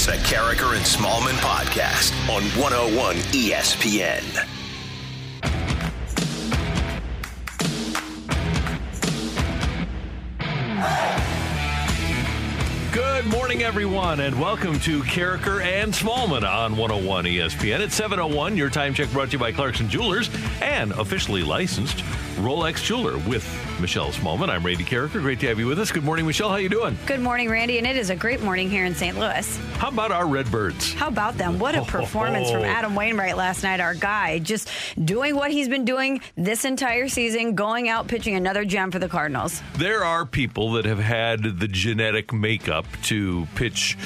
Is a Karraker and Smallman podcast on 101 ESPN. Good morning, everyone, and welcome to Karraker and Smallman on 101 ESPN. At 701, your time check brought to you by Clarkson Jewelers and officially licensed Rolex jeweler with Michelle Smallman. I'm Randy Karraker. Great to have you with us. Good morning, Michelle. How you doing? Good morning, Randy, and it is a great morning here in St. Louis. How about our Redbirds? How about them? What a performance from oh. Adam Wainwright last night, our guy, just doing what he's been doing this entire season, going out pitching another gem for the Cardinals. There are people that have had the genetic makeup to pitch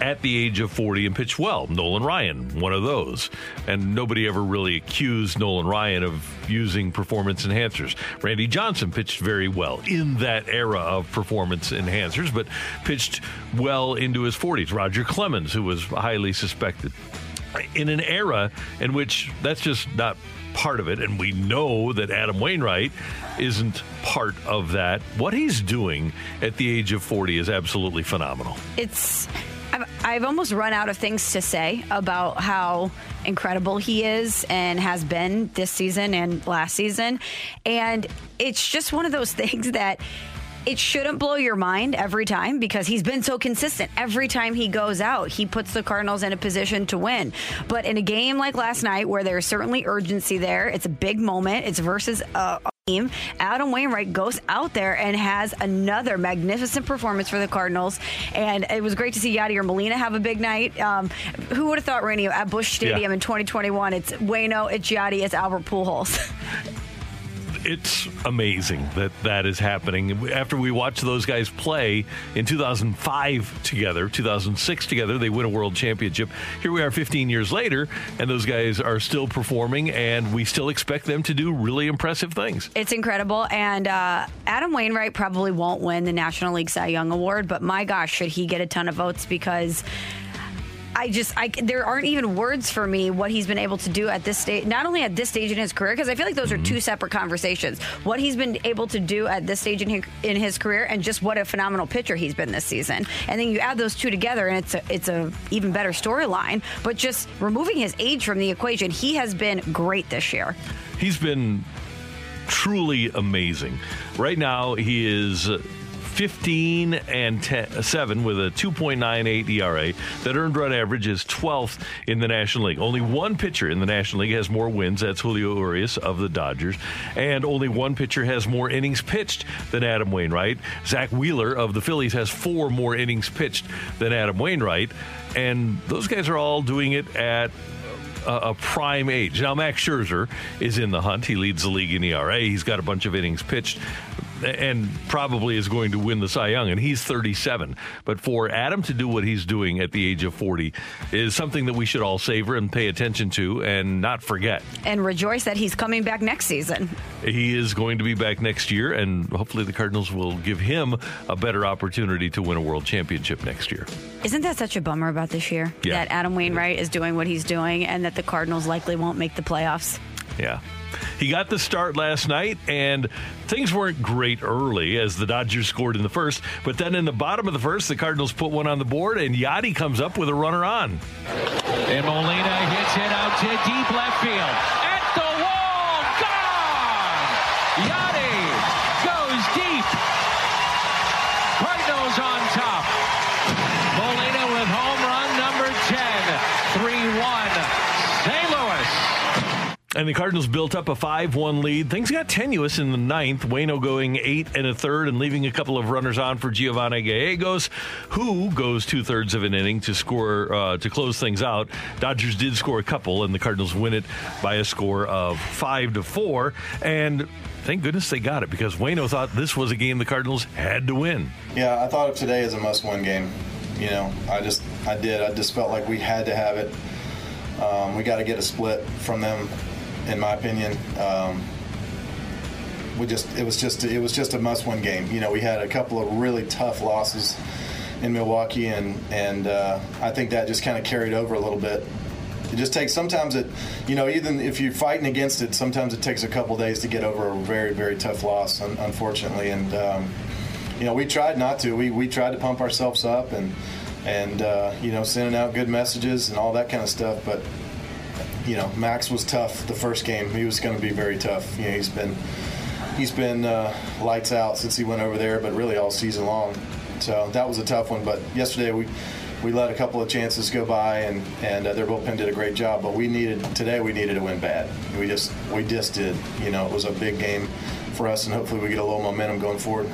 at the age of 40 and pitch well. Nolan Ryan, one of those. And nobody ever really accused Nolan Ryan of using performance enhancers. Randy Johnson pitched very well in that era of performance enhancers, but pitched well into his 40s. Roger Clemens, who was highly suspected. In an era in which that's just not part of it, and we know that Adam Wainwright isn't part of that. What he's doing at the age of 40 is absolutely phenomenal. It's I've, I've almost run out of things to say about how incredible he is and has been this season and last season. And it's just one of those things that it shouldn't blow your mind every time because he's been so consistent. Every time he goes out, he puts the Cardinals in a position to win. But in a game like last night, where there's certainly urgency there, it's a big moment. It's versus a team. Adam Wainwright goes out there and has another magnificent performance for the Cardinals. And it was great to see Yadier Molina have a big night. Um, who would have thought, Randy, at Busch Stadium Yeah. in 2021, it's Wayno, it's Yadi, it's Albert Pujols. it's amazing that that is happening. After we watched those guys play in 2005 together, 2006 together, they win a world championship. Here we are 15 years later, and those guys are still performing, and we still expect them to do really impressive things. It's incredible. And uh, Adam Wainwright probably won't win the National League Cy Young Award, but my gosh, should he get a ton of votes because. I just, I, there aren't even words for me what he's been able to do at this stage, not only at this stage in his career, because I feel like those are two mm-hmm. separate conversations. What he's been able to do at this stage in his, in his career, and just what a phenomenal pitcher he's been this season. And then you add those two together, and it's a, it's a even better storyline. But just removing his age from the equation, he has been great this year. He's been truly amazing. Right now, he is 15 and 10, uh, 7 with a 2.98 ERA. That earned run average is 12th in the National League. Only one pitcher in the National League has more wins. That's Julio Urias of the Dodgers. And only one pitcher has more innings pitched than Adam Wainwright. Zack Wheeler of the Phillies has four more innings pitched than Adam Wainwright. And those guys are all doing it at a, a prime age. Now, Max Scherzer is in the hunt. He leads the league in ERA. He's got a bunch of innings pitched and probably is going to win the Cy Young, and he's 37. But for Adam to do what he's doing at the age of 40 is something that we should all savor and pay attention to and not forget. And rejoice that he's coming back next season. He is going to be back next year, and hopefully the Cardinals will give him a better opportunity to win a world championship next year. Isn't that such a bummer about this year? Yeah. That Adam Wainwright is doing what he's doing and that the Cardinals likely won't make the playoffs. Yeah. He got the start last night, and things weren't great early as the Dodgers scored in the first. But then in the bottom of the first, the Cardinals put one on the board, and Yadi comes up with a runner on. And Molina hits it out to deep left field. And the Cardinals built up a 5 1 lead. Things got tenuous in the ninth. Wayno going eight and a third and leaving a couple of runners on for Giovanny Gallegos, who goes two thirds of an inning to score uh, to close things out. Dodgers did score a couple, and the Cardinals win it by a score of 5 to 4. And thank goodness they got it because Wayno thought this was a game the Cardinals had to win. Yeah, I thought of today as a must-win game. You know, I just, I did. I just felt like we had to have it. Um, we got to get a split from them, in my opinion. Um, we just, it was just, it was just a must-win game. You know, we had a couple of really tough losses in Milwaukee, and and uh, I think that just kind of carried over a little bit. It just takes sometimes it, you know, even if you're fighting against it, sometimes it takes a couple days to get over a very very tough loss, un- unfortunately. And um, you know, we tried not to. We we tried to pump ourselves up and and uh, you know sending out good messages and all that kind of stuff, but. You know, Max was tough the first game. He was going to be very tough. You know, he's been he's been uh, lights out since he went over there, but really all season long. So that was a tough one. But yesterday we we let a couple of chances go by, and and uh, their bullpen did a great job. But we needed today we needed to win bad. We just we just did. You know, it was a big game for us, and hopefully we get a little momentum going forward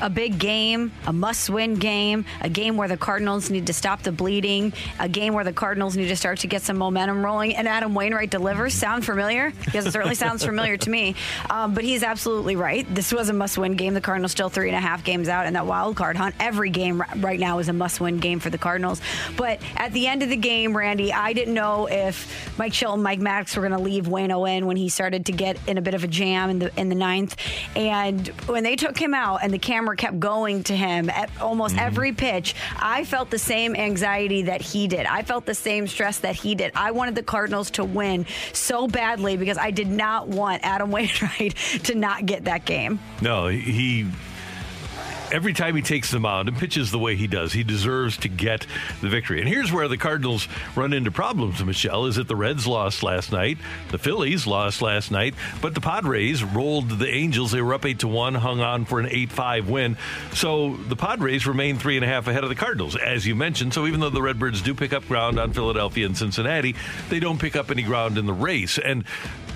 a big game, a must win game, a game where the Cardinals need to stop the bleeding, a game where the Cardinals need to start to get some momentum rolling. And Adam Wainwright delivers. Sound familiar? Because it certainly sounds familiar to me. Um, but he's absolutely right. This was a must win game. The Cardinals still three and a half games out in that wild card hunt. Every game right now is a must win game for the Cardinals. But at the end of the game, Randy, I didn't know if Mike Shildt, Mike Maddux were going to leave Wayno in when he started to get in a bit of a jam in the in the ninth. And when they took him out and the camera kept going to him at almost mm-hmm. every pitch, I felt the same anxiety that he did. I felt the same stress that he did. I wanted the Cardinals to win so badly because I did not want Adam Wainwright to not get that game. No, he every time he takes the mound and pitches the way he does, he deserves to get the victory. And here's where the Cardinals run into problems, Michelle, is that the Reds lost last night, the Phillies lost last night, but the Padres rolled the Angels. They were up 8 to 1, hung on for an 8 5 win. So the Padres remain three and a half ahead of the Cardinals, as you mentioned. So even though the Redbirds do pick up ground on Philadelphia and Cincinnati, they don't pick up any ground in the race. And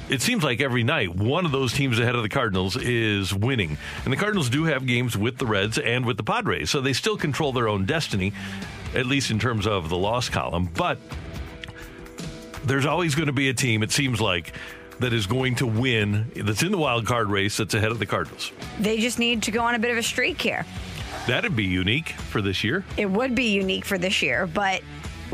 it seems like every night one of those teams ahead of the Cardinals is winning. And the Cardinals do have games with the Reds and with the Padres, so they still control their own destiny, at least in terms of the loss column. But there's always going to be a team, it seems like, that is going to win, that's in the wild card race that's ahead of the Cardinals. They just need to go on a bit of a streak here. That'd be unique for this year. It would be unique for this year, but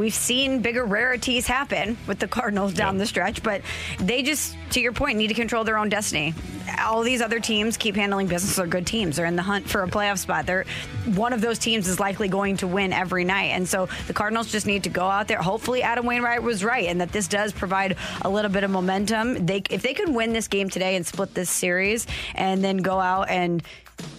We've seen bigger rarities happen with the Cardinals down the stretch, but they just, to your point, need to control their own destiny. All these other teams keep handling business. They're good teams. They're in the hunt for a playoff spot. They're one of those teams is likely going to win every night, and so the Cardinals just need to go out there. Hopefully, Adam Wainwright was right, and that this does provide a little bit of momentum. They, if they could win this game today and split this series, and then go out and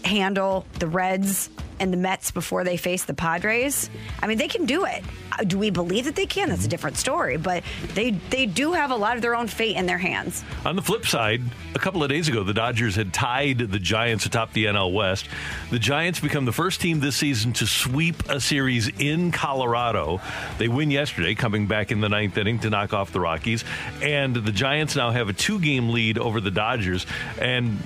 handle the Reds and the Mets before they face the Padres. I mean, they can do it. Uh, do we believe that they can? That's a different story. But they they do have a lot of their own fate in their hands. On the flip side, a couple of days ago, the Dodgers had tied the Giants atop the NL West. The Giants become the first team this season to sweep a series in Colorado. They win yesterday, coming back in the ninth inning to knock off the Rockies. And the Giants now have a two game lead over the Dodgers. And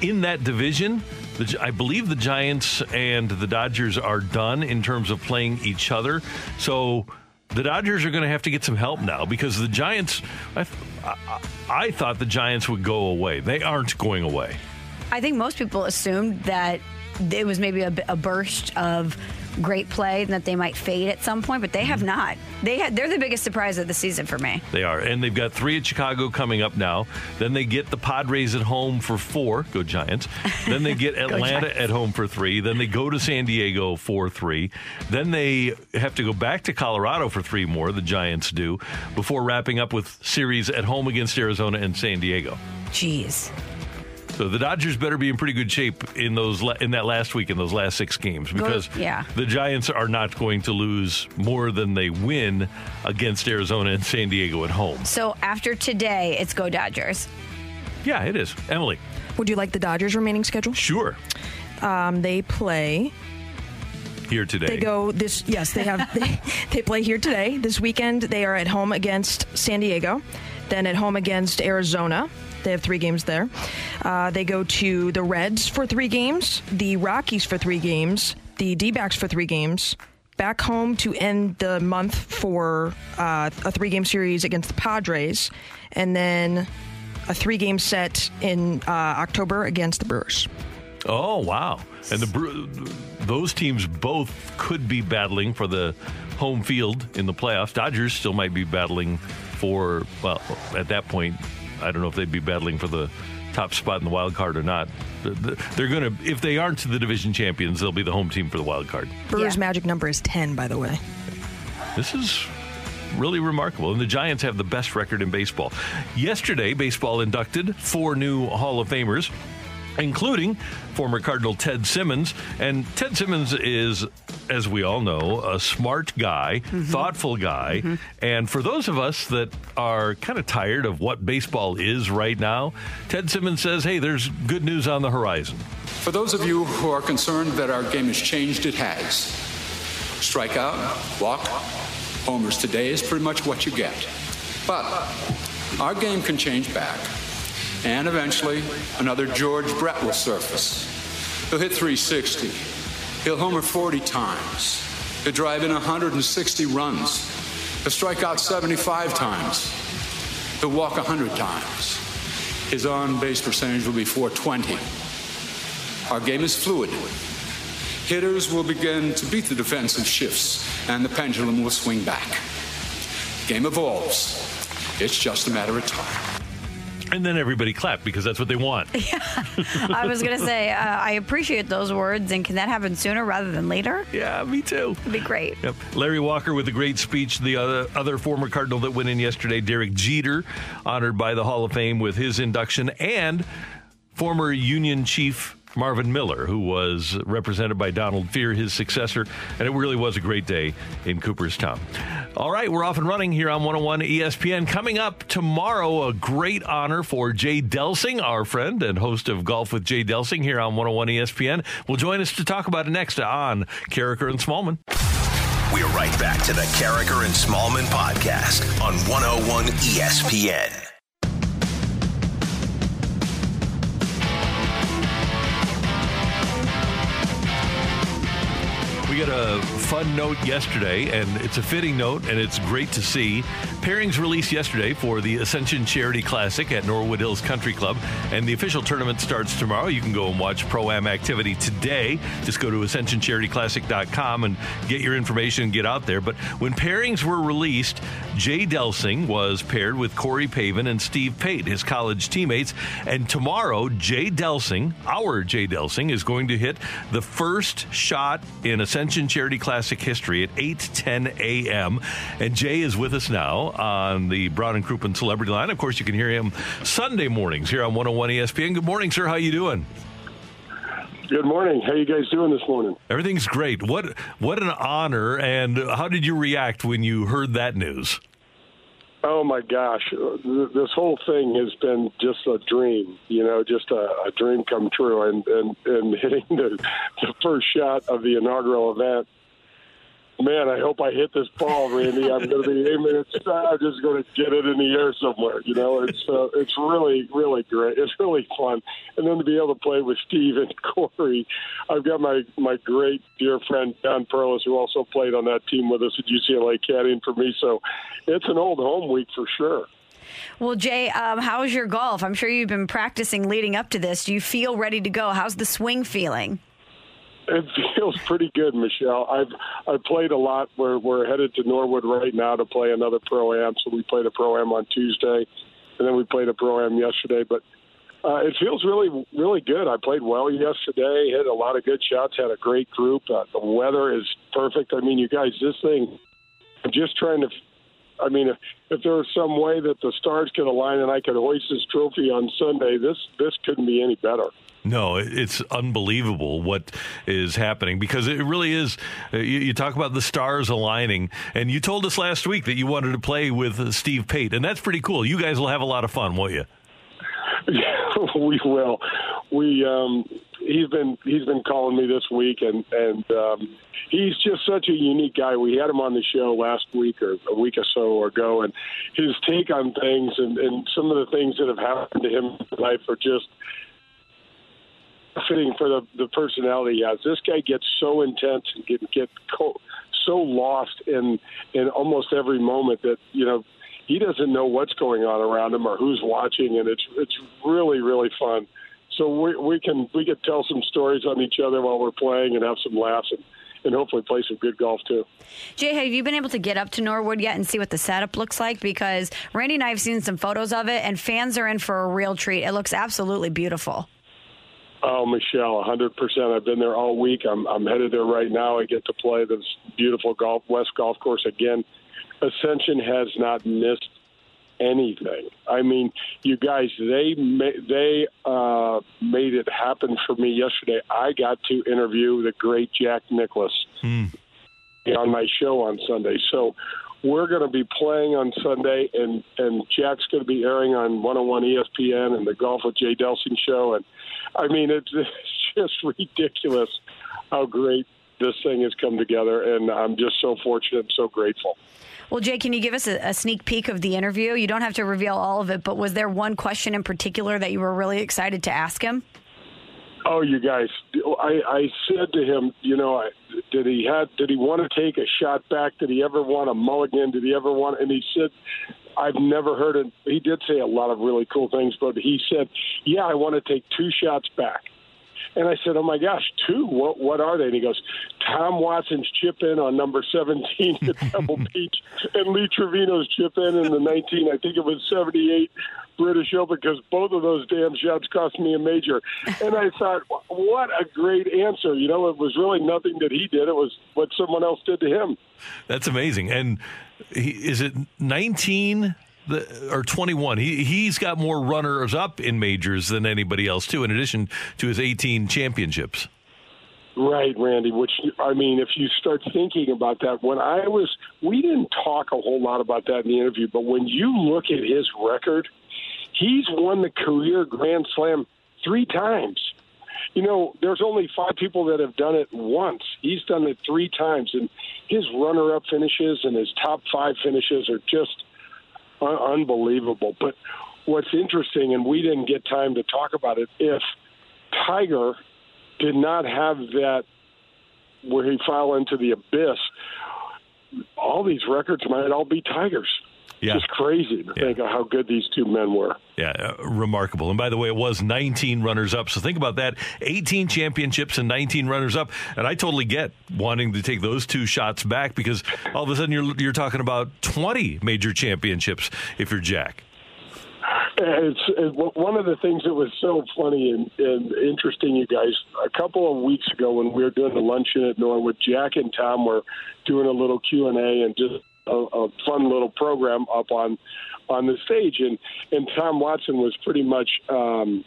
in that division, the, I believe the Giants and the Dodgers are done in terms of playing each other. So the Dodgers are going to have to get some help now because the Giants, I, I, I thought the Giants would go away. They aren't going away. I think most people assumed that it was maybe a, a burst of great play and that they might fade at some point, but they have mm-hmm. not. They had, they're the biggest surprise of the season for me. They are, and they've got three at Chicago coming up now. Then they get the Padres at home for four. Go Giants. Then they get Atlanta at home for three. Then they go to San Diego for three. Then they have to go back to Colorado for three more. The Giants do before wrapping up with series at home against Arizona and San Diego. Jeez. So the Dodgers better be in pretty good shape in those in that last week in those last six games because Go, yeah. the Giants are not going to lose more than they win against Arizona and San Diego at home. So after today, it's go Dodgers. Yeah, it is. Emily, would you like the Dodgers' remaining schedule? Sure. Um, they play here today. They go this. Yes, they have. they, they play here today. This weekend, they are at home against San Diego. Then at home against Arizona, they have three games there. Uh, they go to the Reds for three games, the Rockies for three games, the D backs for three games. Back home to end the month for uh, a three game series against the Padres, and then a three game set in uh, October against the Brewers. Oh wow! And the those teams both could be battling for the home field in the playoffs. Dodgers still might be battling for well, at that point, I don't know if they'd be battling for the top spot in the wild card or not. The- the- They're going to if they aren't the division champions, they'll be the home team for the wild card. Brewers' Yeah. magic number is 10, by the way. This is really remarkable. And the Giants have the best record in baseball. Yesterday, baseball inducted four new Hall of Famers, including former Cardinal Ted Simmons. And Ted Simmons is, as we all know, a smart guy, mm-hmm. thoughtful guy. Mm-hmm. And for those of us that are kind of tired of what baseball is right now, Ted Simmons says, hey, there's good news on the horizon. For those of you who are concerned that our game has changed, it has. Strikeout, walk, homers today is pretty much what you get. But our game can change back. And eventually, another George Brett will surface. He'll hit 360. He'll homer 40 times. He'll drive in 160 runs. He'll strike out 75 times. He'll walk 100 times. His on base percentage will be 420. Our game is fluid. Hitters will begin to beat the defensive shifts, and the pendulum will swing back. Game evolves. It's just a matter of time. And then everybody clapped because that's what they want. Yeah. I was going to say, uh, I appreciate those words, and can that happen sooner rather than later? yeah, me too. It'd be great. Yep. Larry Walker with a great speech. The other, other former Cardinal that went in yesterday, Derek Jeter, honored by the Hall of Fame with his induction, and former Union Chief Marvin Miller, who was represented by Donald Fehr, his successor. And it really was a great day in Cooperstown. All right, we're off and running here on 101 ESPN. Coming up tomorrow, a great honor for Jay Delsing, our friend and host of Golf with Jay Delsing here on 101 ESPN. Will join us to talk about it next on Karraker and Smallman. We're right back to the Karraker and Smallman podcast on 101 ESPN. Got a fun note yesterday, and it's a fitting note, and it's great to see. Pairings released yesterday for the Ascension Charity Classic at Norwood Hills Country Club, and the official tournament starts tomorrow. You can go and watch Pro Am activity today. Just go to ascensioncharityclassic.com and get your information and get out there. But when pairings were released, Jay Delsing was paired with Corey Pavin and Steve Pate, his college teammates. And tomorrow, Jay Delsing, our Jay Delsing, is going to hit the first shot in Ascension Charity Classic history at 8:10 a.m. And Jay is with us now on the Brown and Crouppen Celebrity Line. Of course, you can hear him Sunday mornings here on 101 ESPN. Good morning, sir. How you doing? Good morning. How you guys doing this morning? Everything's great. What what an honor! And how did you react when you heard that news? Oh my gosh, this whole thing has been just a dream. You know, just a, a dream come true. And and and hitting the the first shot of the inaugural event. Man, I hope I hit this ball, Randy. I'm going to be aiming it. I'm just going to get it in the air somewhere. You know, it's uh, it's really really great. It's really fun, and then to be able to play with Steve and Corey. I've got my my great dear friend Don Perlis, who also played on that team with us at UCLA, caddying for me. So it's an old home week for sure. Well, Jay, um, how's your golf? I'm sure you've been practicing leading up to this. Do you feel ready to go? How's the swing feeling? It feels pretty good, Michelle. I've I've played a lot. We're we're headed to Norwood right now to play another pro am. So we played a pro am on Tuesday, and then we played a pro am yesterday. But uh, it feels really really good. I played well yesterday. Hit a lot of good shots. Had a great group. Uh, the weather is perfect. I mean, you guys, this thing. I'm just trying to. I mean, if, if there was some way that the stars could align and I could hoist this trophy on Sunday, this this couldn't be any better. No, it's unbelievable what is happening because it really is. uh, You, talk about the stars aligning, and you told us last week that you wanted to play with uh, Steve Pate, and that's pretty cool. You guys will have a lot of fun, won't you? we will. We, um, he's been he's been calling me this week, and and um, he's just such a unique guy. We had him on the show last week or a week or so ago, and his take on things and, and some of the things that have happened to him in life are just fitting for the the personality he has. This guy gets so intense and get get co- so lost in in almost every moment that you know he doesn't know what's going on around him or who's watching, and it's it's really really fun. So we we can we can tell some stories on each other while we're playing and have some laughs and. And hopefully play some good golf too. Jay, have you been able to get up to Norwood yet and see what the setup looks like? Because Randy and I have seen some photos of it, and fans are in for a real treat. It looks absolutely beautiful. Oh, Michelle, 100%. I've been there all week. I'm, I'm headed there right now. I get to play this beautiful golf West Golf Course again. Ascension has not missed anything. I mean, you guys, they ma- they uh, made it happen for me yesterday. I got to interview the great Jack Nicklaus on my show on Sunday. So we're going to be playing on Sunday, and and Jack's going to be airing on 101 ESPN and the Golf with Jay Delsing show. And I mean, it's, it's just ridiculous how great this thing has come together, and I'm just so fortunate and so grateful. Well, Jay, can you give us a, a sneak peek of the interview? You don't have to reveal all of it, but was there one question in particular that you were really excited to ask him? Oh, you guys! I, I said to him, you know, I, did he had did he want to take a shot back? Did he ever want a mulligan? Did he ever want? And he said, I've never heard it. He did say a lot of really cool things, but he said, yeah, I want to take two shots back. And I said, "Oh my gosh, two? What what are they?" And he goes, "Tom Watson's chip in on number 17 at Pebble Beach, and Lee Trevino's chip in in the 19, I think it was 78 British Open, because both of those damn shots cost me a major." And I thought, what a great answer. You know, it was really nothing that he did; it was what someone else did to him. That's amazing. And he, is it 19 the, or 21? He, he's got more runners up in majors than anybody else, too, in addition to his 18 championships. Right, Randy. Which I mean, if you start thinking about that, when I was, we didn't talk a whole lot about that in the interview, but when you look at his record, he's won the career Grand Slam three times. You know, there's only five people that have done it once. He's done it three times, and his runner-up finishes and his top five finishes are just un- unbelievable. But what's interesting, and we didn't get time to talk about it, if Tiger did not have that where he fell into the abyss, all these records might all be Tigers. Yeah. Just crazy to think of how good these two men were. Yeah, uh, remarkable. And by the way, it was 19 runners up. So think about that 18 championships and 19 runners up. And I totally get wanting to take those two shots back because all of a sudden you're, you're talking about 20 major championships if you're Jack. It's, it, one of the things that was so funny and, and interesting, you guys. A couple of weeks ago, when we were doing the luncheon at Norwood, Jack and Tom were doing a little Q and A and just a, a fun little program up on on the stage, and and Tom Watson was pretty much um,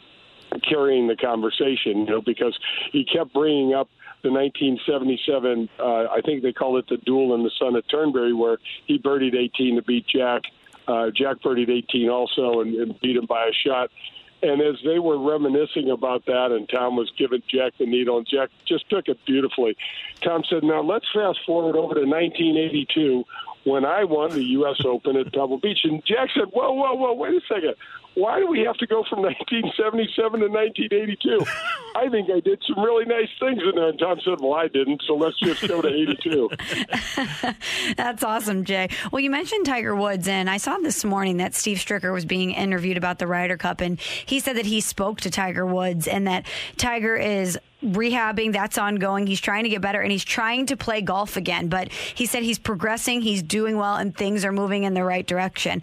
carrying the conversation, you know, because he kept bringing up the 1977. Uh, I think they called it the duel in the sun at Turnberry, where he birdied 18 to beat Jack. Uh, Jack birdied 18 also and, and beat him by a shot. And as they were reminiscing about that, and Tom was giving Jack the needle, and Jack just took it beautifully. Tom said, "Now let's fast forward over to 1982." When I won the U.S. Open at Pebble Beach, and Jack said, "Whoa, whoa, whoa! Wait a second! Why do we have to go from 1977 to 1982? I think I did some really nice things in there." And Tom said, "Well, I didn't, so let's just go to 82." That's awesome, Jay. Well, you mentioned Tiger Woods, and I saw this morning that Steve Stricker was being interviewed about the Ryder Cup, and he said that he spoke to Tiger Woods and that Tiger is rehabbing that's ongoing he's trying to get better and he's trying to play golf again but he said he's progressing he's doing well and things are moving in the right direction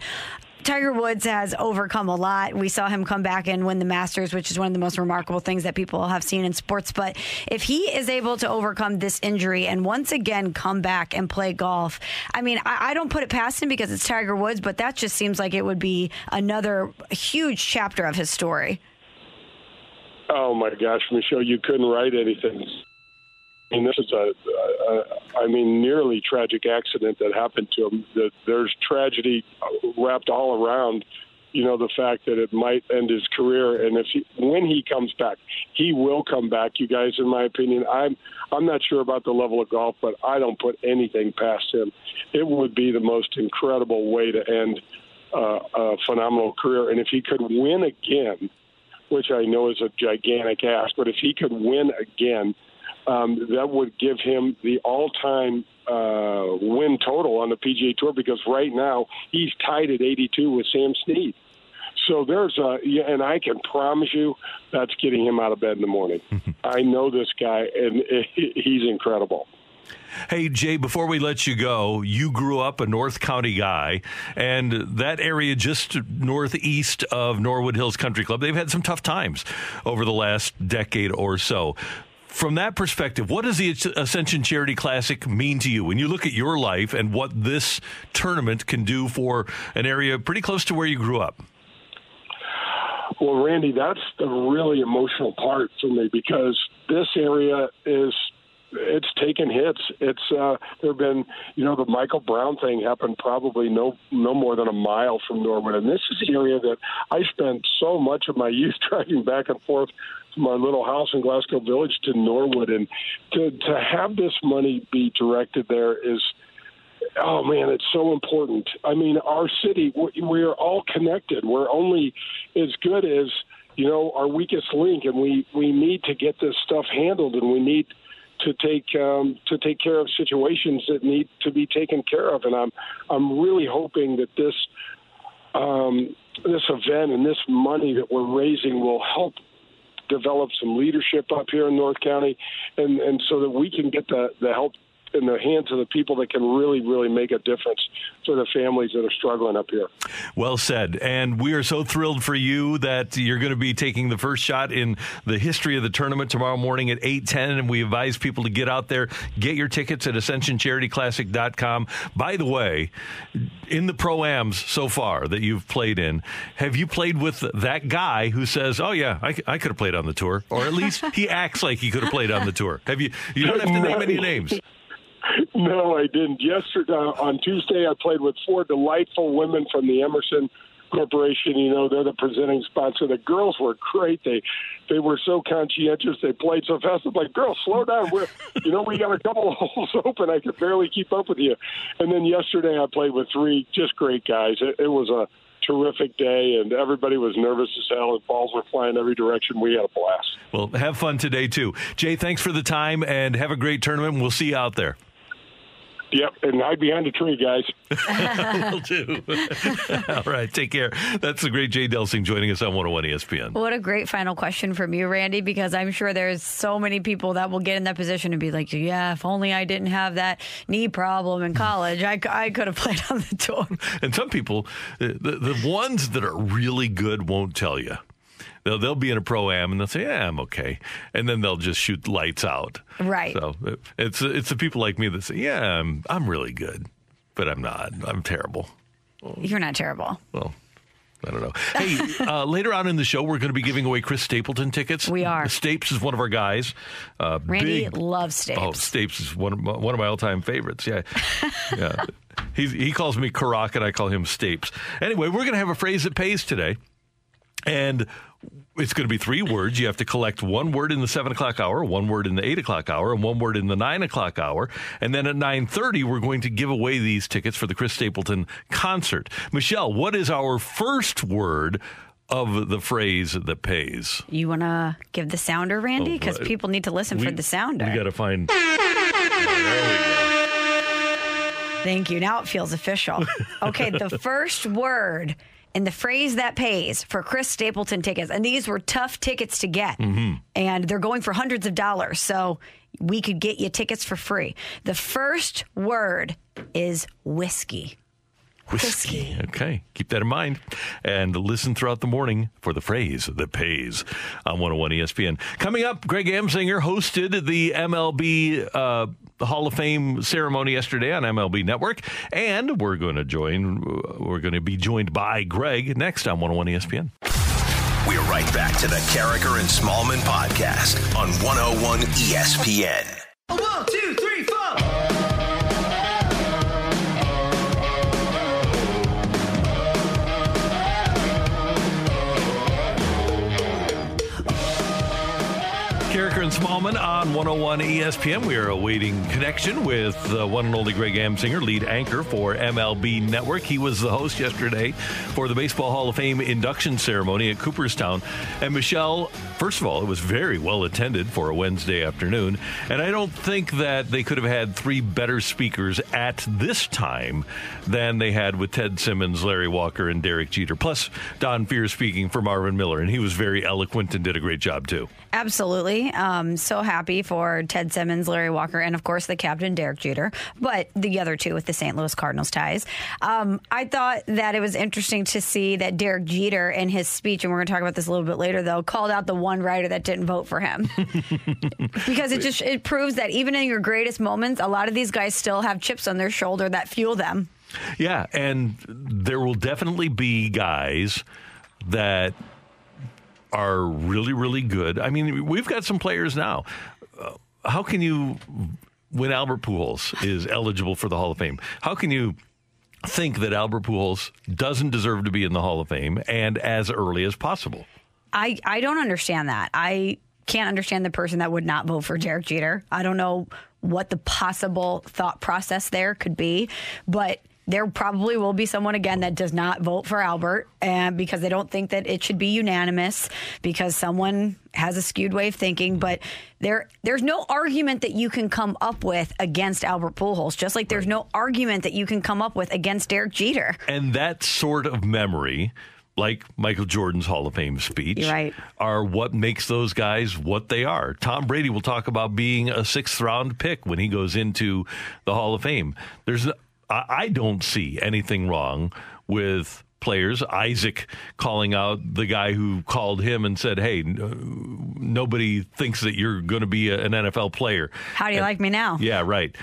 Tiger Woods has overcome a lot. We saw him come back and win the Masters, which is one of the most remarkable things that people have seen in sports. But if he is able to overcome this injury and once again come back and play golf, I mean, I, I don't put it past him because it's Tiger Woods, but that just seems like it would be another huge chapter of his story. Oh my gosh, Michelle, you couldn't write anything. I mean, this is a, a, I mean, nearly tragic accident that happened to him. That there's tragedy wrapped all around you know, the fact that it might end his career. And if he, when he comes back, he will come back. You guys, in my opinion, I'm I'm not sure about the level of golf, but I don't put anything past him. It would be the most incredible way to end uh, a phenomenal career. And if he could win again, which I know is a gigantic ask, but if he could win again, um, that would give him the all-time uh, win total on the PGA Tour because right now he's tied at 82 with Sam Snead. So there's a, and I can promise you that's getting him out of bed in the morning. I know this guy, and he's incredible. Hey, Jay, before we let you go, you grew up a North County guy, and that area just northeast of Norwood Hills Country Club, they've had some tough times over the last decade or so. From that perspective, what does the Ascension Charity Classic mean to you when you look at your life and what this tournament can do for an area pretty close to where you grew up? Well, Randy, that's the really emotional part for me because this area is it's taken hits. It's uh, there have been, you know, the Michael Brown thing happened probably no no more than a mile from Norwood, and this is the area that I spent so much of my youth driving back and forth from our little house in Glasgow Village to Norwood, and to to have this money be directed there is. Oh man, it's so important. I mean, our city, we are all connected. We're only as good as you know our weakest link, and we we need to get this stuff handled, and we need to take um, to take care of situations that need to be taken care of. And I'm I'm really hoping that this um, this event and this money that we're raising will help develop some leadership up here in North County, and and so that we can get the the help in the hands of the people that can really, really make a difference for the families that are struggling up here. Well said. And we are so thrilled for you that you're going to be taking the first shot in the history of the tournament tomorrow morning at 8:10 and we advise people to get out there, get your tickets at ascensioncharityclassic.com. By the way, in the pro-ams so far that you've played in, have you played with that guy who says, "Oh yeah, I, I could have played on the tour," or at least he acts like he could have played on the tour? Have you you don't have to name any names. No, I didn't. Yesterday uh, on Tuesday, I played with four delightful women from the Emerson Corporation. You know, they're the presenting sponsor. The girls were great. They they were so conscientious. They played so fast. I'm like, girls, slow down. We're, you know, we got a couple of holes open. I could barely keep up with you. And then yesterday, I played with three just great guys. It, it was a terrific day, and everybody was nervous as hell, and balls were flying every direction. We had a blast. Well, have fun today, too. Jay, thanks for the time, and have a great tournament. We'll see you out there. Yep, and hide behind a tree, guys. Will do. All right, take care. That's the great Jay Delsing joining us on 101 ESPN. What a great final question from you, Randy, because I'm sure there's so many people that will get in that position and be like, yeah, if only I didn't have that knee problem in college, I, I could have played on the tour. And some people, uh, the, the ones that are really good won't tell you. They'll they'll be in a pro am and they'll say, "Yeah, I'm okay," and then they'll just shoot lights out. Right. So it's it's the people like me that say, "Yeah, I'm I'm really good, but I'm not. I'm terrible." You're not terrible. Well. I don't know. Hey, uh, later on in the show, we're going to be giving away Chris Stapleton tickets. We are. Stapes is one of our guys. Uh, Randy big, loves Stapes. Oh, Stapes is one of my, one of my all time favorites. Yeah, yeah. He's, he calls me Karak, and I call him Stapes. Anyway, we're going to have a phrase that pays today. And it's going to be three words. You have to collect one word in the seven o'clock hour, one word in the eight o'clock hour, and one word in the nine o'clock hour. And then at nine thirty, we're going to give away these tickets for the Chris Stapleton concert. Michelle, what is our first word? Of the phrase that pays. You want to give the sounder, Randy? Because oh, people need to listen we, for the sounder. We got to find. Thank you. Now it feels official. Okay, the first word and the phrase that pays for Chris Stapleton tickets. And these were tough tickets to get. Mm-hmm. And they're going for hundreds of dollars. So we could get you tickets for free. The first word is whiskey. Whiskey. Okay. Keep that in mind. And listen throughout the morning for the phrase that pays on 101 ESPN. Coming up, Greg Amsinger hosted the MLB uh, Hall of Fame ceremony yesterday on MLB Network. And we're going to join, we're going to be joined by Greg next on 101 ESPN. We're right back to the Karraker and Smallman podcast on 101 ESPN. One, two, three, Derek Smallman on 101 ESPN. We are awaiting connection with the one and only Greg Amsinger, lead anchor for MLB Network. He was the host yesterday for the Baseball Hall of Fame induction ceremony at Cooperstown. And Michelle, first of all, it was very well attended for a Wednesday afternoon. And I don't think that they could have had three better speakers at this time than they had with Ted Simmons, Larry Walker, and Derek Jeter. Plus, Don Fehr speaking for Marvin Miller. And he was very eloquent and did a great job, too. Absolutely. Um, so happy for Ted Simmons, Larry Walker, and of course the captain, Derek Jeter, but the other two with the St. Louis Cardinals ties. Um, I thought that it was interesting to see that Derek Jeter in his speech, and we're going to talk about this a little bit later, though, called out the one writer that didn't vote for him. because it just it proves that even in your greatest moments, a lot of these guys still have chips on their shoulder that fuel them. Yeah, and there will definitely be guys that are really, really good. I mean, we've got some players now. Uh, how can you, when Albert Pujols is eligible for the Hall of Fame, how can you think that Albert Pujols doesn't deserve to be in the Hall of Fame and as early as possible? I, I don't understand that. I can't understand the person that would not vote for Derek Jeter. I don't know what the possible thought process there could be, but there probably will be someone again that does not vote for Albert and because they don't think that it should be unanimous because someone has a skewed way of thinking but there there's no argument that you can come up with against Albert Pujols just like there's no argument that you can come up with against Derek Jeter and that sort of memory like Michael Jordan's Hall of Fame speech, right. are what makes those guys what they are. Tom Brady will talk about being a sixth round pick when he goes into the Hall of Fame. There's I don't see anything wrong with players. Isaac calling out the guy who called him and said, "Hey, nobody thinks that you're going to be an NFL player." How do you and, like me now? Yeah, right.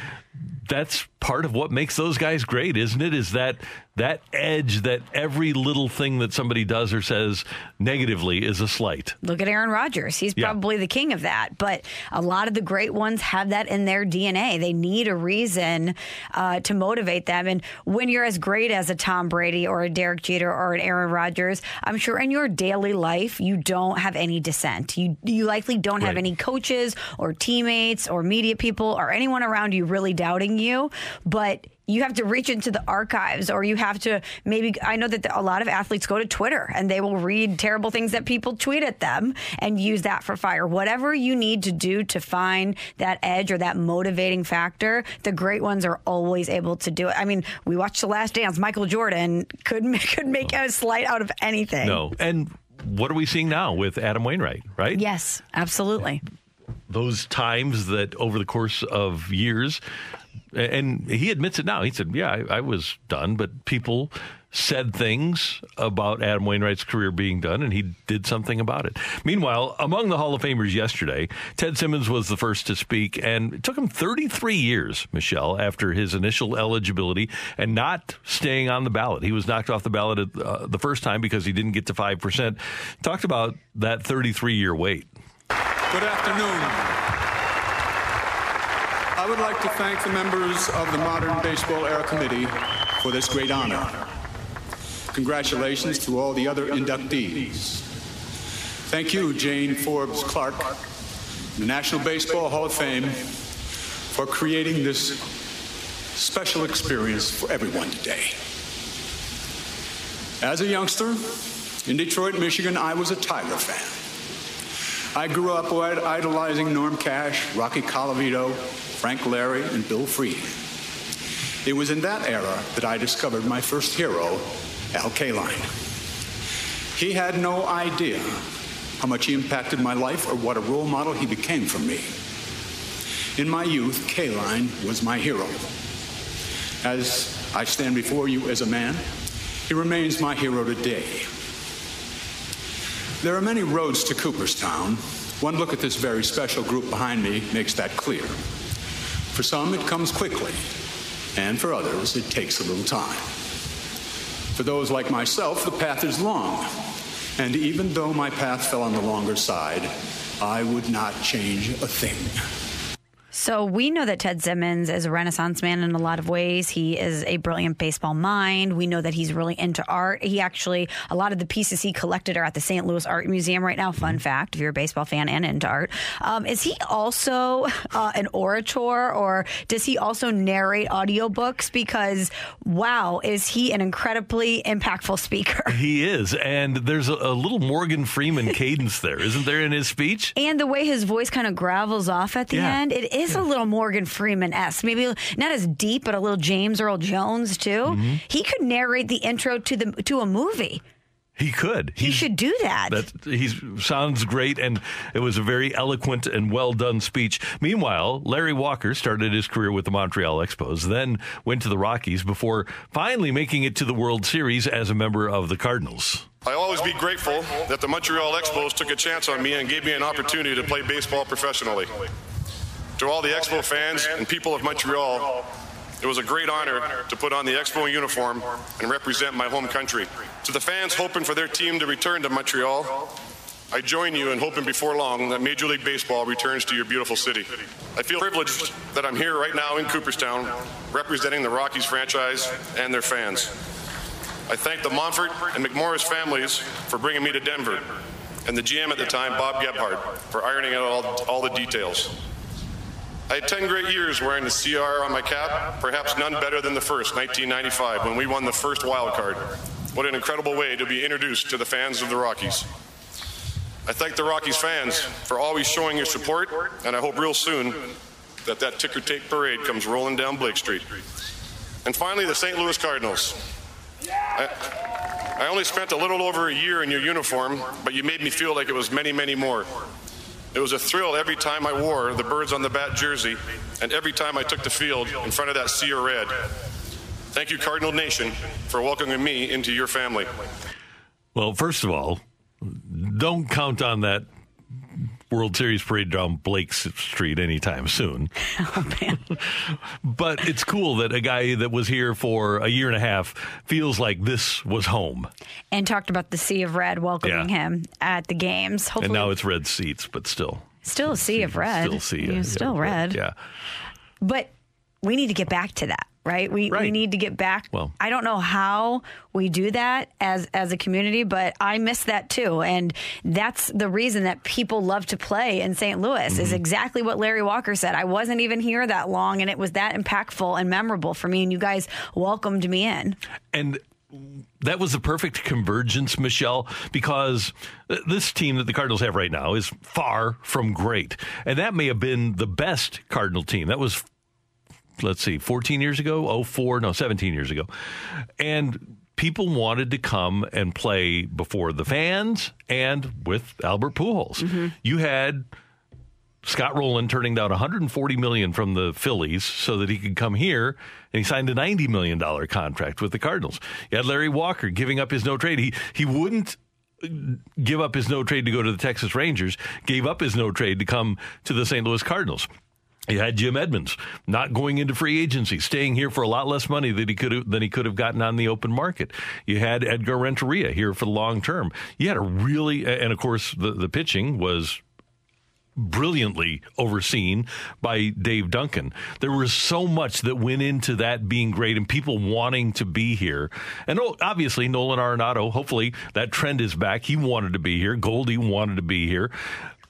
That's part of what makes those guys great, isn't it? Is that that edge that every little thing that somebody does or says negatively is a slight. Look at Aaron Rodgers. He's Yeah. probably the king of that. But a lot of the great ones have that in their DNA. They need a reason uh, to motivate them. And when you're as great as a Tom Brady or a Derek Jeter or an Aaron Rodgers, I'm sure in your daily life you don't have any dissent. You you likely don't have any coaches or teammates or media people or anyone around you really doubting you. But you have to reach into the archives or you have to maybe i know that a lot of athletes go to twitter and they will read terrible things that people tweet at them and use that for fire whatever you need to do to find that edge or that motivating factor the great ones are always able to do it i mean we watched the last dance michael jordan could could make a slight out of anything No, and what are we seeing now with Adam Wainwright? Right? yes absolutely those times that over the course of years, and he admits it now. He said, "Yeah, I, I was done," but people said things about Adam Wainwright's career being done, and he did something about it. Meanwhile, among the Hall of Famers yesterday, Ted Simmons was the first to speak, and it took him 33 years, Michelle, after his initial eligibility and not staying on the ballot. He was knocked off the ballot at, uh, the first time because he didn't get to five percent. Talked about that 33 year wait. Good afternoon. I would like to thank the members of the Modern Baseball Era Committee for this great honor. Congratulations to all the other inductees. Thank you, Jane Forbes Clark, the National Baseball Hall of Fame, for creating this special experience for everyone today. As a youngster in Detroit, Michigan, I was a Tiger fan. I grew up idolizing Norm Cash, Rocky Colavito, Frank Lary, and Bill Freed. It was in that era that I discovered my first hero, Al Kaline. He had no idea how much he impacted my life or what a role model he became for me. In my youth, Kaline was my hero. As I stand before you as a man, he remains my hero today. There are many roads to Cooperstown. One look at this very special group behind me makes that clear. For some, it comes quickly, and for others, it takes a little time. For those like myself, the path is long, and even though my path fell on the longer side, I would not change a thing. So we know that Ted Simmons is a renaissance man in a lot of ways. He is a brilliant baseball mind. We know that he's really into art. He actually, a lot of the pieces he collected are at the St. Louis Art Museum right now. Fun fact, if you're a baseball fan and into art. Um, is he also uh, an orator or does he also narrate audiobooks? Because, wow, is he an incredibly impactful speaker? He is. And there's a, a little Morgan Freeman cadence there, isn't there, in his speech? And the way his voice kind of gravels off at the Yeah. end, it is a little Morgan Freeman esque. Maybe not as deep, but a little James Earl Jones too. Mm-hmm. He could narrate the intro to the to a movie. He could. He should do that. That he sounds great, and it was a very eloquent and well done speech. Meanwhile, Larry Walker started his career with the Montreal Expos, then went to the Rockies before finally making it to the World Series as a member of the Cardinals. I'll always be grateful that the Montreal Expos took a chance on me and gave me an opportunity to play baseball professionally. To all the Expo fans and people of Montreal, it was a great honor to put on the Expo uniform and represent my home country. To the fans hoping for their team to return to Montreal, I join you in hoping before long that Major League Baseball returns to your beautiful city. I feel privileged that I'm here right now in Cooperstown representing the Rockies franchise and their fans. I thank the Monfort and McMorris families for bringing me to Denver, and the GM at the time, Bob Gebhardt, for ironing out all, all the details. I had 10 great years wearing the CR on my cap, perhaps none better than the first, 1995, when we won the first wild card. What an incredible way to be introduced to the fans of the Rockies. I thank the Rockies fans for always showing your support, and I hope real soon that that ticker tape parade comes rolling down Blake Street. And finally, the St. Louis Cardinals. I, I only spent a little over a year in your uniform, but you made me feel like it was many, many more. It was a thrill every time I wore the birds on the bat jersey and every time I took the field in front of that sea of red. Thank you, Cardinal Nation, for welcoming me into your family. Well, first of all, don't count on that World Series parade down Blake Street anytime soon. Oh, but it's cool that a guy that was here for a year and a half feels like this was home. and talked about the sea of red welcoming Yeah. him at the games. Hopefully, and now it's red seats, but still. still a sea of red. Still see I still red. Yeah. But we need to get back to that, right? We we need to get back. Well- I don't know how we do that as as a community, but I miss that too, and that's the reason that people love to play in St. Louis. Mm-hmm. Is exactly what Larry Walker said. I wasn't even here that long, and it was that impactful and memorable for me. And you guys welcomed me in. And that was the perfect convergence, Michelle, because this team that the Cardinals have right now is far from great. And that may have been the best Cardinal team. That was, let's see, 14 years ago? Oh, four, no, 17 years ago. And people wanted to come and play before the fans and with Albert Pujols. Mm-hmm. You had Scott Rolen turning down 140 million from the Phillies so that he could come here, and he signed a 90 million dollar contract with the Cardinals. You had Larry Walker giving up his no trade. He he wouldn't give up his no trade to go to the Texas Rangers. Gave up his no trade to come to the St. Louis Cardinals. You had Jim Edmonds not going into free agency, staying here for a lot less money than he could have, than he could have gotten on the open market. You had Edgar Renteria here for the long term. You had a really, and of course the the pitching was brilliantly overseen by Dave Duncan. There was so much that went into that being great and people wanting to be here. And oh, obviously, Nolan Arenado, hopefully that trend is back. He wanted to be here. Goldie wanted to be here.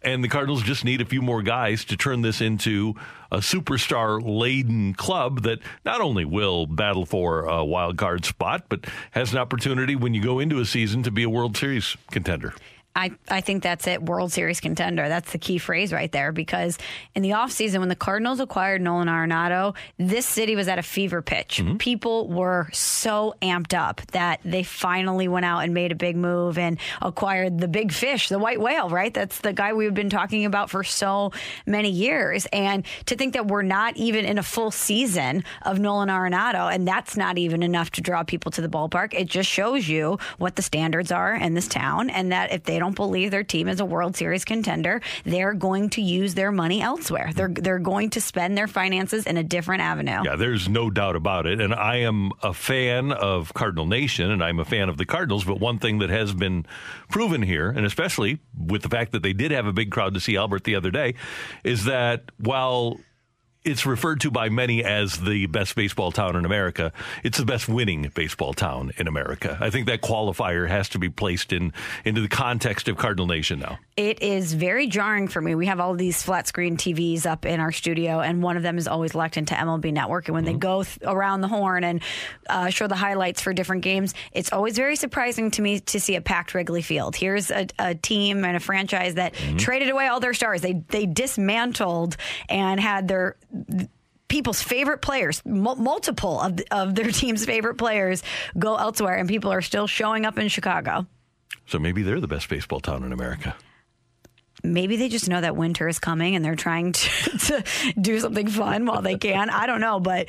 And the Cardinals just need a few more guys to turn this into a superstar laden club that not only will battle for a wild card spot, but has an opportunity when you go into a season to be a World Series contender. I, I think that's it. World Series contender. That's the key phrase right there. Because in the offseason, when the Cardinals acquired Nolan Arenado, this city was at a fever pitch. Mm-hmm. People were so amped up that they finally went out and made a big move and acquired the big fish, the white whale, right? That's the guy we've been talking about for so many years. And to think that we're not even in a full season of Nolan Arenado, and that's not even enough to draw people to the ballpark, it just shows you what the standards are in this town and that if they don't believe their team is a World Series contender, they're going to use their money elsewhere. They're they're going to spend their finances in a different avenue. Yeah, there's no doubt about it. And I am a fan of Cardinal Nation and I'm a fan of the Cardinals. But one thing that has been proven here, and especially with the fact that they did have a big crowd to see Albert the other day, is that while it's referred to by many as the best baseball town in America. It's the best winning baseball town in America. I think that qualifier has to be placed in into the context of Cardinal Nation now. It is very jarring for me. We have all these flat screen TVs up in our studio, and one of them is always locked into MLB Network. And when they go th- around the horn and uh, show the highlights for different games, it's always very surprising to me to see a packed Wrigley Field. Here's a, a team and a franchise that traded away all their stars. They they dismantled and had their people's favorite players, mul- multiple of, of their team's favorite players, go elsewhere, and people are still showing up in Chicago. So maybe they're the best baseball town in America. Maybe they just know that winter is coming and they're trying to, to do something fun while they can. I don't know, but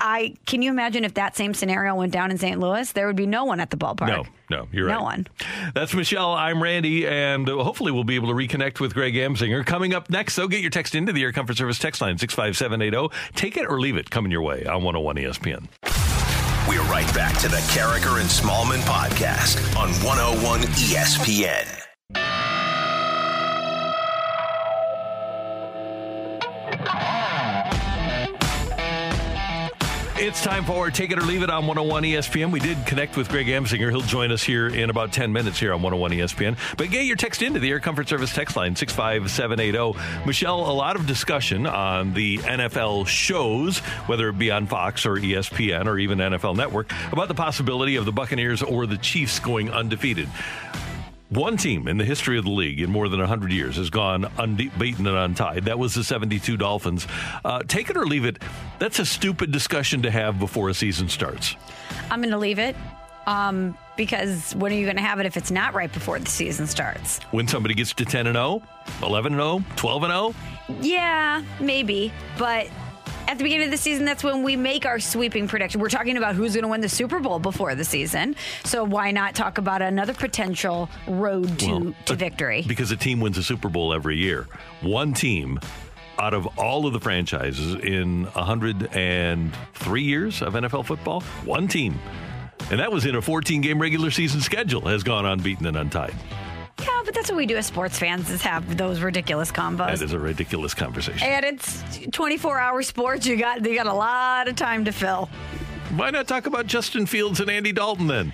I can you imagine if that same scenario went down in St. Louis? There would be no one at the ballpark. No, no, you're No right. No one. That's Michelle. I'm Randy, and uh, hopefully we'll be able to reconnect with Greg Amsinger. Coming up next, so get your text into the Air Comfort Service text line 65780. Take it or leave it coming your way on 101 ESPN. We're right back to the Karraker and Smallman podcast on 101 ESPN. It's time for Take It or Leave It on 101 ESPN. We did connect with Greg Amsinger. He'll join us here in about 10 minutes here on 101 ESPN. But get your text into the Air Comfort Service text line 65780. Michelle, a lot of discussion on the NFL shows, whether it be on Fox or ESPN or even NFL Network, about the possibility of the Buccaneers or the Chiefs going undefeated. One team in the history of the league in more than 100 years has gone unbeaten and untied. That was the 72 Dolphins. Uh, take it or leave it. That's a stupid discussion to have before a season starts. I'm going to leave it um, because when are you going to have it if it's not right before the season starts? When somebody gets to 10 and 0, 11 and 0, 12 and oh? 0, Yeah, maybe, but. At the beginning of the season, that's when we make our sweeping prediction. We're talking about who's going to win the Super Bowl before the season. So why not talk about another potential road to, Well, to victory? because a team wins a Super Bowl every year. One team out of all of the franchises in 103 years of NFL football, one team. And that was in a 14 game regular season schedule, has gone unbeaten and untied. Yeah, but that's what we do as sports fans is have those ridiculous combos. That is a ridiculous conversation. and it's 24 hour sports. You got you got a lot of time to fill. Why not talk about Justin Fields and Andy Dalton then?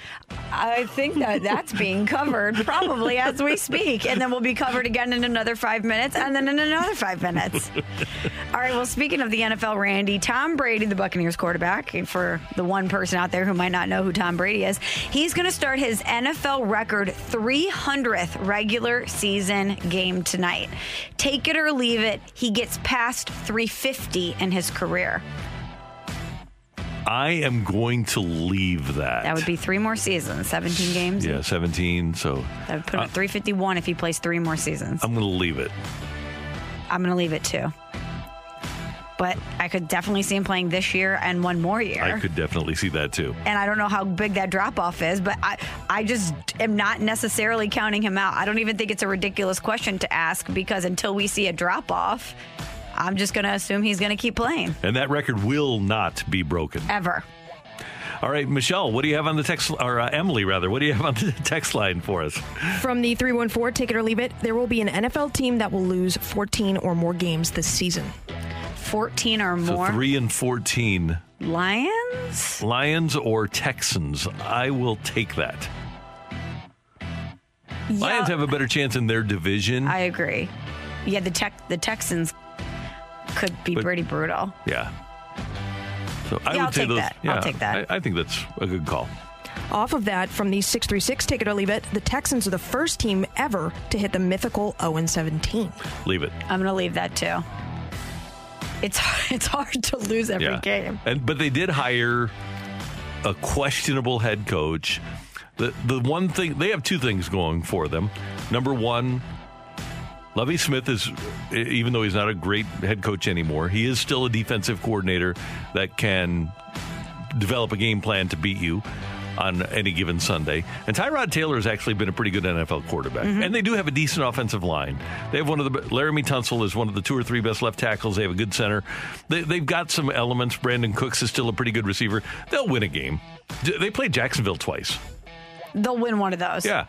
I think that that's being covered probably as we speak, and then we'll be covered again in another five minutes, and then in another five minutes. All right. Well, speaking of the NFL, Randy, Tom Brady, the Buccaneers quarterback, and for the one person out there who might not know who Tom Brady is, he's going to start his NFL record 300th regular season game tonight. Take it or leave it, he gets past 350 in his career. I am going to leave that. That would be three more seasons, 17 games. yeah, 17. So That would put him at 351 if he plays three more seasons. I'm going to leave it. I'm going to leave it too. But I could definitely see him playing this year and one more year. I could definitely see that too. and I don't know how big that drop off is, but I, I just am not necessarily counting him out. I don't even think it's a ridiculous question to ask because until we see a drop off, I'm just going to assume he's going to keep playing And that record will not be broken. ever. All right, Michelle, what do you have on the text, or uh, Emily rather, what do you have on the text line for us? From the 314, take it or leave it, there will be an NFL team that will lose 14 or more games this season. 14 or So more. three and fourteen, Lions? Lions or Texans. I will take that. Lions have a better chance in their division. I agree. Yeah, the tech the Texans could be But- pretty brutal. yeah. So I Yeah, would I'll say take those. that. I'll take that. I, I think that's a good call. Off of that, from the 636, take it or leave it, the Texans are the first team ever to hit the mythical 0 17. Leave it. I'm going to leave that too. It's it's hard to lose every yeah. game. And but they did hire a questionable head coach. The the one thing they have two things going for them. Number one, Lovie Smith is even though he's not a great head coach anymore, he is still a defensive coordinator that can develop a game plan to beat you on any given Sunday. And Tyrod Taylor has actually been a pretty good NFL quarterback. Mm-hmm. And they do have a decent offensive line. They have one of the Laremy Tunsil is one of the two or three best left tackles. They have a good center. They, they've got some elements. Brandin Cooks is still a pretty good receiver. They'll win a game. They played Jacksonville twice. They'll win one of those. Yeah.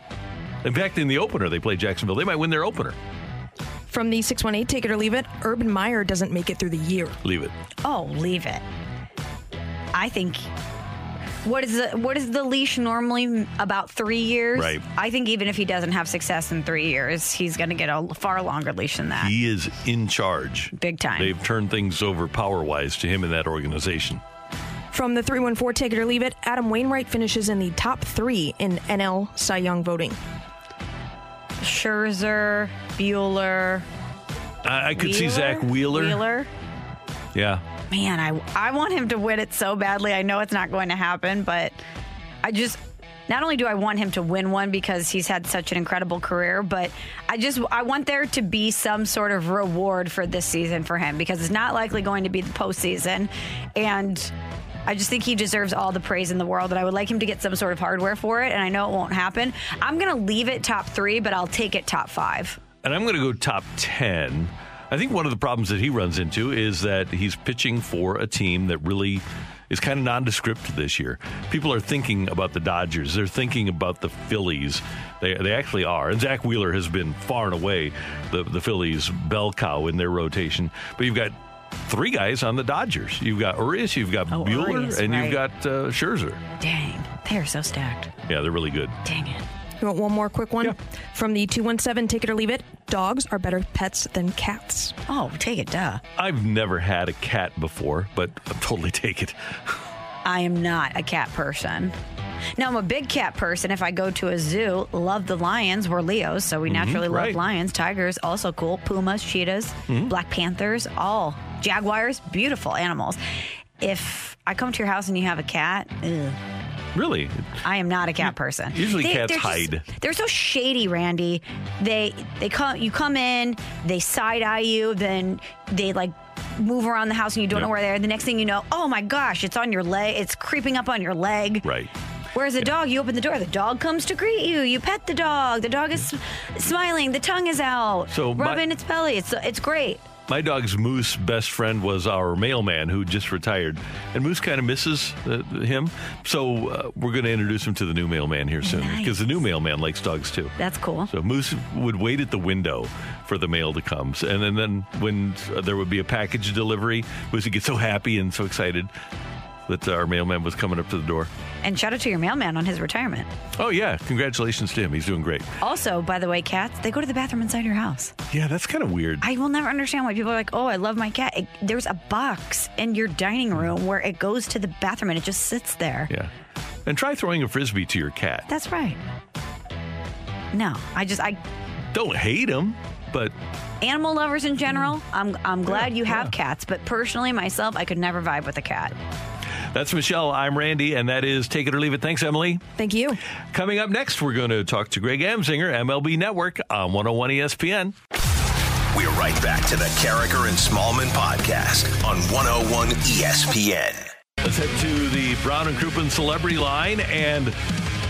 In fact, in the opener, they played Jacksonville. They might win their opener. From the 618, take it or leave it, Urban Meyer doesn't make it through the year. Leave it. Oh, leave it. I think. What is the what is the leash normally about three years? Right. I think even if he doesn't have success in three years, he's going to get a far longer leash than that. He is in charge. Big time. They've turned things over power wise to him in that organization. From the 314, take it or leave it, Adam Wainwright finishes in the top three in NL Cy Young voting. Scherzer, Buehler. I, I could see Zack Wheeler. Wheeler. Yeah. Man, I I want him to win it so badly. I know it's not going to happen, but I just not only do I want him to win one because he's had such an incredible career, but I just I want there to be some sort of reward for this season for him because it's not likely going to be the postseason, and I just think he deserves all the praise in the world. And I would like him to get some sort of hardware for it. And I know it won't happen. I'm going to leave it top three, but I'll take it top five. And I'm going to go top 10. I think one of the problems that he runs into is that he's pitching for a team that really is kind of nondescript this year. People are thinking about the Dodgers. They're thinking about the Phillies. They, they actually are. And Zack Wheeler has been far and away the, the Phillies' bell cow in their rotation. But you've got three guys on the Dodgers. You've got Urias, you've got Oh, Buehler, Urias, and right. you've got uh, Scherzer. Dang, they are so stacked. Yeah, they're really good. Dang it. You want one more quick one? From the 217, take it or leave it, dogs are better pets than cats. Oh, take it, duh. I've never had a cat before, but I'll totally take it. I am not a cat person. Now I'm a big cat person. If I go to a zoo, love the lions. We're Leos, so we Mhm, naturally love lions. Tigers, also cool. Pumas, cheetahs, Mhm. black panthers, all jaguars, beautiful animals. If I come to your house and you have a cat, ugh, Really? I am not a cat person. Usually cats they're just- hide. they're so shady, Randy. They they come you come in, they side eye you, then they like move around the house and you don't Yeah. know where they are. The next thing you know, oh my gosh, it's on your leg. It's creeping up on your leg. Right. Whereas a dog, you open the door, the dog comes to greet you. You pet the dog. The dog is mm. smiling. The tongue is out, So my- rubbing its belly. It's it's great. My dog's Moose best friend was our mailman who just retired, and Moose kind of misses uh, him. So uh, we're going to introduce him to the new mailman here soon because the new mailman likes dogs too. That's cool. So Moose would wait at the window for the mail to come, and then, then when uh, there would be a package delivery, Moose would get so happy and so excited that our mailman was coming up to the door. And shout out to your mailman on his retirement. Oh yeah, congratulations to him. He's doing great. Also, by the way, cats, they go to the bathroom inside your house. Yeah, that's kind of weird. I will never understand why people are like, oh, I love my cat. It, there's a box in your dining room where it goes to the bathroom and it just sits there. Yeah, and try throwing a frisbee to your cat. That's right. No, I just, I, Don't hate him, but animal lovers in general, I'm, I'm glad you have cats, but personally, myself, I could never vibe with a cat. That's Michelle. I'm Randy, and that is Take It or Leave It. Thanks, Emily. Thank you. Coming up next, we're going to talk to Greg Amsinger, MLB Network on 101 ESPN. We're right back to the Karraker and Smallman podcast on 101 ESPN. Let's head to the Brown and Crouppen Celebrity Line, and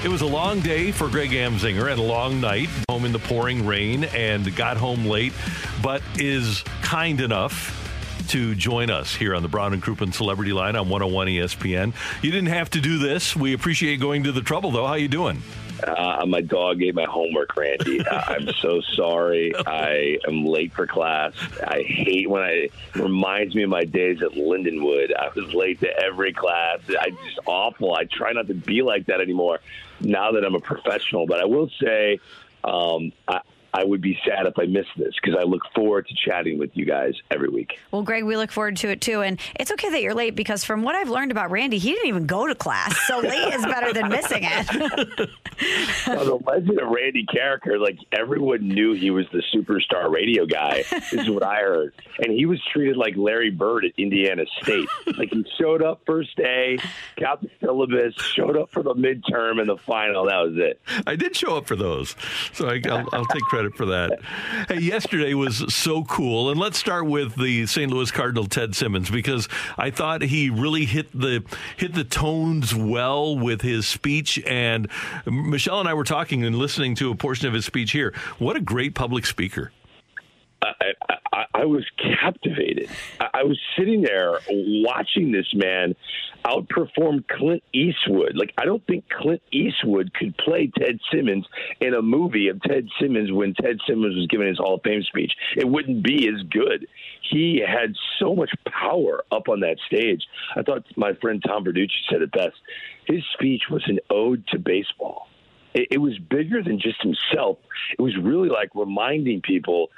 it was a long day for Greg Amsinger and a long night home in the pouring rain and got home late, but is kind enough to join us here on the Brown and Crouppen Celebrity Line on 101 ESPN. You didn't have to do this. We appreciate going to the trouble, though. How you doing? Uh, my dog ate my homework, Randy. Uh, I'm so sorry. I am late for class. I hate when I it reminds me of my days at Lindenwood. I was late to every class. I just awful. I try not to be like that anymore now that I'm a professional. But I will say, um, I, I would be sad if I missed this because I look forward to chatting with you guys every week. Well, Greg, we look forward to it too. And it's okay that you're late because from what I've learned about Randy, he didn't even go to class. So late is better than missing it. Now, the legend of Randy Karraker, like everyone knew he was the superstar radio guy. This is what I heard. And he was treated like Larry Bird at Indiana State. Like he showed up first day, got the syllabus, showed up for the midterm and the final. That was it. I did show up for those, so I, will I'll take credit for that. Hey, yesterday was so cool, and let's start with the St. Louis Cardinal Ted Simmons because I thought he really hit the hit the tones well with his speech. And Michelle and I were talking and listening to a portion of his speech here. What a great public speaker! I, was captivated. I, I was sitting there watching this man outperform Clint Eastwood. Like I don't think Clint Eastwood could play Ted Simmons in a movie of Ted Simmons when Ted Simmons was giving his Hall of Fame speech. It wouldn't be as good. He had so much power up on that stage. I thought my friend Tom Verducci said it best. His speech was an ode to baseball. It, it was bigger than just himself. It was really like reminding people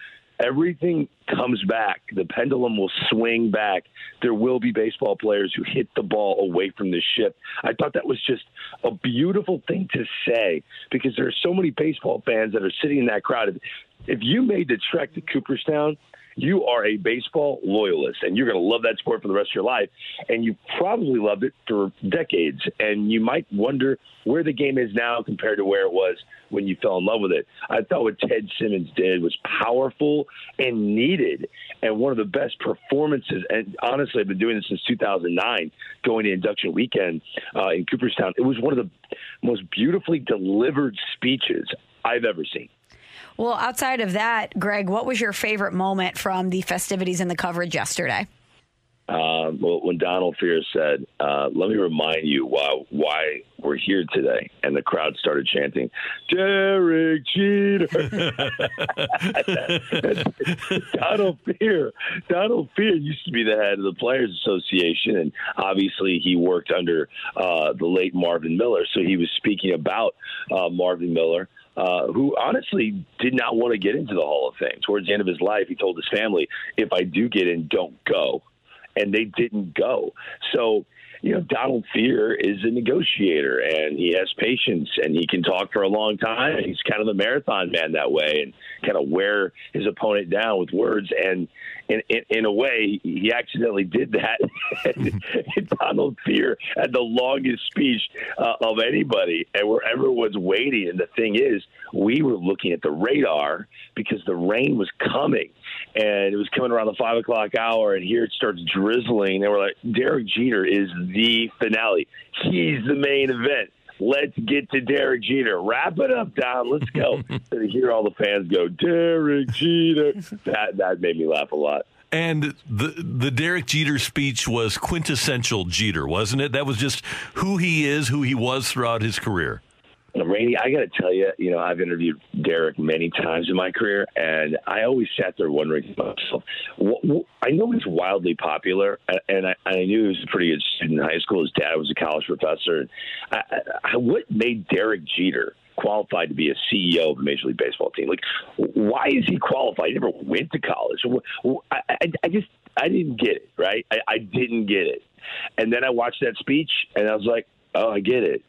everything comes back. The pendulum will swing back. There will be baseball players who hit the ball away from the ship. I thought that was just a beautiful thing to say because there are so many baseball fans that are sitting in that crowd. If you made the trek to Cooperstown, you are a baseball loyalist and you're going to love that sport for the rest of your life. And you probably loved it for decades. And you might wonder where the game is now compared to where it was when you fell in love with it. I thought what Ted Simmons did was powerful and needed and one of the best performances. And honestly, I've been doing this since 2009, going to induction weekend uh, in Cooperstown. It was one of the most beautifully delivered speeches I've ever seen. Well, outside of that, Greg, what was your favorite moment from the festivities and the coverage yesterday? Well, when Donald Fehr said, uh, "Let me remind you why why we're here today," and the crowd started chanting, "Derek Jeter." Donald Fehr. Donald Fehr used to be the head of the Players Association, and obviously he worked under uh, the late Marvin Miller. So he was speaking about uh, Marvin Miller uh, who honestly did not want to get into the Hall of Fame. Towards the end of his life, he told his family, if I do get in, don't go. And they didn't go. So, you know, Donald Fehr is a negotiator and he has patience and he can talk for a long time. He's kind of a marathon man that way and kind of wear his opponent down with words. And in, in, in a way, he accidentally did that. Donald Fehr had the longest speech uh, of anybody, and where everyone's waiting. And the thing is, we were looking at the radar because the rain was coming, and it was coming around the five o'clock hour, and here it starts drizzling. And we're like, Derek Jeter is the finale. He's the main event. Let's get to Derek Jeter. Wrap it up, Don. Let's go. and to hear all the fans go, Derek Jeter, that that made me laugh a lot. And the the Derek Jeter speech was quintessential Jeter, wasn't it? That was just who he is, who he was throughout his career. Rainey, I got to tell you, you know, I've interviewed Derek many times in my career, and I always sat there wondering myself, I know he's wildly popular, and I, knew he was a pretty good student in high school. His dad was a college professor. What made Derek Jeter qualified to be a CEO of a Major League Baseball team? Like, why is he qualified? He never went to college. I, just, I didn't get it, right? I didn't get it. And then I watched that speech, and I was like, oh, I get it.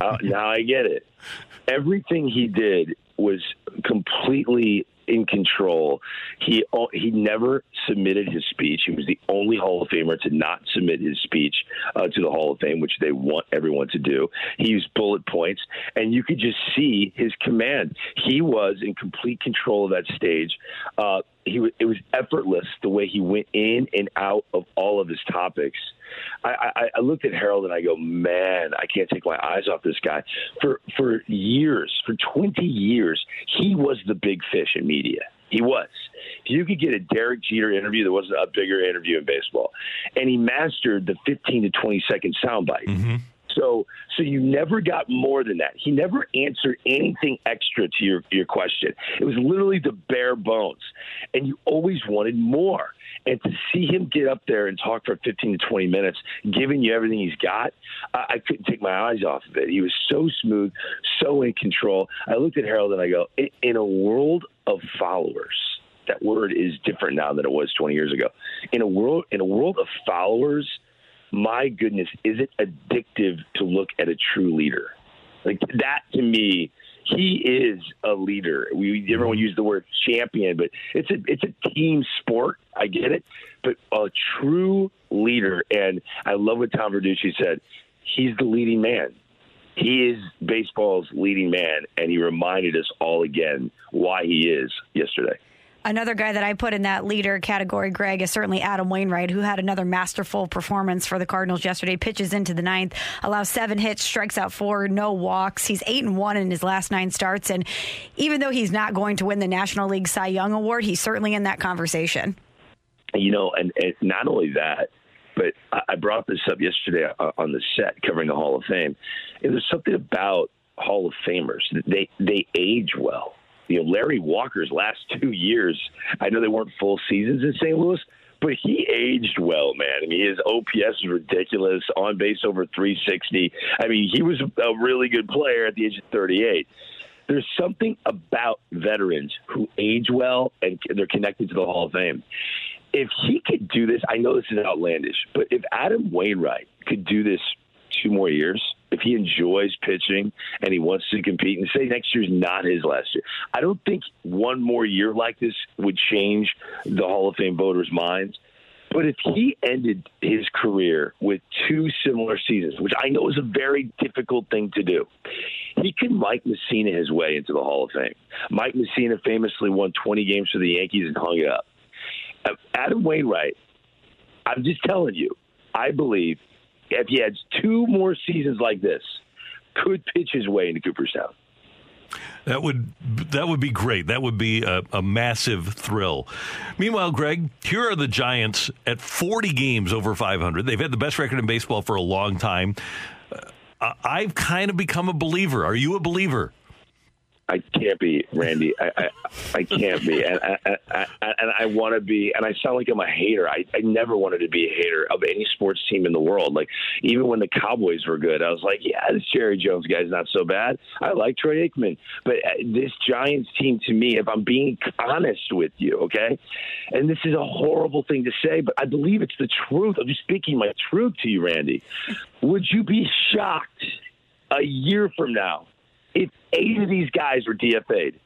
uh, now I get it. Everything he did was completely in control. He he never submitted his speech. He was the only Hall of Famer to not submit his speech uh, to the Hall of Fame, which they want everyone to do. He used bullet points, and you could just see his command. He was in complete control of that stage. Uh, he it was effortless the way he went in and out of all of his topics. I, I, I looked at Harold and I go, man, I can't take my eyes off this guy. For for years, for twenty years, he was the big fish in media. He was. If you could get a Derek Jeter interview, there wasn't a bigger interview in baseball, and he mastered the fifteen to twenty second soundbite. Mm-hmm. So so you never got more than that. He never answered anything extra to your, your question. It was literally the bare bones. And you always wanted more. And to see him get up there and talk for 15 to 20 minutes, giving you everything he's got, I, I couldn't take my eyes off of it. He was so smooth, so in control. I looked at Harold and I go, in, in a world of followers, that word is different now than it was 20 years ago. In a world in a world of followers, my goodness, is it addictive to look at a true leader? Like that to me, he is a leader. We everyone mm-hmm. use the word champion, but it's a it's a team sport. I get it, but a true leader, and I love what Tom Verducci said. He's the leading man. He is baseball's leading man, and he reminded us all again why he is yesterday. Another guy that I put in that leader category, Greg, is certainly Adam Wainwright, who had another masterful performance for the Cardinals yesterday. Pitches into the ninth, allows seven hits, strikes out four, no walks. He's eight and one in his last nine starts, and even though he's not going to win the National League Cy Young Award, he's certainly in that conversation. you know, and, and not only that, but I brought this up yesterday on the set covering the Hall of Fame. And there's something about Hall of Famers they they age well. You know, Larry Walker's last two years, I know they weren't full seasons in St. Louis, but he aged well, man. I mean, his OPS is ridiculous, on base over 360. I mean, he was a really good player at the age of 38 there's something about veterans who age well and they're connected to the Hall of Fame. If he could do this, I know this is outlandish, but if Adam Wainwright could do this two more years, if he enjoys pitching and he wants to compete and say next year's not his last year, I don't think one more year like this would change the Hall of Fame voters' minds. But if he ended his career with two similar seasons, which I know is a very difficult thing to do, he could Mike Mussina his way into the Hall of Fame. Mike Mussina famously won 20 games for the Yankees and hung it up. Adam Wainwright, I'm just telling you, I believe if he had two more seasons like this, could pitch his way into Cooperstown. That would that would be great. That would be a, a, massive thrill. Meanwhile, Greg, here are the Giants at 40 games over 500. They've had the best record in baseball for a long time. Uh, I've kind of become a believer. Are you a believer? I can't be, Randy. I I, I can't be, and I, I, I and I want to be. And I sound like I'm a hater. I, I never wanted to be a hater of any sports team in the world. Like even when the Cowboys were good, I was like, yeah, this Jerry Jones guy's not so bad. I like Troy Aikman, but uh, this Giants team, to me, if I'm being honest with you, okay, and this is a horrible thing to say, but I believe it's the truth. I'm just speaking my truth to you, Randy. Would you be shocked a year from now? If eight of these guys were DFA'd.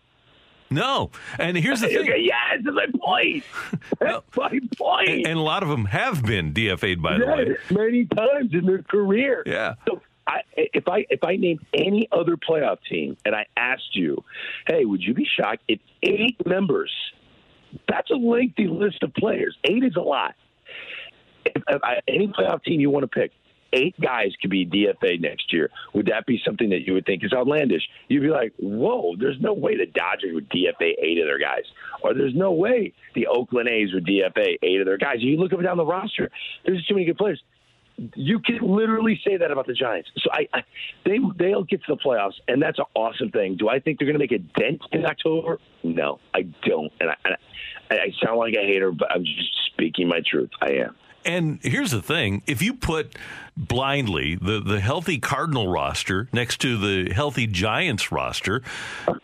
No, and here's the thing. yeah, that's my point. That's my point. And, and, a lot of them have been DFA'd, by yes, the way, many times in their career. Yeah. So I, if I if I named any other playoff team and I asked you, hey, would you be shocked if eight members? That's a lengthy list of players. Eight is a lot. If, if I, any playoff team you want to pick, eight guys could be DFA next year, would that be something that you would think is outlandish? You'd be like, whoa, there's no way the Dodgers would DFA eight of their guys. Or there's no way the Oakland A's would DFA eight of their guys. You look up and down the roster, there's too many good players. You can literally say that about the Giants. So I, I they they'll get to the playoffs, and that's an awesome thing. Do I think they're going to make a dent in October? No, I don't. And I, I, I sound like a hater, but I'm just speaking my truth. I am. And here's the thing if you put blindly the, the healthy Cardinal roster next to the healthy Giants roster,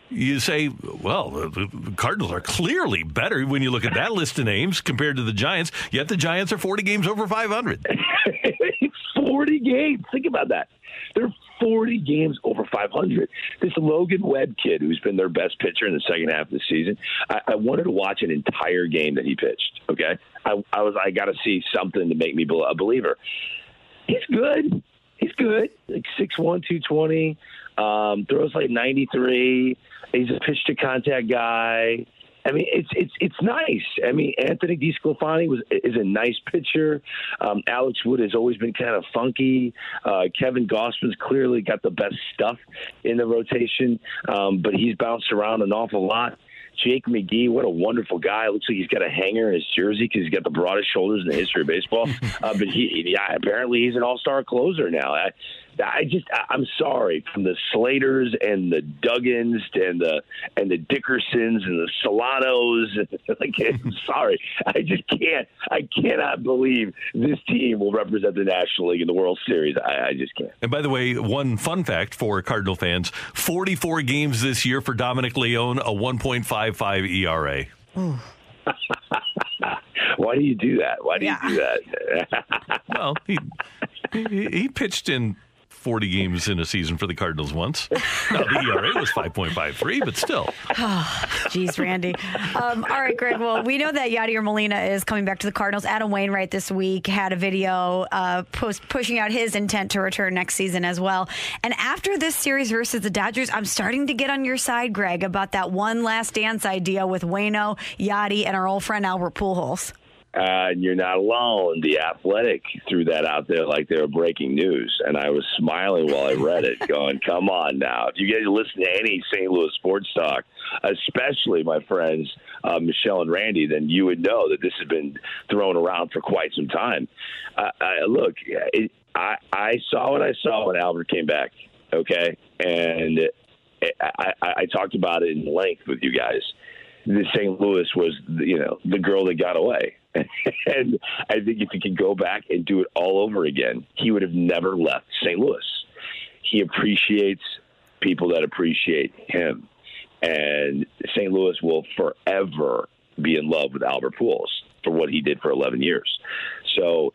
you say, well, the Cardinals are clearly better when you look at that list of names compared to the Giants, yet the Giants are 40 games over 500. 40 games. Think about that. They're 40 games over 500. This Logan Webb kid, who's been their best pitcher in the second half of the season, I, I wanted to watch an entire game that he pitched. Okay, I, I was I got to see something to make me a believer. He's good. He's good. Like six one, two twenty. Um, throws like 93. He's a pitch to contact guy. I mean, it's it's it's nice. I mean, Anthony DeSclafani was is a nice pitcher. Um, Alex Wood has always been kind of funky. Uh, Kevin Gausman's clearly got the best stuff in the rotation, um, but he's bounced around an awful lot. Jake McGee, what a wonderful guy. Looks like he's got a hanger in his jersey because he's got the broadest shoulders in the history of baseball. uh, but he, yeah, apparently he's an all-star closer now. I, I just, I'm sorry from the Slaters and the Duggars and the and the Dickersons and the Solanos. like, I'm sorry, I just can't. I cannot believe this team will represent the National League in the World Series. I, I just can't. And by the way, one fun fact for Cardinal fans: 44 games this year for Dominic Leone, a 1.55 ERA. Why do you do that? Why do Yeah. you do that? well, he, he he pitched in 40 games in a season for the Cardinals once. Now, the ERA was 5.53, but still. Jeez, Randy. Um, all right, Greg. Well, we know that Yadier Molina is coming back to the Cardinals. Adam Wainwright this week had a video uh, post pushing out his intent to return next season as well. And after this series versus the Dodgers, I'm starting to get on your side, Greg, about that one last dance idea with Wayno, Yadi, and our old friend Albert Pujols. Uh, and you're not alone. The Athletic threw that out there like they were breaking news, and I was smiling while I read it, going, "Come on now! If you guys listen to any St. Louis sports talk, especially my friends uh, Michelle and Randy, then you would know that this has been thrown around for quite some time." Uh, I, look, it, I, I saw what I saw when Albert came back. Okay, and I, I, I talked about it in length with you guys. The St. Louis was, you know, the girl that got away and I think if he could go back and do it all over again, he would have never left St. Louis. He appreciates people that appreciate him. And St. Louis will forever be in love with Albert Pujols for what he did for 11 years. So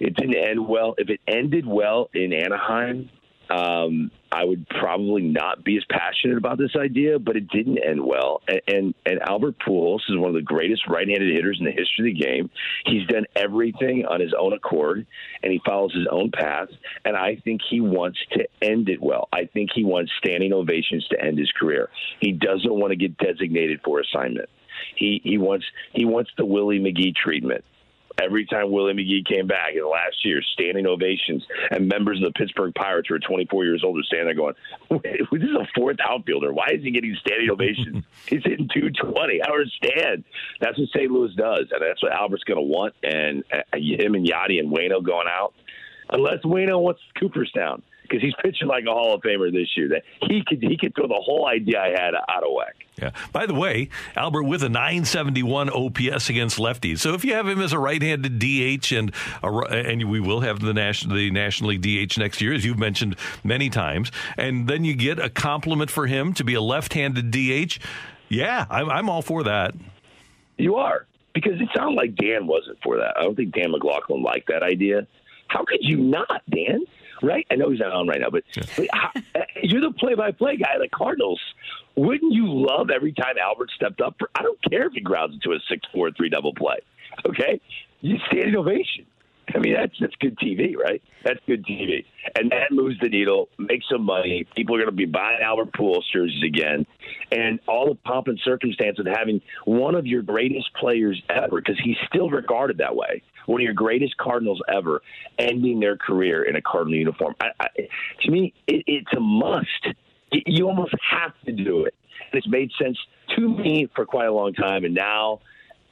it didn't end well. If it ended well in Anaheim, um, I would probably not be as passionate about this idea, but it didn't end well. And, and, and Albert Pujols is one of the greatest right-handed hitters in the history of the game. He's done everything on his own accord, and he follows his own path. And I think he wants to end it well. I think he wants standing ovations to end his career. He doesn't want to get designated for assignment. He he wants he wants the Willie McGee treatment every time Willie McGee came back in the last year, standing ovations, and members of the Pittsburgh Pirates who are 24 years old are standing there going, "This is a fourth outfielder. Why is he getting standing ovations? He's hitting 220. I don't understand." That's what St. Louis does, and that's what Albert's going to want. And uh, him and Yadi and Wayno going out, unless Wayno wants Cooperstown because he's pitching like a Hall of Famer this year. That he could he could throw the whole idea I had out of whack. Yeah. By the way, Albert with a 971 OPS against lefties. So if you have him as a right-handed DH and a, and we will have the national the National League DH next year, as you've mentioned many times, and then you get a complement for him to be a left-handed DH. Yeah, I'm, I'm all for that. You are because it sounded like Dan wasn't for that. I don't think Dan McLaughlin liked that idea. How could you not, Dan? Right? I know he's not on right now, but, but how, uh, you're the play-by-play guy. The Cardinals, wouldn't you love every time Albert stepped up? For, I don't care if he grounds into a six-four-three double play. Okay, you standing ovation. I mean, that's that's good TV, right? That's good TV, and that moves the needle, makes some money. People are going to be buying Albert Pujols jerseys again, and all the pomp and circumstance of having one of your greatest players ever, because he's still regarded that way, one of your greatest Cardinals ever, ending their career in a Cardinal uniform. I, I, to me, it, it's a must. You almost have to do it, and it's made sense to me for quite a long time, and now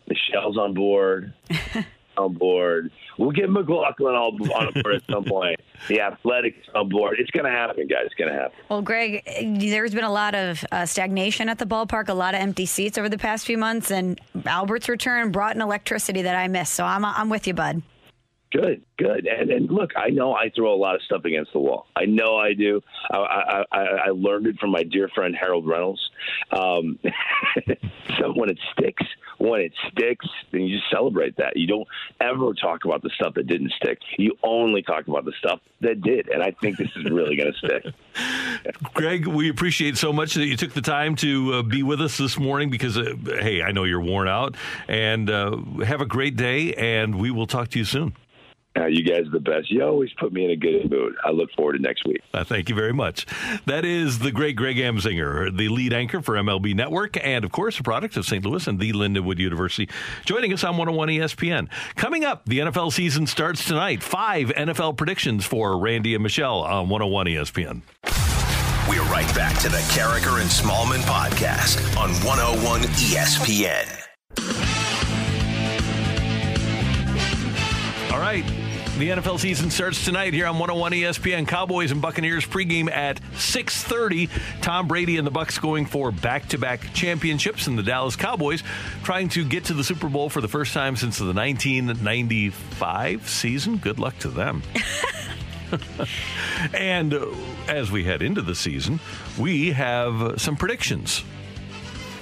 Michelle's on board. on board. We'll get McLaughlin on board at some point. The Athletics on board. It's going to happen, guys. It's going to happen. Well, Greg, there's been a lot of uh, stagnation at the ballpark, a lot of empty seats over the past few months, and Albert's return brought an electricity that I missed. So I'm I'm with you, bud. Good, good. And, and look, I know I throw a lot of stuff against the wall. I know I do. I, I, I learned it from my dear friend Harold Reynolds. Um, so when it sticks, when it sticks, then you just celebrate that. You don't ever talk about the stuff that didn't stick. You only talk about the stuff that did. And I think this is really going to stick. Greg, we appreciate so much that you took the time to uh, be with us this morning because, uh, hey, I know you're worn out. And uh, have a great day, and we will talk to you soon. Uh, you guys are the best. You always put me in a good mood. I look forward to next week. Uh, thank you very much. That is the great Greg Amsinger, the lead anchor for MLB Network, and of course, a product of St. Louis and the Lindenwood University, joining us on 101 ESPN. Coming up, the NFL season starts tonight. Five NFL predictions for Randy and Michelle on 101 ESPN. We're right back to the Karraker and Smallman podcast on 101 ESPN. All right. The NFL season starts tonight here on 101 ESPN. Cowboys and Buccaneers pregame at 6:30. Tom Brady and the Bucs going for back-to-back championships, and the Dallas Cowboys trying to get to the Super Bowl for the first time since the 1995 season. Good luck to them. and uh, as we head into the season, we have some predictions.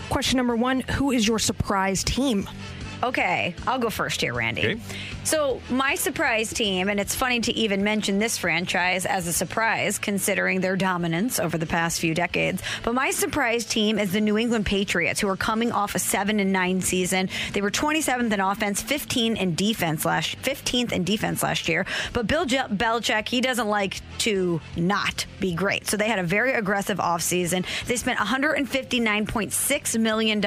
Question number one Who is your surprise team? Okay, I'll go first here, Randy. Okay. So, my surprise team, and it's funny to even mention this franchise as a surprise considering their dominance over the past few decades. But my surprise team is the New England Patriots, who are coming off a 7 and 9 season. They were 27th in offense, 15 in defense last 15th in defense last year. But Bill Belichick, he doesn't like to not be great. So, they had a very aggressive offseason. They spent $159.6 million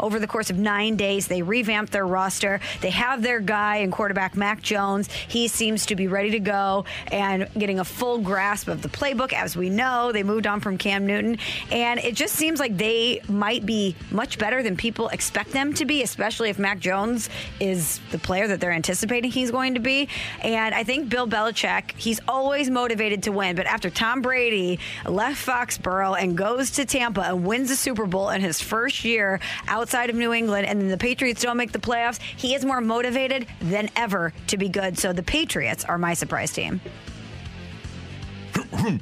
over the course of 9 days. They revamped revamp their roster. They have their guy and quarterback Mac Jones. He seems to be ready to go and getting a full grasp of the playbook. As we know, they moved on from Cam Newton, and it just seems like they might be much better than people expect them to be, especially if Mac Jones is the player that they're anticipating he's going to be. And I think Bill Belichick, he's always motivated to win, but after Tom Brady left Foxborough and goes to Tampa and wins the Super Bowl in his first year outside of New England, and then the Patriots don't make the playoffs, he is more motivated than ever to be good. So the Patriots are my surprise team.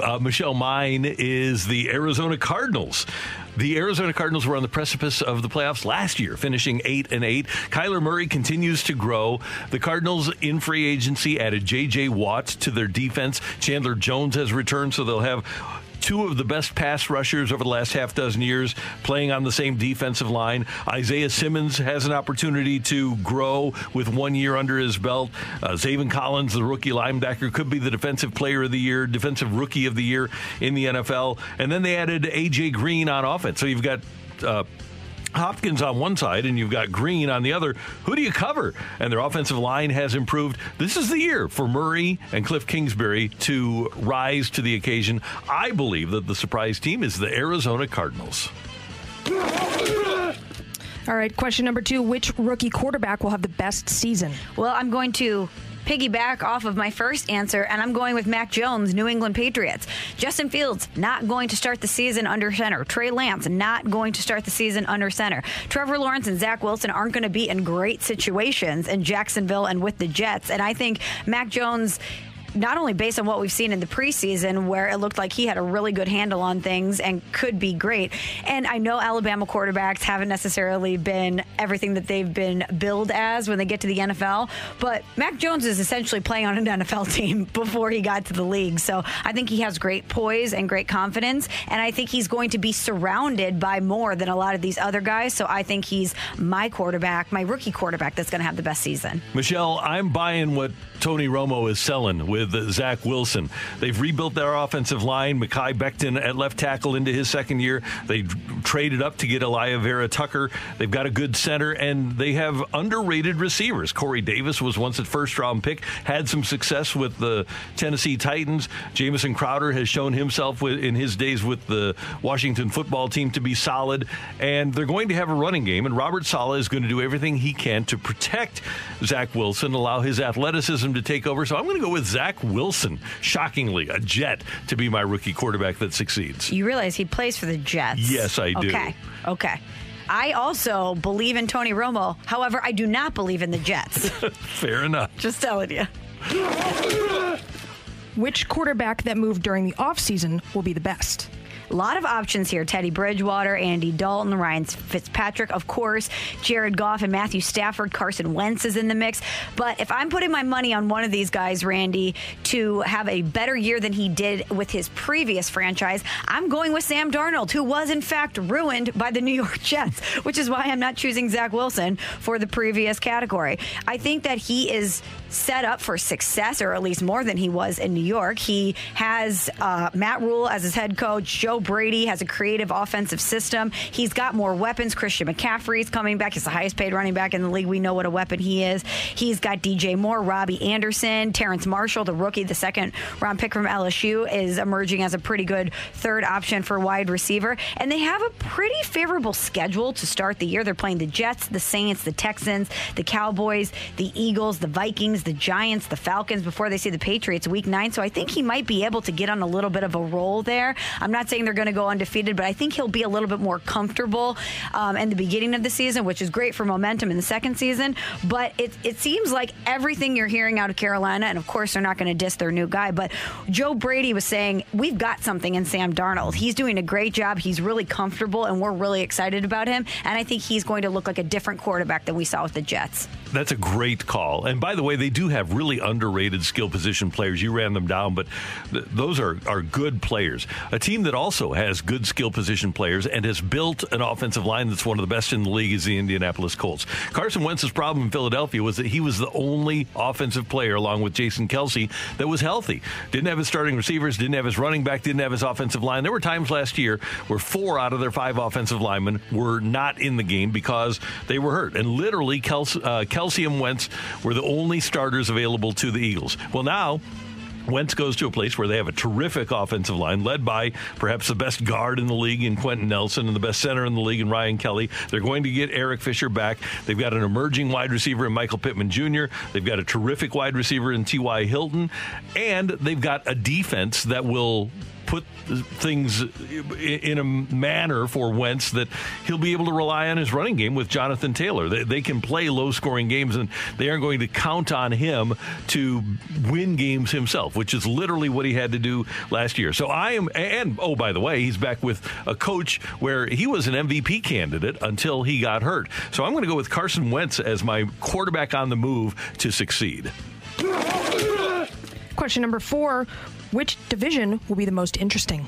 Uh, Michelle, mine is the Arizona Cardinals. The Arizona Cardinals were on the precipice of the playoffs last year, finishing eight and eight. Kyler Murray continues to grow. The Cardinals in free agency added J.J. Watt to their defense. Chandler Jones has returned, so they'll have two of the best pass rushers over the last half dozen years playing on the same defensive line. Isaiah Simmons has an opportunity to grow with one year under his belt. Uh, Zaven Collins, the rookie linebacker, could be the defensive player of the year, defensive rookie of the year in the NFL. And then they added A.J. Green on offense. So you've got. Uh, Hopkins on one side and you've got Green on the other. Who do you cover? And their offensive line has improved. This is the year for Murray and Cliff Kingsbury to rise to the occasion. I believe that the surprise team is the Arizona Cardinals. All right, question number two Which rookie quarterback will have the best season? Well, I'm going to piggyback off of my first answer, and I'm going with Mac Jones, New England Patriots. Justin Fields not going to start the season under center. Trey Lance not going to start the season under center. Trevor Lawrence and Zach Wilson aren't going to be in great situations in Jacksonville and with the Jets. And I think Mac Jones not only based on what we've seen in the preseason, where it looked like he had a really good handle on things and could be great. And I know Alabama quarterbacks haven't necessarily been everything that they've been billed as when they get to the NFL, but Mac Jones is essentially playing on an NFL team before he got to the league. So I think he has great poise and great confidence, and I think he's going to be surrounded by more than a lot of these other guys. So I think he's my quarterback, my rookie quarterback that's going to have the best season. Michelle, I'm buying what Tony Romo is selling with Zach Wilson. They've rebuilt their offensive line. Mekhi Becton at left tackle into his second year. They traded up to get Alijah Vera Tucker. They've got a good center, and they have underrated receivers. Corey Davis was once a first round pick, had some success with the Tennessee Titans. Jamison Crowder has shown himself in his days with the Washington football team to be solid, and they're going to have a running game, and Robert Saleh is going to do everything he can to protect Zach Wilson, allow his athleticism to take over. So I'm going to go with Zach Wilson, shockingly, a Jet, to be my rookie quarterback that succeeds. You realize he plays for the Jets. Yes, I do. Okay. Okay. I also believe in Tony Romo. However, I do not believe in the Jets. Fair enough. Just telling you. Which quarterback that moved during the offseason will be the best? A lot of options here. Teddy Bridgewater, Andy Dalton, Ryan Fitzpatrick, of course, Jared Goff and Matthew Stafford. Carson Wentz is in the mix. But if I'm putting my money on one of these guys, Randy, to have a better year than he did with his previous franchise, I'm going with Sam Darnold, who was in fact ruined by the New York Jets, which is why I'm not choosing Zach Wilson for the previous category. I think that he is set up for success, or at least more than he was in New York. He has uh, Matt Rhule as his head coach. Joe Brady has a creative offensive system. He's got more weapons. Christian McCaffrey's coming back. He's the highest paid running back in the league. We know what a weapon he is. He's got DJ Moore, Robbie Anderson, Terrace Marshall, the rookie, the second round pick from LSU, is emerging as a pretty good third option for wide receiver. And they have a pretty favorable schedule to start the year. They're playing the Jets, the Saints, the Texans, the Cowboys, the Eagles, the Vikings, the Giants, the Falcons before they see the Patriots week nine. So I think he might be able to get on a little bit of a roll there. I'm not saying they're going to go undefeated, but I think he'll be a little bit more comfortable um, in the beginning of the season, which is great for momentum in the second season. But it, it seems like everything you're hearing out of Carolina, and of course they're not going to diss their new guy, but Joe Brady was saying, We've got something in Sam Darnold. He's doing a great job. He's really comfortable, and we're really excited about him. And I think he's going to look like a different quarterback than we saw with the Jets. That's a great call. And by the way, they do have really underrated skill position players. You ran them down, but th- those are, are good players. A team that also has good skill position players and has built an offensive line that's one of the best in the league is the Indianapolis Colts. Carson Wentz's problem in Philadelphia was that he was the only offensive player, along with Jason Kelce, that was healthy. Didn't have his starting receivers, didn't have his running back, didn't have his offensive line. There were times last year where four out of their five offensive linemen were not in the game because they were hurt. And literally, Kelce, uh, Kelce and Wentz were the only starters available to the Eagles. Well, now Wentz goes to a place where they have a terrific offensive line led by perhaps the best guard in the league in Quenton Nelson and the best center in the league in Ryan Kelly. They're going to get Eric Fisher back. They've got an emerging wide receiver in Michael Pittman Jr. They've got a terrific wide receiver in T.Y. Hilton. And they've got a defense that will put things in a manner for Wentz that he'll be able to rely on his running game with Jonathan Taylor. They, they, can play low scoring games and they aren't going to count on him to win games himself, which is literally what he had to do last year. So I am, and oh, by the way, he's back with a coach where he was an MVP candidate until he got hurt. So I'm going to go with Carson Wentz as my quarterback on the move to succeed. Question number four Which division will be the most interesting?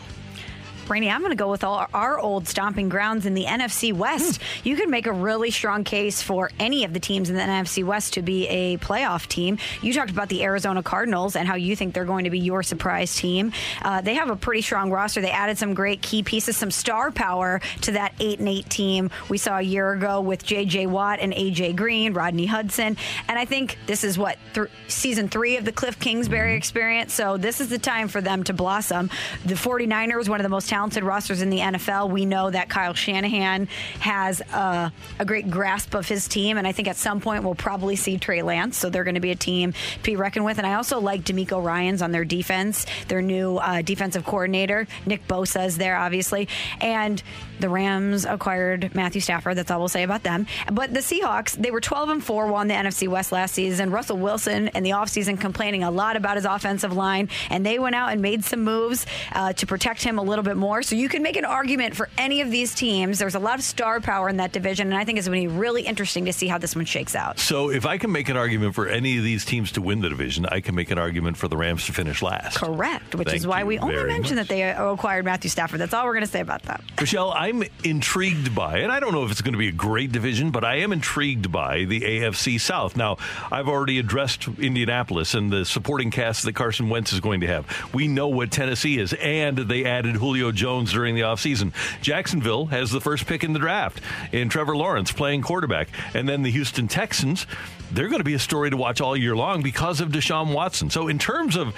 Rainey, I'm going to go with all our old stomping grounds in the NFC West. Hmm. You could make a really strong case for any of the teams in the NFC West to be a playoff team. You talked about the Arizona Cardinals and how you think they're going to be your surprise team. Uh, they have a pretty strong roster. They added some great key pieces, some star power to that eight and eight team we saw a year ago with J.J. Watt and A.J. Green, Rodney Hudson, and I think this is what th- season three of the Cliff Kingsbury experience. So this is the time for them to blossom. The 49ers, one of the most talented rosters in the NFL. We know that Kyle Shanahan has a, a, great grasp of his team, and I think at some point we'll probably see Trey Lance. So they're going to be a team to be reckoned with. And I also like DeMeco Ryans on their defense, their new uh, defensive coordinator. Nick Bosa is there, obviously, and the Rams acquired Matthew Stafford. That's all we'll say about them. But the Seahawks, they were 12 and 4, won the NFC West last season. Russell Wilson in the offseason complaining a lot about his offensive line, and they went out and made some moves uh, to protect him a little bit more. So you can make an argument for any of these teams. There's a lot of star power in that division, and I think it's going to be really interesting to see how this one shakes out. So if I can make an argument for any of these teams to win the division, I can make an argument for the Rams to finish last. Correct, which Thank is why we only mentioned much. that they acquired Matthew Stafford. That's all we're going to say about that. Michelle, I'm intrigued by, and I don't know if it's going to be a great division, but I am intrigued by the AFC South. Now, I've already addressed Indianapolis and the supporting cast that Carson Wentz is going to have. We know what Tennessee is, and they added Julio Jones during the offseason. Jacksonville has the first pick in the draft in Trevor Lawrence playing quarterback. And then the Houston Texans, they're going to be a story to watch all year long because of Deshaun Watson. So, in terms of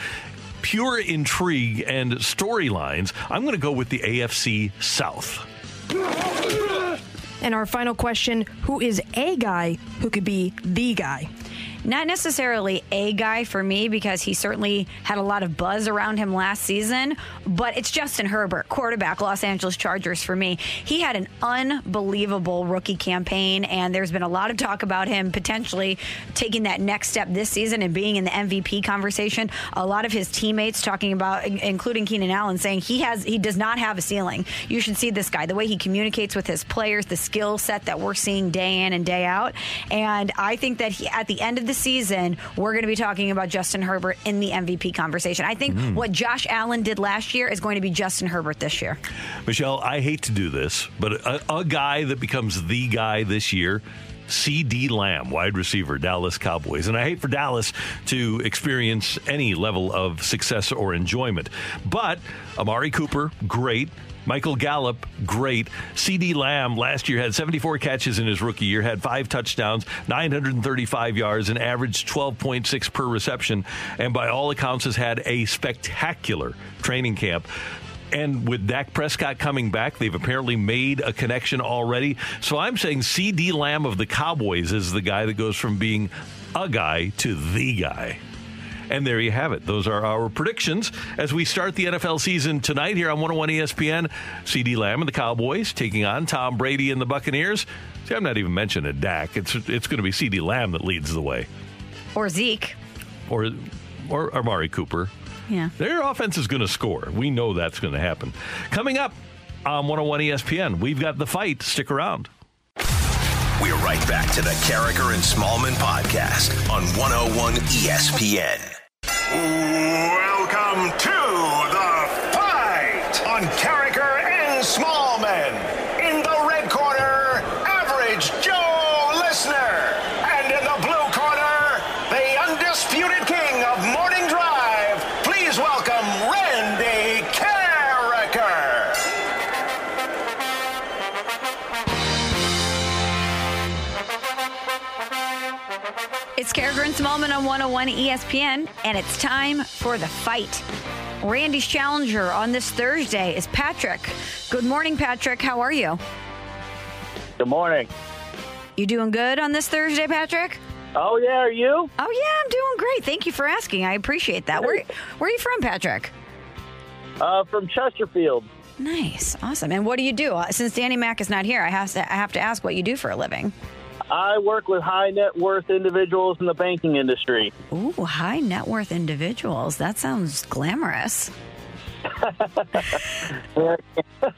pure intrigue and storylines, I'm going to go with the AFC South. And our final question Who is a guy who could be the guy? Not necessarily a guy for me because he certainly had a lot of buzz around him last season, but it's Justin Herbert, quarterback, Los Angeles Chargers for me. He had an unbelievable rookie campaign, and there's been a lot of talk about him potentially taking that next step this season and being in the MVP conversation. A lot of his teammates talking about, including Keenan Allen, saying he has he does not have a ceiling. You should see this guy, the way he communicates with his players, the skill set that we're seeing day in and day out. And I think that he, at the end of the season, we're going to be talking about Justin Herbert in the MVP conversation. I think Mm. what Josh Allen did last year is going to be Justin Herbert this year. Michelle, I hate to do this, but a, a guy that becomes the guy this year. CeeDee Lamb, wide receiver, Dallas Cowboys. And I hate for Dallas to experience any level of success or enjoyment. But Amari Cooper, great. Michael Gallup, great. CeeDee Lamb last year had 74 catches in his rookie year, had five touchdowns, 935 yards, and averaged 12.6 per reception, and by all accounts has had a spectacular training camp. And with Dak Prescott coming back, they've apparently made a connection already. So I'm saying CeeDee Lamb of the Cowboys is the guy that goes from being a guy to the guy. And there you have it. Those are our predictions as we start the NFL season tonight here on 101 ESPN. CeeDee Lamb and the Cowboys taking on Tom Brady and the Buccaneers. See, I'm not even mentioning Dak. It's it's going to be CeeDee Lamb that leads the way, Or Zeke. or or Amari Cooper. Yeah. Their offense is going to score. We know that's going to happen. Coming up on 101 ESPN, we've got the fight. Stick around. We're right back to the Karraker and Smallmon podcast on 101 ESPN. Welcome to the fight on Karraker and Smallmon. And Smallmon on 101 ESPN, and it's time for the fight. Randy's challenger on this Thursday is Patrick. Good morning, Patrick. How are you? Good morning. You doing good on this Thursday, Patrick? Oh yeah, are you? Oh yeah, I'm doing great. Thank you for asking. I appreciate that. Where Where are you from, Patrick? Uh, from Chesterfield. Nice, awesome. And what do you do? Uh, Since Danny Mack is not here, I have to I have to ask what you do for a living. I work with high net worth individuals in the banking industry. Ooh, high net worth individuals. That sounds glamorous. I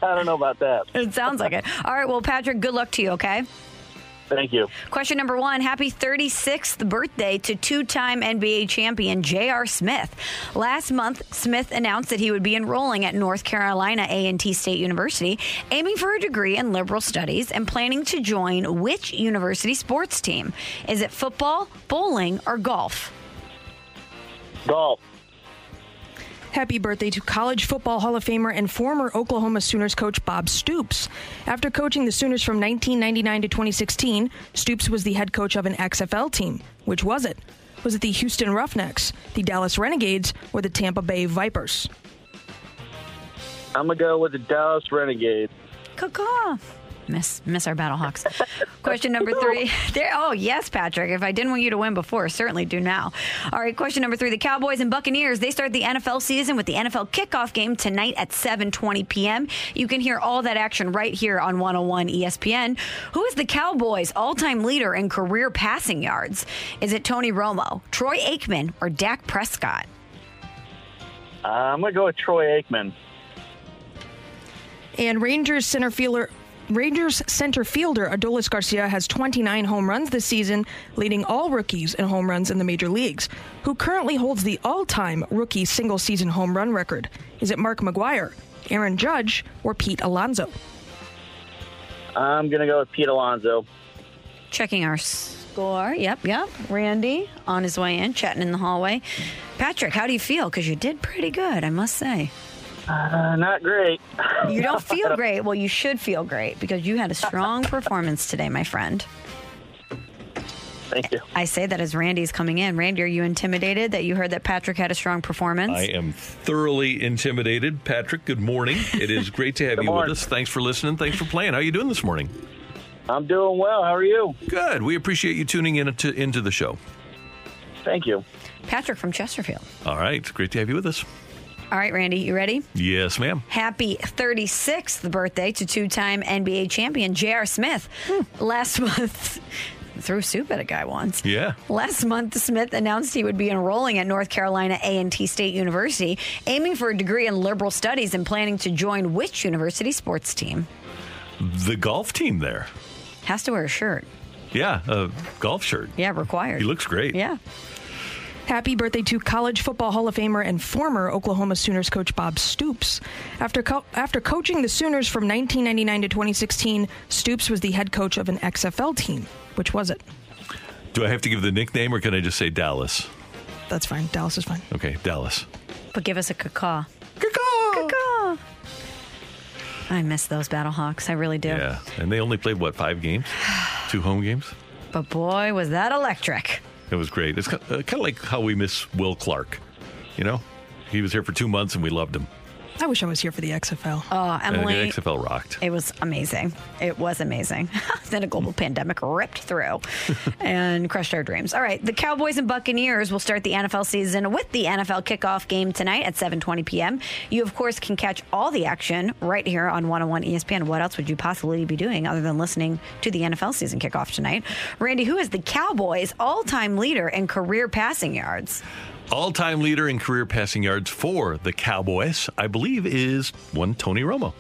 don't know about that. It sounds like it. All right, well, Patrick, good luck to you, okay? Thank you. Question number one Happy 36th birthday to two time NBA champion J.R. Smith. Last month, Smith announced that he would be enrolling at North Carolina A&T State University, aiming for a degree in liberal studies and planning to join which university sports team? Is it football, bowling, or golf? Golf. Happy birthday to College Football Hall of Famer and former Oklahoma Sooners coach Bob Stoops. After coaching the Sooners from 1999 to 2016, Stoops was the head coach of an XFL team. Which was it? Was it the Houston Roughnecks, the Dallas Renegades, or the Tampa Bay Vipers? I'm gonna go with the Dallas Renegades. Caw Miss miss our Battlehawks. question number three. There. Oh yes, Patrick. If I didn't want you to win before, certainly do now. All right. Question number three. The Cowboys and Buccaneers they start the NFL season with the NFL kickoff game tonight at 7:20 p.m. You can hear all that action right here on 101 ESPN. Who is the Cowboys' all-time leader in career passing yards? Is it Tony Romo, Troy Aikman, or Dak Prescott? Uh, I'm gonna go with Troy Aikman. And Rangers center fielder Rangers center fielder Adolis Garcia has 29 home runs this season, leading all rookies in home runs in the major leagues. Who currently holds the all-time rookie single-season home run record? Is it Mark McGwire, Aaron Judge, or Pete Alonso? I'm gonna go with Pete Alonso. Checking our score. Yep, yep. Randy on his way in, chatting in the hallway. Patrick, how do you feel? Because you did pretty good, I must say. Uh, not great. You don't feel great. Well, you should feel great because you had a strong performance today, my friend. Thank you. I say that as Randy's coming in. Randy, are you intimidated that you heard that Patrick had a strong performance? I am thoroughly intimidated. Patrick, good morning. It is great to have Good you with us. Thanks for listening. Thanks for playing. How are you doing this morning? I'm doing well. How are you? Good. We appreciate you tuning in to, into the show. Thank you. Patrick from Chesterfield. All right. Great to have you with us. All right, Randy, you ready? Yes, ma'am. Happy 36th birthday to two time NBA champion J.R. Smith. Hmm. Last month, threw soup at a guy once. Yeah. Last month, Smith announced he would be enrolling at North Carolina A&T State University, aiming for a degree in liberal studies and planning to join which university sports team? The golf team there. Has to wear a shirt. Yeah, a golf shirt. Yeah, required. He looks great. Yeah. Happy birthday to College Football Hall of Famer and former Oklahoma Sooners coach Bob Stoops. After co- after coaching the Sooners from 1999 to 2016, Stoops was the head coach of an XFL team. Which was it? Do I have to give the nickname or can I just say Dallas? That's fine. Dallas is fine. Okay, Dallas. But give us a caw. Caw. I miss those Battlehawks. I really do. Yeah. And they only played, what, five games? Two home games? But boy, was that electric. It was great. It's uh, kind of like how we miss Will Clark. You know, he was here for two months and we loved him. I wish I was here for the XFL. Oh, And Emily. the XFL rocked. It was amazing. It was amazing. then a global pandemic ripped through and crushed our dreams. All right, the Cowboys and Buccaneers will start the NFL season with the NFL kickoff game tonight at 7:20 p.m. You of course can catch all the action right here on 101 ESPN. What else would you possibly be doing other than listening to the NFL season kickoff tonight? Randy, who is the Cowboys' all-time leader in career passing yards? All time leader in career passing yards for the Cowboys, I believe, is one Tony Romo.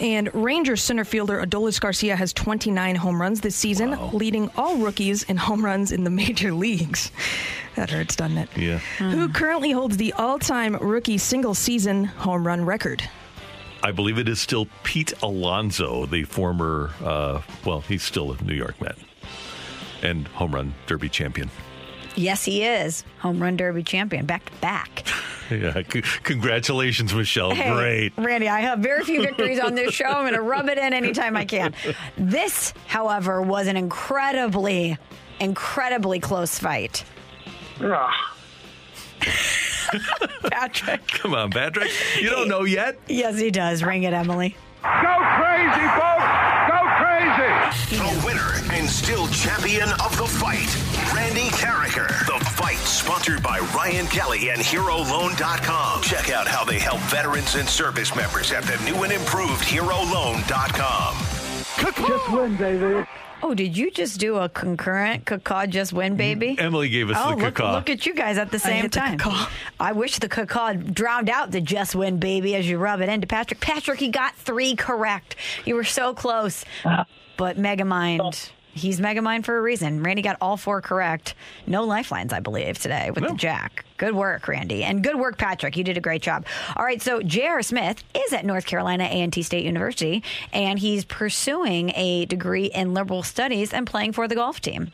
And Rangers center fielder Adolis Garcia has 29 home runs this season, leading all rookies in home runs in the major leagues. That hurts, doesn't it? Yeah. Who currently holds the all time rookie single season home run record? I believe it is still Pete Alonso, the former, uh, well, he's still a New York Met and home run derby champion. Yes, he is. Home run derby champion, back to back. Yeah, c- congratulations, Michelle. Hey, Great. Randy, I have very few victories on this show. I'm going to rub it in anytime I can. This, however, was an incredibly, incredibly close fight. Patrick. Come on, Patrick. You don't know yet? Yes, he does. Ring it, Emily. Go crazy, folks! Go crazy! The winner and still champion of the fight, Randy Karraker. The fight sponsored by Ryan Kelly and HeroLoan.com. Check out how they help veterans and service members at the new and improved HeroLoan.com. Just win, baby. Oh, did you just do a concurrent cacaw just win, baby? Mm, Emily gave us oh, the look, cacaw. look at you guys at the same hit the time. cacaw. I wish the cacaw drowned out the just win, baby, as you rub it into Patrick. Patrick, he got three correct. You were so close. Uh, but Megamind, he's Megamind for a reason. Randy got all four correct. No lifelines, I believe, today with the Jack. Good work, Randy. And good work, Patrick. You did a great job. All right, so J.R. Smith is at North Carolina A&T State University, and he's pursuing a degree in liberal studies and playing for the golf team.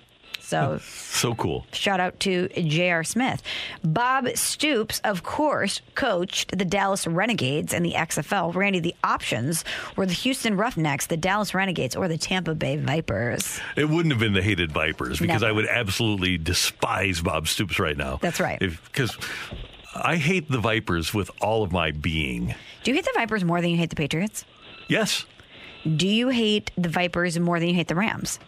So So cool. Shout out to J.R. Smith. Bob Stoops, of course, coached the Dallas Renegades in the XFL. Randy, the options were the Houston Roughnecks, the Dallas Renegades, or the Tampa Bay Vipers. It wouldn't have been the hated Vipers because Never. I would absolutely despise Bob Stoops right now. That's right. Because I hate the Vipers with all of my being. Do you hate the Vipers more than you hate the Patriots? Yes. Do you hate the Vipers more than you hate the Rams?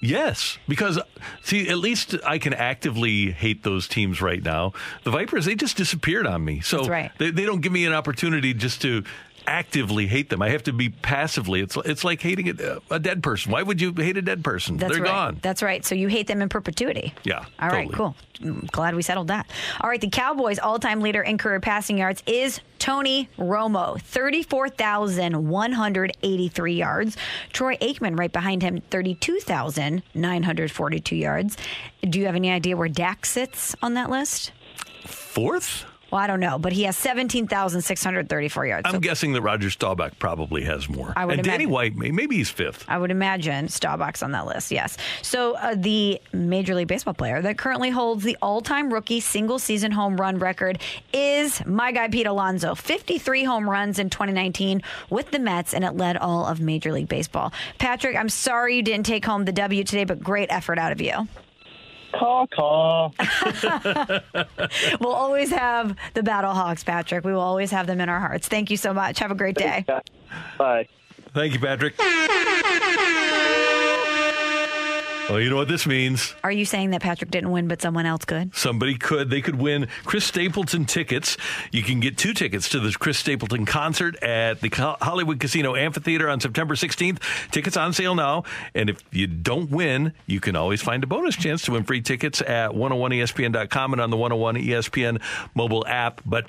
Yes, because see, at least I can actively hate those teams right now. The Vipers, they just disappeared on me. So That's right. they, they don't give me an opportunity just to actively hate them. I have to be passively. It's it's like hating a, a dead person. Why would you hate a dead person? That's They're right. gone. That's right. So you hate them in perpetuity. Yeah. All right, totally. cool. Mm, Glad we settled that. All right, the Cowboys' all-time leader in career passing yards is Tony Romo, 34,183 yards. Troy Aikman right behind him, 32,942 yards. Do you have any idea where Dak sits on that list? Fourth? Well, I don't know, but he has 17,634 yards. I'm So guessing that Roger Staubach probably has more. I would and Danny imagine. White, maybe he's fifth. I would imagine Staubach's on that list, yes. So uh, the Major League Baseball player that currently holds the all-time rookie single-season home run record is my guy Pete Alonso. 53 home runs in 2019 with the Mets, and it led all of Major League Baseball. Patrick, I'm sorry you didn't take home the W today, but great effort out of you. Caw, caw. We'll always have the Battle Hawks, Patrick. We will always have them in our hearts. Thank you so much. Have a great day. Bye. Thank you, Patrick. Well, you know what this means. Are you saying that Patrick didn't win, but someone else could? Somebody could. They could win Chris Stapleton tickets. You can get two tickets to the Chris Stapleton concert at the Hollywood Casino Amphitheater on September 16th. Tickets on sale now. And if you don't win, you can always find a bonus chance to win free tickets at 101ESPN.com and on the 101 ESPN mobile app. But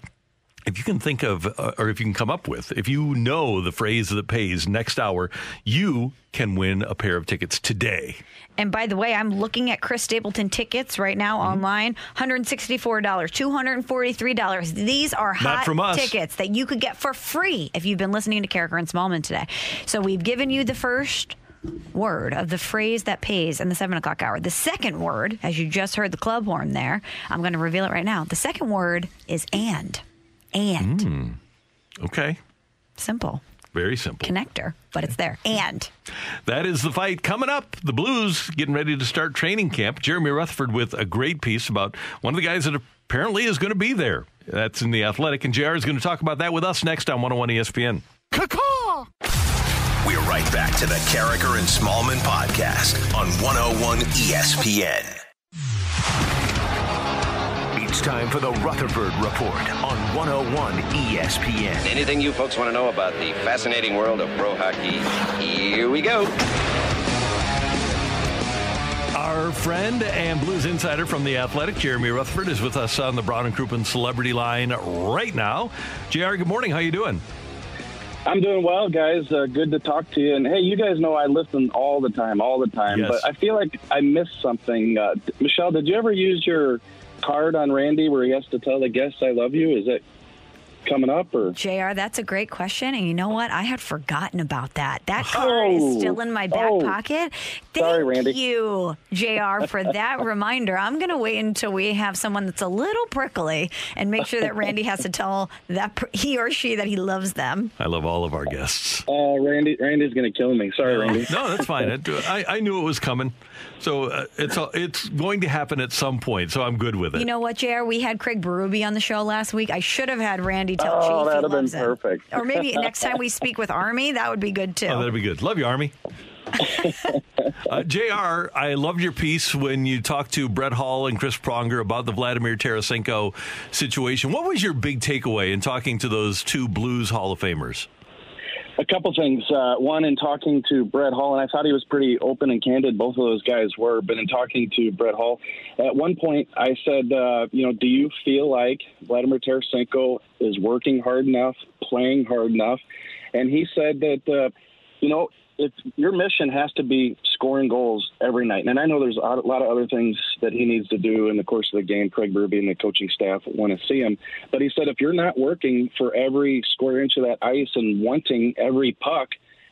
if you can think of, uh, or if you can come up with, if you know the phrase that pays next hour, you can win a pair of tickets today. And by the way, I'm looking at Chris Stapleton tickets right now Mm-hmm. online. $164, $243. These are hot tickets that you could get for free if you've been listening to Karraker and Smallmon today. So we've given you the first word of the phrase that pays in the seven o'clock hour. The second word, as you just heard the club horn there, I'm going to reveal it right now. The second word is and. And. Hmm. Okay. Simple. Very simple. Connector, but it's there. And. That is the fight coming up. The Blues getting ready to start training camp. Jeremy Rutherford with a great piece about one of the guys that apparently is going to be there. That's in the Athletic, and JR is going to talk about that with us next on 101 ESPN. We're right back to the Karraker and Smallmon podcast on 101 ESPN. It's time for the Rutherford Report on 101 ESPN. Anything you folks want to know about the fascinating world of pro hockey? Here we go. Our friend and Blues insider from the Athletic, Jeremy Rutherford, is with us on the Brown and Crouppen Celebrity Line right now. JR, good morning. How you doing? I'm doing well, guys. Uh, good to talk to you. And hey, you guys know I listen all the time, all the time. Yes. But I feel like I missed something. Uh, Michelle, did you ever use your card on Randy where he has to tell the guests "I love you"? Is it coming up or? JR, that's a great question. And you know what? I had forgotten about that. That oh. card is still in my back Oh. pocket. Thank Sorry, Randy. you, JR, for that reminder. I'm going to wait until we have someone that's a little prickly and make sure that Randy has to tell that per- he or she that he loves them. I love all of our guests. Oh, Randy, Randy's going to kill me. Sorry, Randy. No, that's fine. I, I knew it was coming, so uh, it's it's going to happen at some point. So I'm good with it. You know what, JR? We had Craig Berube on the show last week. I should have had Randy tell Oh, Chief he that'd have been loves him. perfect. Or maybe next time we speak with Army, that would be good too. Oh, that'd be good. Love you, Army. uh, JR, I loved your piece when you talked to Brett Hull and Chris Pronger about the Vladimir Tarasenko situation. What was your big takeaway in talking to those two Blues Hall of Famers? A couple things. Uh, one, in talking to Brett Hull, and I thought he was pretty open and candid. Both of those guys were. But in talking to Brett Hull, at one point I said, uh, you know, do you feel like Vladimir Tarasenko is working hard enough, playing hard enough? And he said that, uh, you know, if your mission has to be scoring goals every night, and I know there's a lot of other things that he needs to do in the course of the game. Craig Berube and the coaching staff want to see him, but he said if you're not working for every square inch of that ice and wanting every puck,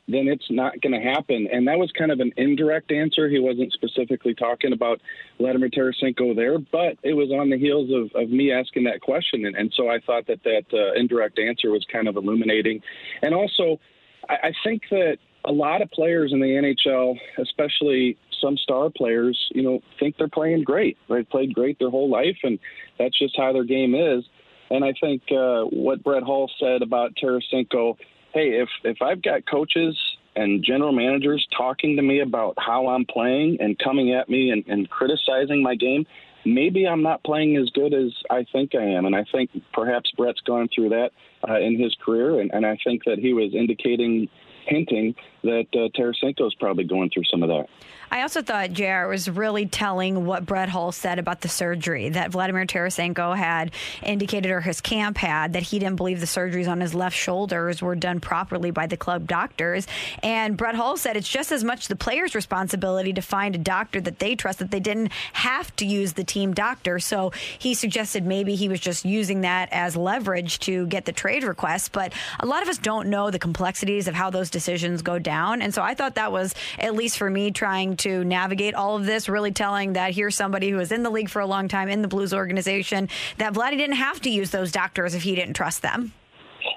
then it's not going to happen. And that was kind of an indirect answer. He wasn't specifically talking about Vladimir Tarasenko there, but it was on the heels of, of me asking that question. And, and so I thought that that uh, indirect answer was kind of illuminating. And also, I, I think that a lot of players in the NHL, especially some star players, you know, think they're playing great. They've played great their whole life, and that's just how their game is. And I think uh, what Brett Hull said about Tarasenko, hey, if if I've got coaches and general managers talking to me about how I'm playing and coming at me and, and criticizing my game, maybe I'm not playing as good as I think I am. And I think perhaps Brett's gone through that uh, in his career, and, and I think that he was indicating, hinting that uh, Tarasenko is probably going through some of that. I also thought JR was really telling what Brett Hull said about the surgery that Vladimir Tarasenko had indicated, or his camp had, that he didn't believe the surgeries on his left shoulders were done properly by the club doctors. And Brett Hull said it's just as much the player's responsibility to find a doctor that they trust, that they didn't have to use the team doctor. So he suggested maybe he was just using that as leverage to get the trade request. But a lot of us don't know the complexities of how those decisions go down. And so I thought that was, at least for me, trying to navigate all of this, really telling that here's somebody who was in the league for a long time in the Blues organization, that Vladdy didn't have to use those doctors if he didn't trust them.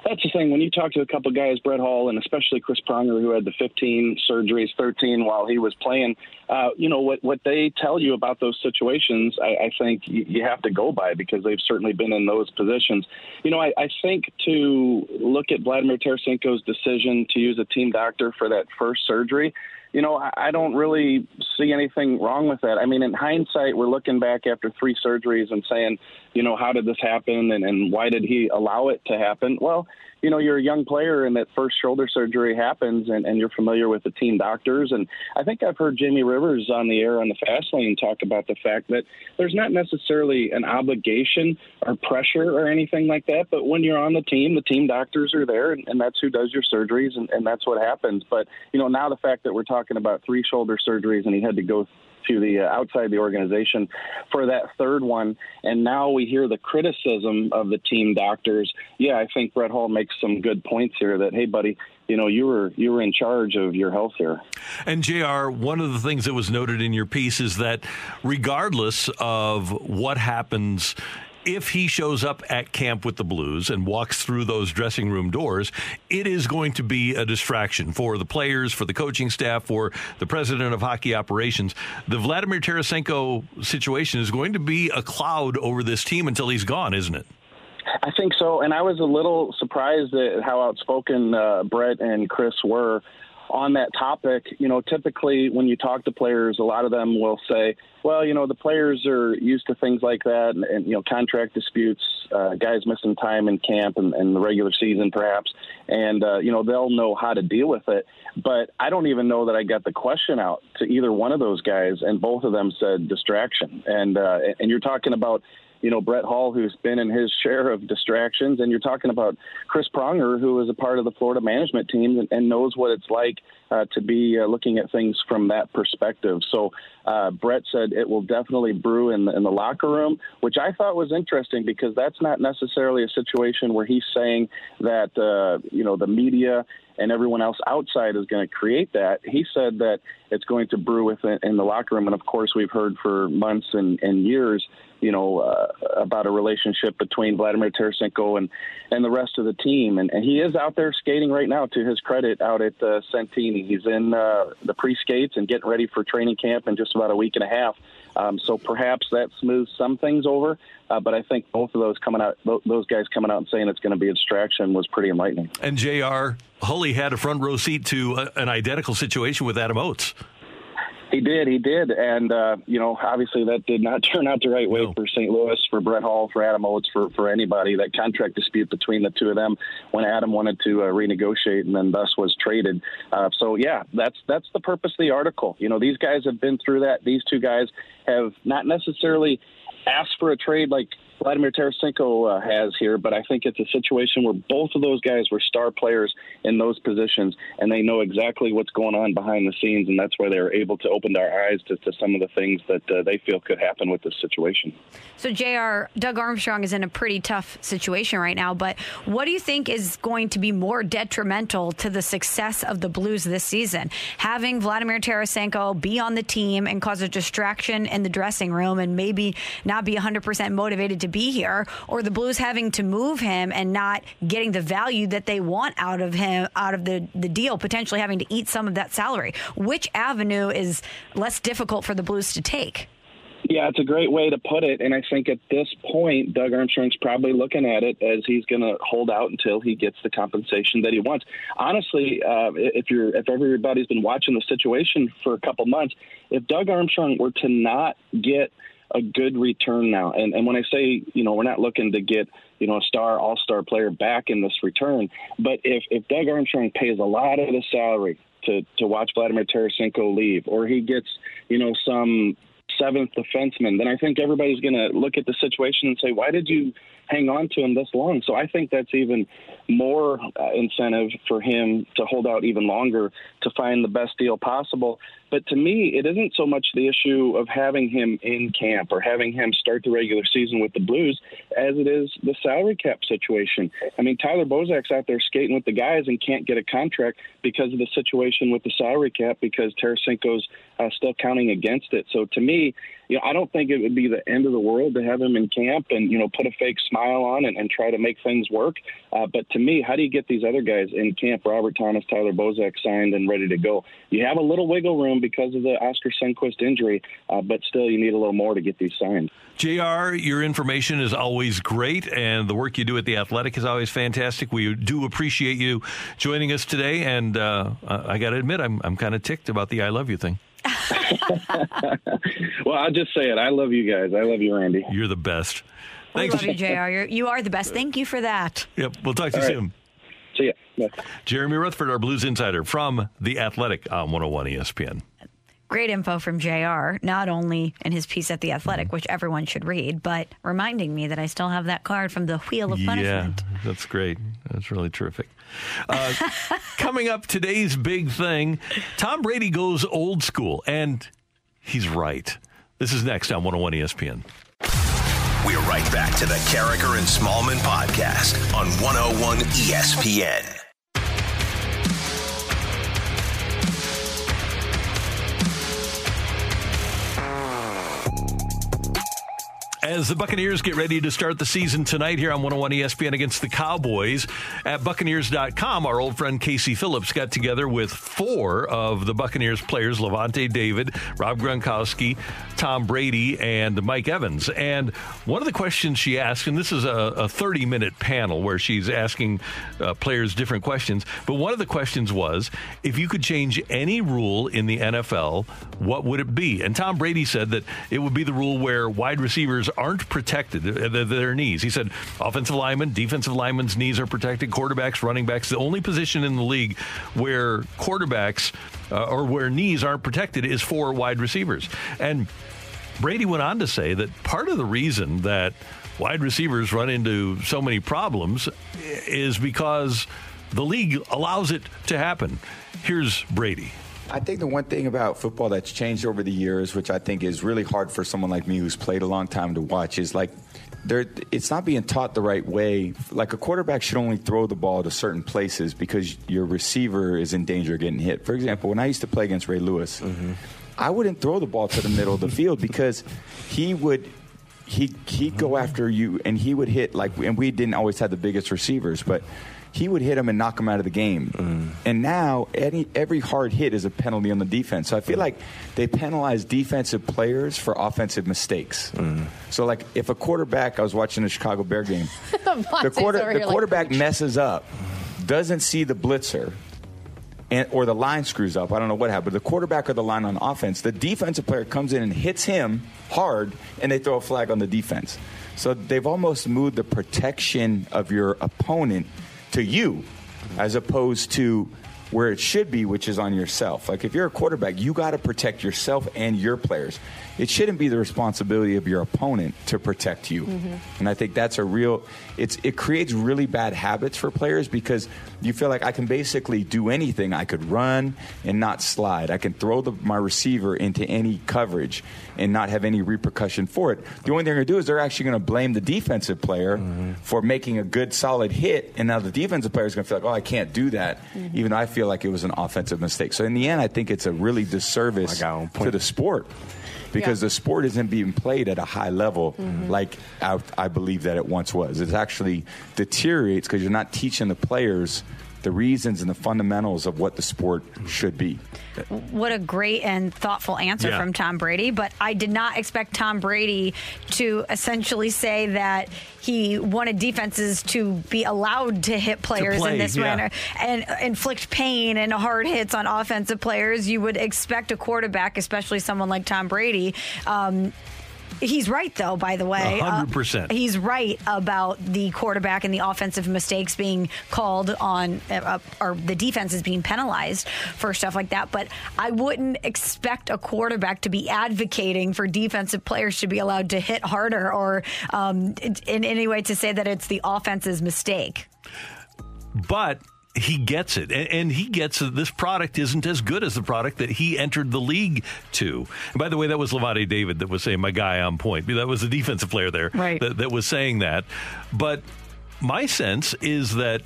That's the thing. When you talk to a couple guys, Brett Hull and especially Chris Pronger, who had the 15 surgeries, 13 while he was playing, uh, you know what what they tell you about those situations. I, I think you, you have to go by because they've certainly been in those positions. You know, I, I think to look at Vladimir Tarasenko's decision to use a team doctor for that first surgery. You know, I I don't really see anything wrong with that. I mean, in hindsight, we're looking back after three surgeries and saying, you know, how did this happen and, and why did he allow it to happen? Well, you know, you're a young player and that first shoulder surgery happens and, and you're familiar with the team doctors. And I think I've heard Jamie Rivers on the air on the fast lane talk about the fact that there's not necessarily an obligation or pressure or anything like that. But when you're on the team, the team doctors are there and, and that's who does your surgeries and, and that's what happens. But, you know, now the fact that we're talking about three shoulder surgeries and he had to go to the uh, outside the organization for that third one. And now we hear the criticism of the team doctors. Yeah, I think Brett Hull makes some good points here. That hey, buddy, you know you were you were in charge of your health here. And JR, one of the things that was noted in your piece is that regardless of what happens if he shows up at camp with the Blues and walks through those dressing room doors, it is going to be a distraction for the players, for the coaching staff, for the president of hockey operations. The Vladimir Tarasenko situation is going to be a cloud over this team until he's gone, isn't it? I think so, and I was a little surprised at how outspoken uh, Brett and Chris were on that topic. You know, typically when you talk to players, a lot of them will say, "Well, you know, the players are used to things like that, and, and you know, contract disputes, uh, guys missing time in camp and, and the regular season, perhaps, and uh, you know, they'll know how to deal with it." But I don't even know that I got the question out to either one of those guys, and both of them said distraction. And uh, and you're talking about you know, Brett Hull, who's been in his share of distractions, and you're talking about Chris Pronger, who is a part of the Florida management team and, and knows what it's like uh, to be uh, looking at things from that perspective. So uh, Brett said it will definitely brew in the, in the locker room, which I thought was interesting because that's not necessarily a situation where he's saying that uh, you know the media and everyone else outside is going to create that. He said that it's going to brew within in the locker room, and of course we've heard for months and, and years you know, uh, about a relationship between Vladimir Tarasenko and, and the rest of the team. And, and he is out there skating right now, to his credit, out at uh, Centene. He's in uh, the pre skates and getting ready for training camp in just about a week and a half. Um, so perhaps that smooths some things over. Uh, but I think both of those coming out, those guys coming out and saying it's going to be a distraction was pretty enlightening. And Jr. Hully had a front row seat to a, an identical situation with Adam Oates. He did, he did, and uh, you know, obviously that did not turn out the right way no. for St. Louis, for Brett Hull, for Adam Oates, for for anybody. That contract dispute between the two of them when Adam wanted to uh, renegotiate and then thus was traded. Uh, so yeah, that's that's the purpose of the article. You know, these guys have been through that. These two guys have not necessarily asked for a trade like Vladimir Tarasenko uh, has here, but I think it's a situation where both of those guys were star players in those positions, and they know exactly what's going on behind the scenes, and that's why they were able to open our eyes to, to some of the things that uh, they feel could happen with this situation. So, JR, Doug Armstrong is in a pretty tough situation right now, but what do you think is going to be more detrimental to the success of the Blues this season? Having Vladimir Tarasenko be on the team and cause a distraction in the dressing room and maybe not be 100% motivated to be here, or the Blues having to move him and not getting the value that they want out of him, out of the, the deal, potentially having to eat some of that salary. Which avenue is less difficult for the Blues to take? Yeah, it's a great way to put it. And I think at this point, Doug Armstrong's probably looking at it as he's going to hold out until he gets the compensation that he wants. Honestly, uh, if you're if everybody's been watching the situation for a couple months, if Doug Armstrong were to not get a good return now. And and when I say, you know, we're not looking to get, you know, a star all star player back in this return, but if if Doug Armstrong pays a lot of the salary to to watch Vladimir Tarasenko leave, or he gets, you know, some seventh defenseman, then I think everybody's going to look at the situation and say, why did you hang on to him this long? So I think that's even more uh, incentive for him to hold out even longer to find the best deal possible. But to me, it isn't so much the issue of having him in camp or having him start the regular season with the Blues as it is the salary cap situation. I mean, Tyler Bozak's out there skating with the guys and can't get a contract because of the situation with the salary cap because Tarasenko's uh, still counting against it. So to me, you know, I don't think it would be the end of the world to have him in camp and you know put a fake smile on and, and try to make things work. Uh, but to me, how do you get these other guys in camp? Robert Thomas, Tyler Bozak signed and ready to go. You have a little wiggle room because of the Oskar Sundqvist injury, uh, but still you need a little more to get these signed. Jr., your information is always great, and the work you do at the Athletic is always fantastic. We do appreciate you joining us today, and uh, I got to admit, I'm I'm kind of ticked about the "I love you" thing. well, I'll just say it. I love you guys. I love you, Randy. You're the best. Thanks. We love you, JR. You're, you are the best. Thank you for that. Yep. We'll talk to All you right. soon. See ya. Bye. Jeremy Rutherford, our Blues Insider from The Athletic on 101 ESPN. Great info from JR, not only in his piece at The Athletic, which everyone should read, but reminding me that I still have that card from the Wheel of Punishment. Yeah, that's great. That's really terrific. Uh, coming up, today's big thing Tom Brady goes old school, and he's right. This is next on 101 ESPN. We're right back to the Karraker and Smallmon podcast on 101 ESPN. As the Buccaneers get ready to start the season tonight here on 101 ESPN against the Cowboys. At Buccaneers.com, our old friend Casey Phillips got together with four of the Buccaneers players Lavonte David, Rob Gronkowski, Tom Brady, and Mike Evans. And one of the questions she asked, and this is a 30 minute panel where she's asking uh, players different questions, but one of the questions was if you could change any rule in the NFL, what would it be? And Tom Brady said that it would be the rule where wide receivers aren't protected, their knees. He said offensive linemen, defensive linemen's knees are protected, quarterbacks, running backs. The only position in the league where quarterbacks uh, or where knees aren't protected is for wide receivers. And Brady went on to say that part of the reason that wide receivers run into so many problems is because the league allows it to happen. Here's Brady. I think the one thing about football that's changed over the years, which I think is really hard for someone like me who's played a long time to watch, is like there, it's not being taught the right way. Like a quarterback should only throw the ball to certain places because your receiver is in danger of getting hit. For example, when I used to play against Ray Lewis, Mm-hmm. I wouldn't throw the ball to the middle of the field because he would he he'd go after you and he would hit like and we didn't always have the biggest receivers, but he would hit him and knock him out of the game. And now any every hard hit is a penalty on the defense. So I feel like they penalize defensive players for offensive mistakes. So like if a quarterback, I was watching the Chicago Bear game, the quarter the here like, quarterback messes up, doesn't see the blitzer. And, or the line screws up. I don't know what happened. But the quarterback or the line on offense, the defensive player comes in and hits him hard, and they throw a flag on the defense. So they've almost moved the protection of your opponent to you, as opposed to where it should be, which is on yourself. Like if you're a quarterback, you got to protect yourself and your players. It shouldn't be the responsibility of your opponent to protect you. Mm-hmm. And I think that's a real it's it creates really bad habits for players because you feel like I can basically do anything. I could run and not slide. I can throw the, my receiver into any coverage and not have any repercussion for it. The only thing they're going to do is they're actually going to blame the defensive player for making a good solid hit and now the defensive player is going to feel like, "Oh, I can't do that." Mm-hmm. Even though I feel like it was an offensive mistake. So in the end, I think it's a really disservice to the sport because Yeah. the sport isn't being played at a high level Mhm. like I, I believe that it once was. It actually deteriorates because you're not teaching the players the reasons and the fundamentals of what the sport should be. What a great and thoughtful answer Yeah. from Tom Brady. But I did not expect Tom Brady to essentially say that he wanted defenses to be allowed to hit players play, in this yeah. manner and inflict pain and hard hits on offensive players. You would expect a quarterback, especially someone like Tom Brady. Um, He's right, though. By the way, A hundred Uh, percent. he's right about the quarterback and the offensive mistakes being called on, uh, or the defense is being penalized for stuff like that. But I wouldn't expect a quarterback to be advocating for defensive players to be allowed to hit harder, or um, in any way to say that it's the offense's mistake. but he gets it and, and he gets that this product isn't as good as the product that he entered the league to and by the way that was Lavonte David that was saying my guy on point that was the defensive player there Right. that, that was saying that but my sense is that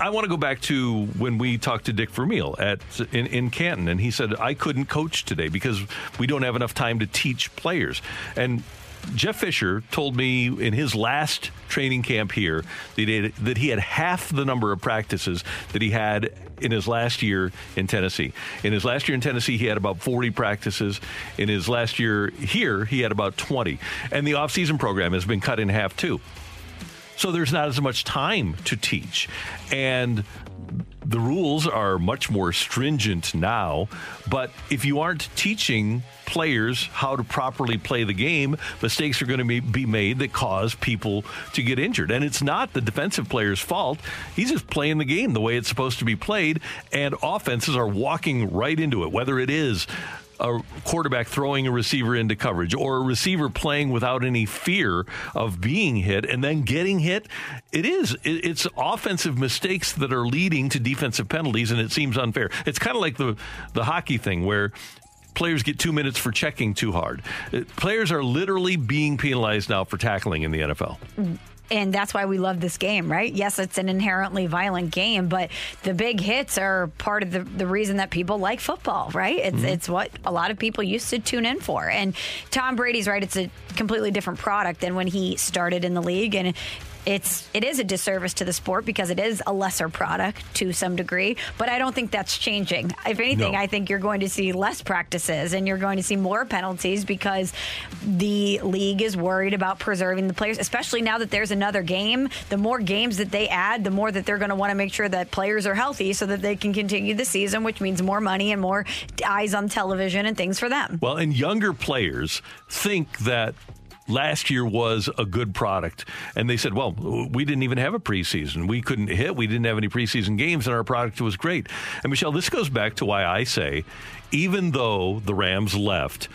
I want to go back to when we talked to Dick Vermeil at in, in Canton, and he said I couldn't coach today because we don't have enough time to teach players. And Jeff Fisher told me in his last training camp here that he, had, that he had half the number of practices that he had in his last year in Tennessee. In his last year in Tennessee, he had about 40 practices. In his last year here, he had about 20. And the offseason program has been cut in half too. So there's not as much time to teach. And the rules are much more stringent now. But if you aren't teaching players how to properly play the game, mistakes are going to be, made that cause people to get injured. And it's not the defensive player's fault. He's just playing the game the way it's supposed to be played. And offenses are walking right into it, whether it is a quarterback throwing a receiver into coverage or a receiver playing without any fear of being hit and then getting hit. It is. It's offensive mistakes that are leading to defensive penalties, and it seems unfair. It's kind of like the, the hockey thing where players get two minutes for checking too hard. Players are literally being penalized now for tackling in the NFL. And that's why we love this game, right? Yes, it's an inherently violent game, but the big hits are part of the, the reason that people like football, right? It's Mhm. it's what a lot of people used to tune in for. And Tom Brady's right; it's a completely different product than when he started in the league, and. It's it is a disservice to the sport because it is a lesser product to some degree, but I don't think that's changing. If anything, No. I think you're going to see less practices and you're going to see more penalties because the league is worried about preserving the players, especially now that there's another game. The more games that they add, the more that they're going to want to make sure that players are healthy so that they can continue the season, which means more money and more eyes on television and things for them. Well, and younger players think that last year was a good product. And they said, well, we didn't even have a preseason. We couldn't hit. We didn't have any preseason games, and our product was great. And Michelle, this goes back to why I say, even though the Rams left,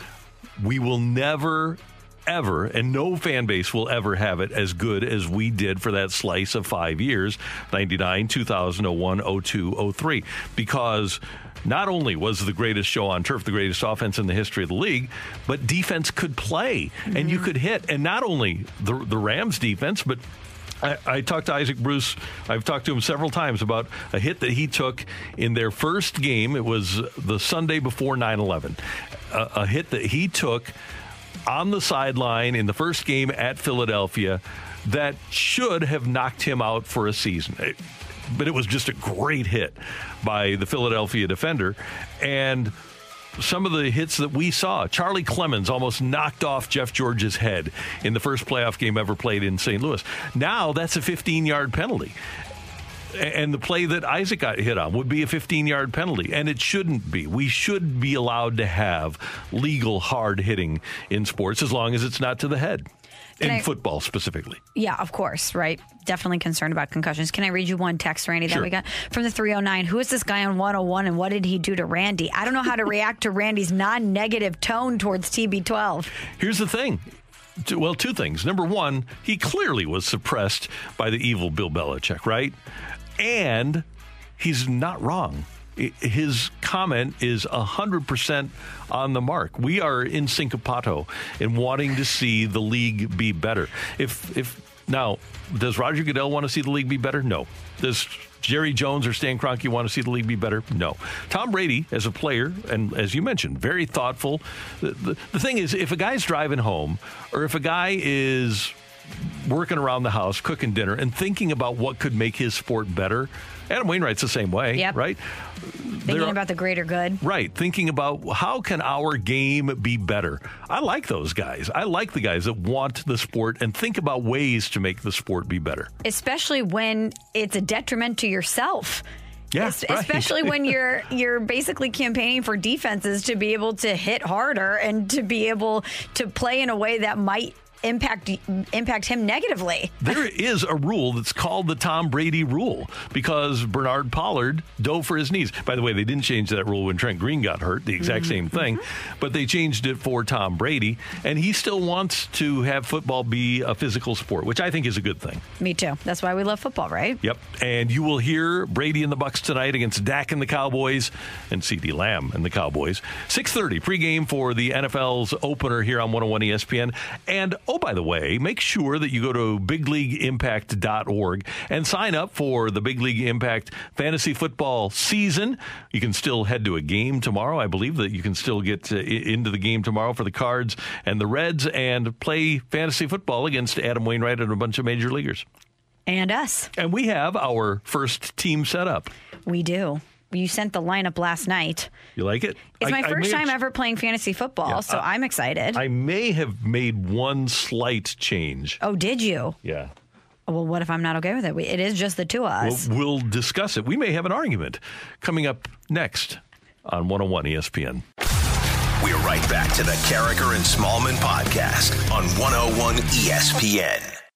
we will never ever, and no fan base will ever have it as good as we did for that slice of five years 99, 2000, 01, 02, 03. Because not only was the greatest show on turf the greatest offense in the history of the league, but defense could play and you mm-hmm. could hit. And not only the, the Rams defense, but I, I, talked to Isaac Bruce. I've talked to him several times about a hit that he took in their first game. It was the Sunday before 9 11. A, a hit that he took on the sideline in the first game at Philadelphia that should have knocked him out for a season. It, but it was just a great hit by the Philadelphia defender. And some of the hits that we saw. Charlie Clemens almost knocked off Jeff George's head in the first playoff game ever played in St. Louis. Now that's a 15 yard penalty. And the play that Isaac got hit on would be a 15 yard penalty, and it shouldn't be. We should be allowed to have legal hard hitting in sports as long as it's not to the head. Can in I- football specifically. Yeah, of course, right? Definitely concerned about concussions. Can I read you one text, Randy, that Sure. we got from the 309? Who is this guy on 101 and what did he do to Randy? I don't know how to react to Randy's non negative tone towards TB12. Here's the thing. Well, two things. Number one, he clearly was suppressed by the evil Bill Belichick, right? And he's not wrong. His comment is 100% on the mark. We are in syncopato in wanting to see the league be better. If, if now, does Roger Goodell want to see the league be better? No. Does Jerry Jones or Stan Kroenke want to see the league be better? No. Tom Brady, as a player, and as you mentioned, very thoughtful. The, the, the thing is, if a guy's driving home or if a guy is working around the house, cooking dinner, and thinking about what could make his sport better, Adam Wainwright's the same way, Yep. right? Thinking There- about the greater good. Right, thinking about how can our game be better. I like those guys. I like the guys that want the sport and think about ways to make the sport be better. especially when it's a detriment to yourself. Yeah, Es- right. especially when you're you're basically campaigning for defenses to be able to hit harder and to be able to play in a way that might impact impact him negatively. There is a rule that's called the Tom Brady rule because Bernard Pollard dove for his knees. By the way, they didn't change that rule when Trent Green got hurt, the exact mm-hmm. same thing, mm-hmm. but they changed it for Tom Brady, and he still wants to have football be a physical sport, which I think is a good thing. Me too. That's why we love football, right? Yep. And you will hear Brady and the Bucs tonight against Dak and the Cowboys and CeeDee Lamb and the Cowboys. 6:30 pregame for the NFL's opener here on 101 ESPN. And oh by the way, make sure that you go to bigleagueimpact.org and sign up for the Big League Impact fantasy football season. You can still head to a game tomorrow. I believe that you can still get uh, into the game tomorrow for the Cards and the Reds and play fantasy football against Adam Wainwright and a bunch of major leaguers. And us. And we have our first team set up. We do. You sent the lineup last night. You like it? It's I- my first time have- ever playing fantasy football, Yeah, so uh, I'm excited. I may have made one slight change. oh, did you? Yeah. Well, what if I'm not okay with it? We, it is just the two of We'll, us. we'll discuss it. We may have an argument coming up next on 101 ESPN. We're right back to the Karraker and Smallmon podcast on 101 ESPN.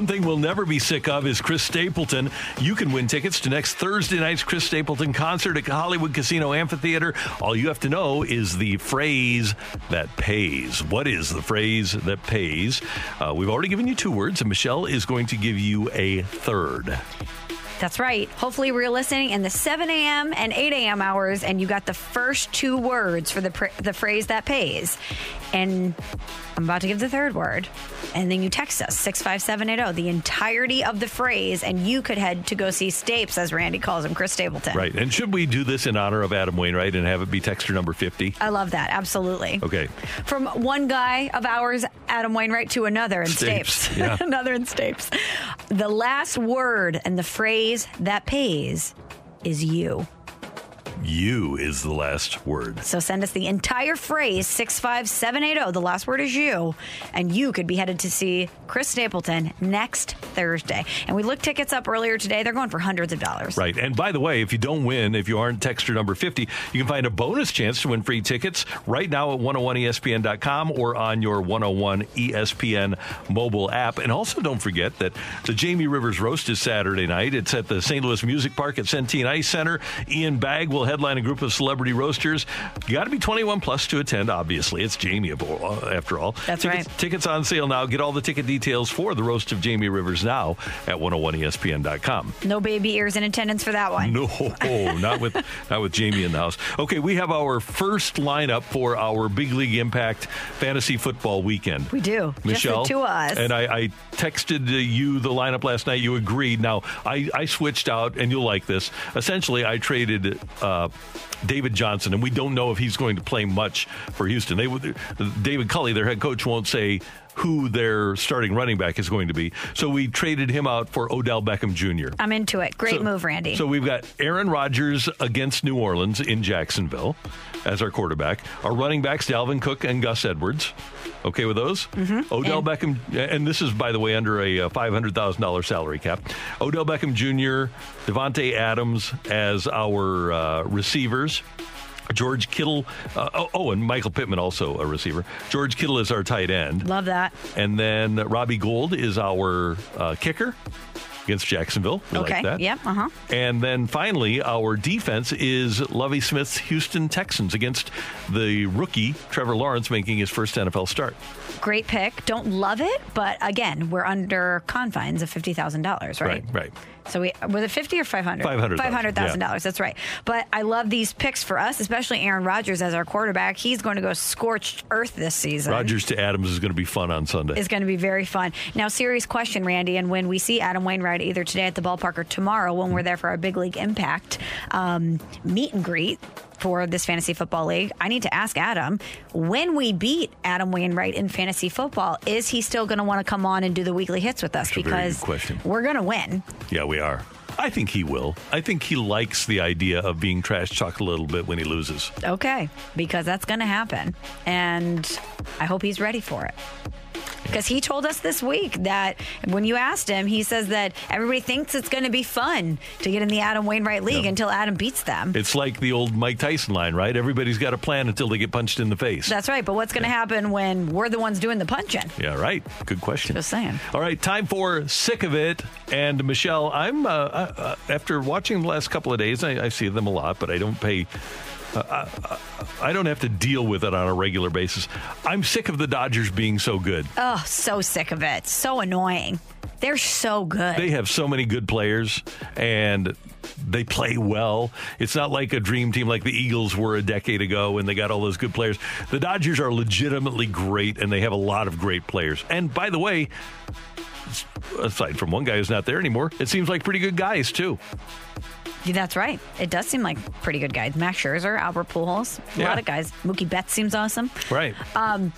One thing we'll never be sick of is Chris Stapleton. You can win tickets to next Thursday night's Chris Stapleton concert at Hollywood Casino Amphitheater. All you have to know is the phrase that pays. What is the phrase that pays? Uh, we've already given you two words, and Michelle is going to give you a third. That's right. Hopefully, we're listening in the 7 a.m. and 8 a.m. hours, and you got the first two words for the pr- the phrase that pays. And I'm about to give the third word, and then you text us six five seven eight zero the entirety of the phrase, and you could head to go see Stapes, as Randy calls him, Chris Stapleton. Right. And should we do this in honor of Adam Wainwright and have it be texture number 50? I love that. Absolutely. Okay. From one guy of ours, Adam Wainwright, to another in Stapes, Stapes. yeah. another in Stapes. The last word and the phrase that pays is you. You is the last word. So send us the entire phrase 65780. The last word is you. And you could be headed to see Chris Stapleton next Thursday. And we looked tickets up earlier today. They're going for hundreds of dollars. Right. And by the way, if you don't win, if you aren't texter number 50, you can find a bonus chance to win free tickets right now at 101ESPN.com or on your 101 ESPN mobile app. And also don't forget that the Jamie Rivers Roast is Saturday night. It's at the St. Louis Music Park at Centene Ice Center. Ian Bagg will headline a group of celebrity roasters. You got to be 21 plus to attend, obviously. It's Jamie, after all. That's tickets, right. Tickets on sale now. Get all the ticket details for the roast of Jamie Rivers now at 101ESPN.com. No baby ears in attendance for that one. No, not with not with Jamie in the house. Okay, we have our first lineup for our Big League Impact Fantasy Football Weekend. We do. Michelle, Just the two of us. and I, I texted uh, you the lineup last night. You agreed. Now I, I switched out, and you'll like this. Essentially, I traded uh, Uh, David Johnson, and we don't know if he's going to play much for Houston. They David Culley, their head coach, won't say who their starting running back is going to be. So we traded him out for Odell Beckham Jr. I'm into it. Great So- move, Randy. So we've got Aaron Rodgers against New Orleans in Jacksonville as our quarterback. Our running backs, Dalvin Cook and Gus Edwards. Okay with those? Mhm. Odell And- Beckham, and this is, by the way, under a uh, $500,000 salary cap. Odell Beckham Jr., Davante Adams as our uh, receivers. George Kittle, uh, oh, oh, and Michael Pittman also a receiver. George Kittle is our tight end. Love that. And then Robbie Gould is our uh, kicker against Jacksonville. We okay. like that. Yep. Uh huh. And then finally, our defense is Lovie Smith's Houston Texans against the rookie Trevor Lawrence making his first NFL start. Great pick. Don't love it, but again, we're under confines of fifty thousand dollars, right? Right. right. So we was it fifty or five hundred? $500,000, Five hundred thousand yeah. dollars. That's right. But I love these picks for us, especially Aaron Rodgers as our quarterback. He's going to go scorched earth this season. Rodgers to Adams is going to be fun on Sunday. is going to be very fun. Now, serious question, Randy, and when we see Adam Wainwright either today at the ballpark or tomorrow when we're there for our big league impact um, meet and greet for this fantasy football league, I need to ask Adam when we beat Adam Wainwright in fantasy football, is he still going to want to come on and do the weekly hits with us? That's because we're going to win. Yeah, we are. I think he will. I think he likes the idea of being trash talked a little bit when he loses. Okay, because that's going to happen. And I hope he's ready for it. Because he told us this week that when you asked him, he says that everybody thinks it's going to be fun to get in the Adam Wainwright League until Adam beats them. It's like the old Mike Tyson line, right? Everybody's got a plan until they get punched in the face. That's right. But what's going to happen when we're the ones doing the punching? Yeah, right. Good question. Just saying. All right, time for Sick of It. And Michelle, I'm, uh, uh, after watching the last couple of days, I, I see them a lot, but I don't pay. Uh, I, I don't have to deal with it on a regular basis. I'm sick of the Dodgers being so good. Oh, so sick of it. So annoying. They're so good. They have so many good players and they play well. It's not like a dream team like the Eagles were a decade ago when they got all those good players. The Dodgers are legitimately great and they have a lot of great players. And by the way, aside from one guy who's not there anymore, it seems like pretty good guys too. Yeah, That's right. It does seem like pretty good guys. Max Scherzer, Albert Pujols, a Yeah. lot of guys. Mookie Betts seems awesome. Right. Um,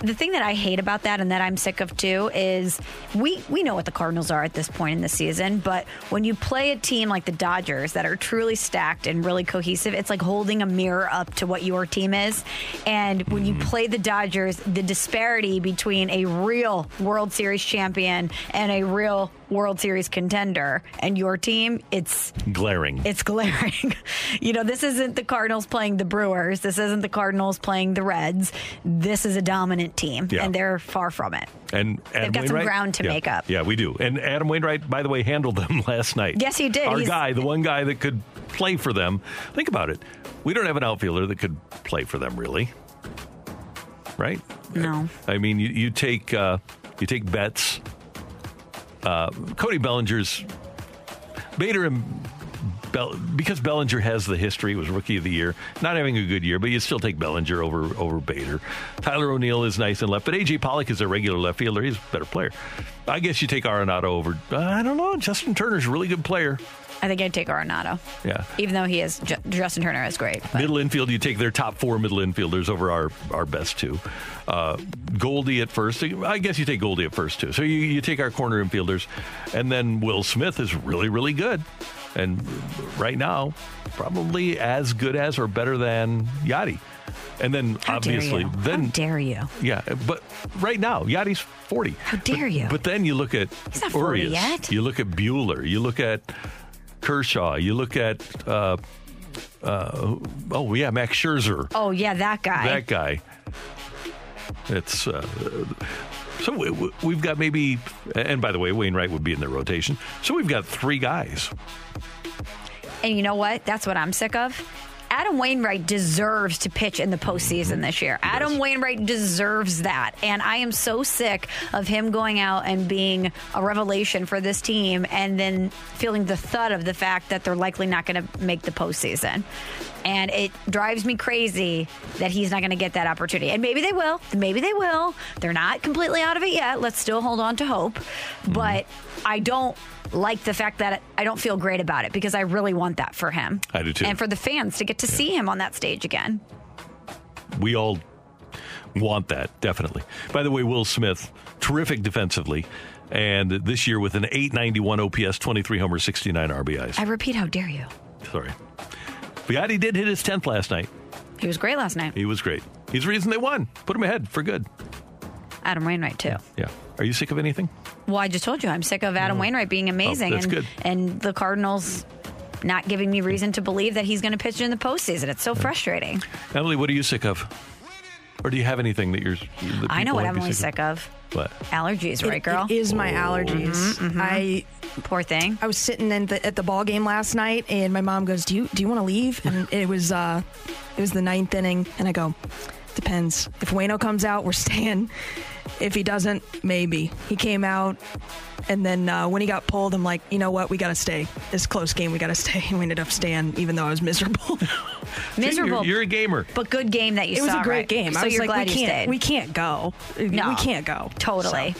the thing that I hate about that and that I'm sick of too is we we know what the Cardinals are at this point in the season, but when you play a team like the Dodgers that are truly stacked and really cohesive, it's like holding a mirror up to what your team is. And when you mm-hmm. play the Dodgers, the disparity between a real World Series champion and a real World Series contender and your team, it's Glaring. it's glaring. you know, this isn't the Cardinals playing the Brewers. This isn't the Cardinals playing the Reds. This is a dominant team, Yeah. and they're far from it. And Adam they've got some ground to yeah, make up. Yeah, we do. And Adam Wainwright, by the way, handled them last night. Yes, he did. Our He's- guy, the one guy that could play for them. Think about it. We don't have an outfielder that could play for them, really. Right? No. I mean, you, you take uh, you take Betts, uh, Cody Bellinger's Bader and Bell, because Bellinger has the history, was rookie of the year, not having a good year, but you still take Bellinger over over Bader. Tyler O'Neill is nice and left, but AJ Pollock is a regular left fielder. He's a better player. I guess you take Arenado over. I don't know. Justin Turner's a really good player. I think I'd take Arenado, Yeah. even though he is Justin Turner is great. but- Middle infield, you take their top four middle infielders over our, our best two. Uh, Goldie at first. I guess you take Goldie at first too. So you, you take our corner infielders, and then Will Smith is really, really good. And right now, probably as good as or better than Yadi. And then How dare obviously, you. then How dare you? yeah, but right now, Yadi's 40. How dare But- you? But then you look at He's not 40 Urias, yet. you look at Buehler, you look at Kershaw, you look at, uh, uh, oh, yeah, Max Scherzer, Oh yeah, that guy. that guy. It's, uh, so we, we've got maybe, and by the way, Wainwright would be in the rotation. So we've got three guys. And you know what? That's what I'm sick of. Adam Wainwright deserves to pitch in the postseason mm-hmm. this year. Adam Wainwright deserves that. And I am so sick of him going out and being a revelation for this team and then feeling the thud of the fact that they're likely not going to make the postseason. And it drives me crazy that he's not going to get that opportunity. And maybe they will. Maybe they will. They're not completely out of it yet. Let's still hold on to hope. Mm-hmm. But I don't like the fact that I don't feel great about it because I really want that for him. I do too. And for the fans to get to see him on that stage again. We all want that, definitely. By the way, Will Smith, terrific defensively. And this year with an 891 OPS, 23 homers, 69 RBIs. I repeat, how dare you? Sorry. Biotti did hit his 10th last night. He was great last night. He was great. He's the reason they won. Put him ahead for good. Adam Wainwright, too. Yeah. Are you sick of anything? Well, I just told you I'm sick of Adam oh. Wainwright being amazing Oh, that's and, good. and the Cardinals not giving me reason to believe that he's going to pitch in the postseason. It's so frustrating. Emily, what are you sick of? Or do you have anything that you're. That I know people what might be Emily's sick of. What? Allergies, right, It- girl? It is my allergies. Mhm, mhm. I poor thing. I was sitting in the, at the ball game last night, and my mom goes, "Do you do you want to leave?" And it was uh, it was the ninth inning, and I go, "Depends. If Wayno comes out, we're staying. If he doesn't, maybe." He came out, and then uh, when he got pulled, I'm like, "You know what? We got to stay. This close game, we got to stay." And we ended up staying, even though I was miserable. Miserable. You're, you're a gamer. But good game that you saw. it was a great right? game. So I was you're like, glad we you can't, stayed. we can't go. No. we can't go. Totally.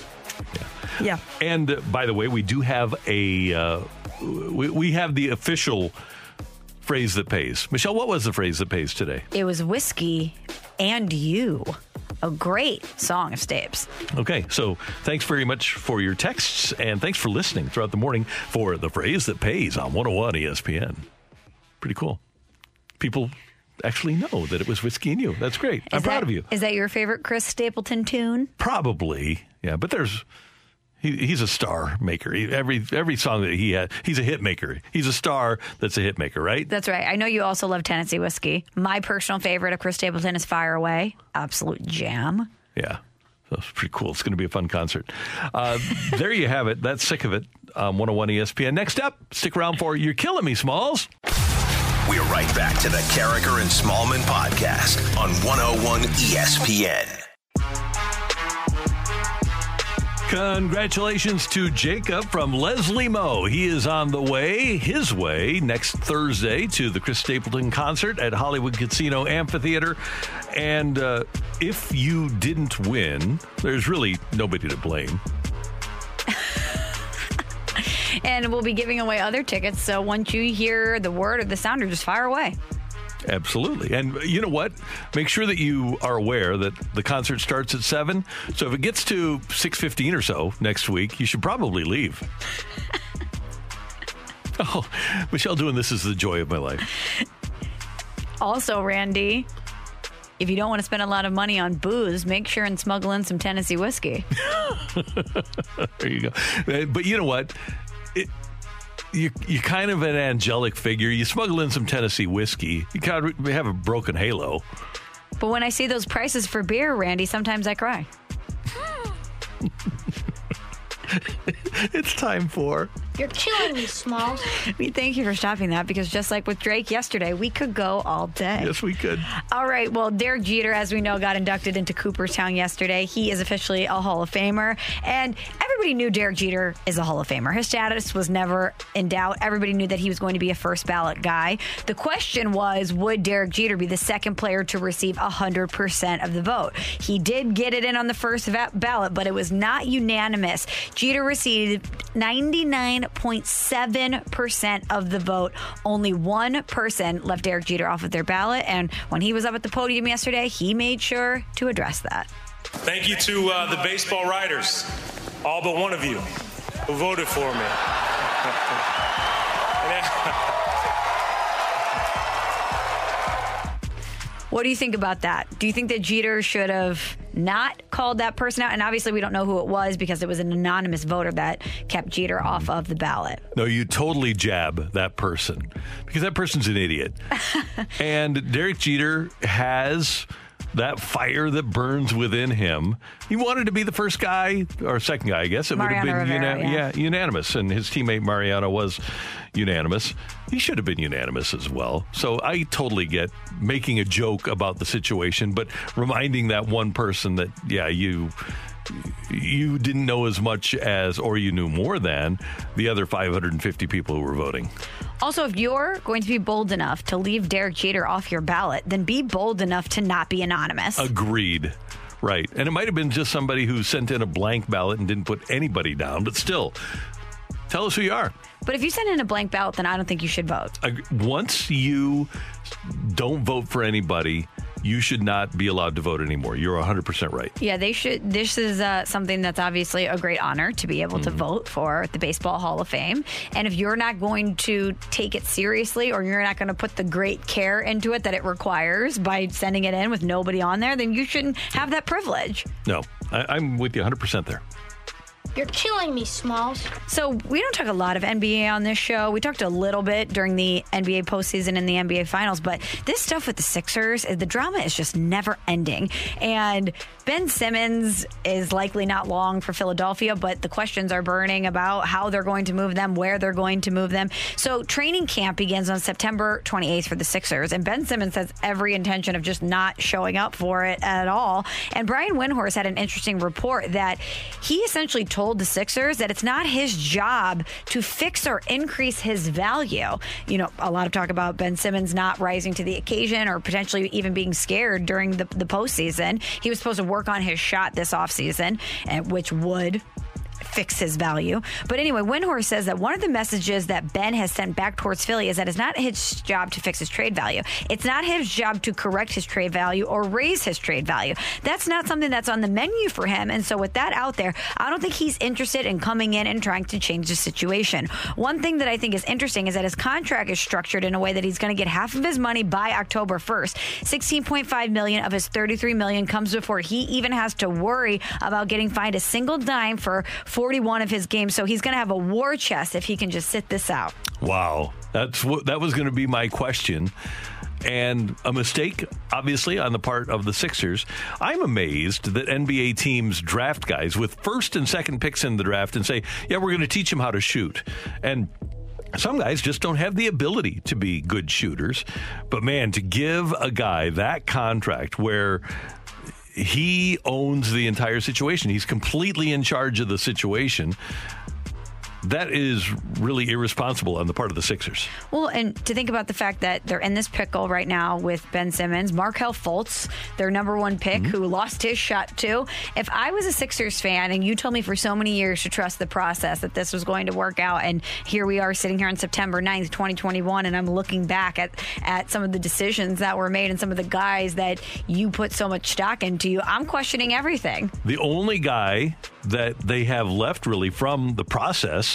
Yeah. And uh, by the way, we do have a uh, we, we have the official phrase that pays. Michelle, what was the phrase that pays today? It was whiskey and you. A great song of Stapes. Okay, so thanks very much for your texts and thanks for listening throughout the morning for the phrase that pays on 101 ESPN. Pretty cool. People actually know that it was whiskey and you. That's great. I'm Is proud of you. Is that your favorite Chris Stapleton tune? Probably, yeah. But there's he, he's a star maker. He, every every song that he had, he's a hit maker. He's a star that's a hit maker, right? That's right. I know you also love Tennessee whiskey. My personal favorite of Chris Stapleton is Fire Away. Absolute jam. Yeah. That's pretty cool. It's going to be a fun concert. Uh, there you have it. That's sick of it. Um, 101 ESPN. Next up, stick around for You're Killing Me, Smalls. We're right back to the Karraker and Smallmon podcast on 101 ESPN. Congratulations to Jacob from Leslie Moe. He is on the way, his way, next Thursday to the Chris Stapleton concert at Hollywood Casino Amphitheater. And uh, if you didn't win, there's really nobody to blame. And we'll be giving away other tickets. So once you hear the word or the sound, or just fire away. Absolutely. And you know what? Make sure that you are aware that the concert starts at 7. So if it gets to 6:15 or so next week, you should probably leave. oh, Michelle doing this is the joy of my life. Also, Randy, if you don't want to spend a lot of money on booze, make sure and smuggle in some Tennessee whiskey. there you go. Uh, But you know what? It, you, you're kind of an angelic figure. You smuggle in some Tennessee whiskey. You kind of have a broken halo. But when I see those prices for beer, Randy, sometimes I cry. it's time for. You're killing me, Smalls. we thank you for stopping that because just like with Drake yesterday, we could go all day. Yes, we could. All right. Well, Derek Jeter, as we know, got inducted into Cooperstown yesterday. He is officially a Hall of Famer. And everybody knew Derek Jeter is a Hall of Famer. His status was never in doubt. Everybody knew that he was going to be a first ballot guy. The question was would Derek Jeter be the second player to receive 100% of the vote? He did get it in on the first va- ballot, but it was not unanimous. Jeter received 99.7% of the vote. Only one person left Derek Jeter off of their ballot. And when he was up at the podium yesterday, he made sure to address that. Thank you to uh, the baseball writers, all but one of you, who voted for me. What do you think about that? Do you think that Jeter should have not called that person out? And obviously, we don't know who it was because it was an anonymous voter that kept Jeter off of the ballot. No, you totally jab that person because that person's an idiot. and Derek Jeter has that fire that burns within him. He wanted to be the first guy or second guy, I guess. It would have been Rivera, yeah. unanimous, and his teammate Mariano was unanimous. He should have been unanimous as well. So I totally get making a joke about the situation, but reminding that one person that yeah, you you didn't know as much as, or you knew more than the other 550 people who were voting. Also, if you're going to be bold enough to leave Derek Jeter off your ballot, then be bold enough to not be anonymous. Agreed. Right. And it might have been just somebody who sent in a blank ballot and didn't put anybody down, but still, tell us who you are. But if you send in a blank ballot, then I don't think you should vote. Once you don't vote for anybody, you should not be allowed to vote anymore. You're 100% right. Yeah, they should. This is uh, something that's obviously a great honor to be able to vote for the Baseball Hall of Fame. And if you're not going to take it seriously or you're not going to put the great care into it that it requires by sending it in with nobody on there, then you shouldn't have that privilege. No, I, I'm with you 100% there. You're killing me, Smalls. So we don't talk a lot of NBA on this show. We talked a little bit during the NBA postseason and the NBA finals, but this stuff with the Sixers, the drama is just never ending. And Ben Simmons is likely not long for Philadelphia, but the questions are burning about how they're going to move them, where they're going to move them. So training camp begins on September 28th for the Sixers, and Ben Simmons has every intention of just not showing up for it at all. And Brian Windhorst had an interesting report that he essentially told the Sixers that it's not his job to fix or increase his value. You know, a lot of talk about Ben Simmons not rising to the occasion or potentially even being scared during the, the postseason. He was supposed to work on his shot this offseason, which would fix his value. But anyway, Windhorst says that one of the messages that Ben has sent back towards Philly is that it's not his job to fix his trade value. It's not his job to correct his trade value or raise his trade value. That's not something that's on the menu for him. And so with that out there, I don't think he's interested in coming in and trying to change the situation. One thing that I think is interesting is that his contract is structured in a way that he's going to get half of his money by October 1st. 16.5 million of his 33 million comes before he even has to worry about getting fined a single dime for 41 of his games. So he's going to have a war chest if he can just sit this out. Wow. That's what that was going to be my question. And a mistake, obviously, on the part of the Sixers. I'm amazed that NBA teams draft guys with first and second picks in the draft and say, yeah, we're going to teach them how to shoot. And some guys just don't have the ability to be good shooters. But man, to give a guy that contract where he owns the entire situation, he's completely in charge of the situation. That is really irresponsible on the part of the Sixers. Well, and to think about the fact that they're in this pickle right now with Ben Simmons, Markelle Fultz, their number one pick, mm-hmm. who lost his shot too. If I was a Sixers fan and you told me for so many years to trust the process that this was going to work out, and here we are sitting here on September 9th, 2021, and I'm looking back at, at some of the decisions that were made and some of the guys that you put so much stock into, you, I'm questioning everything. The only guy that they have left really from the process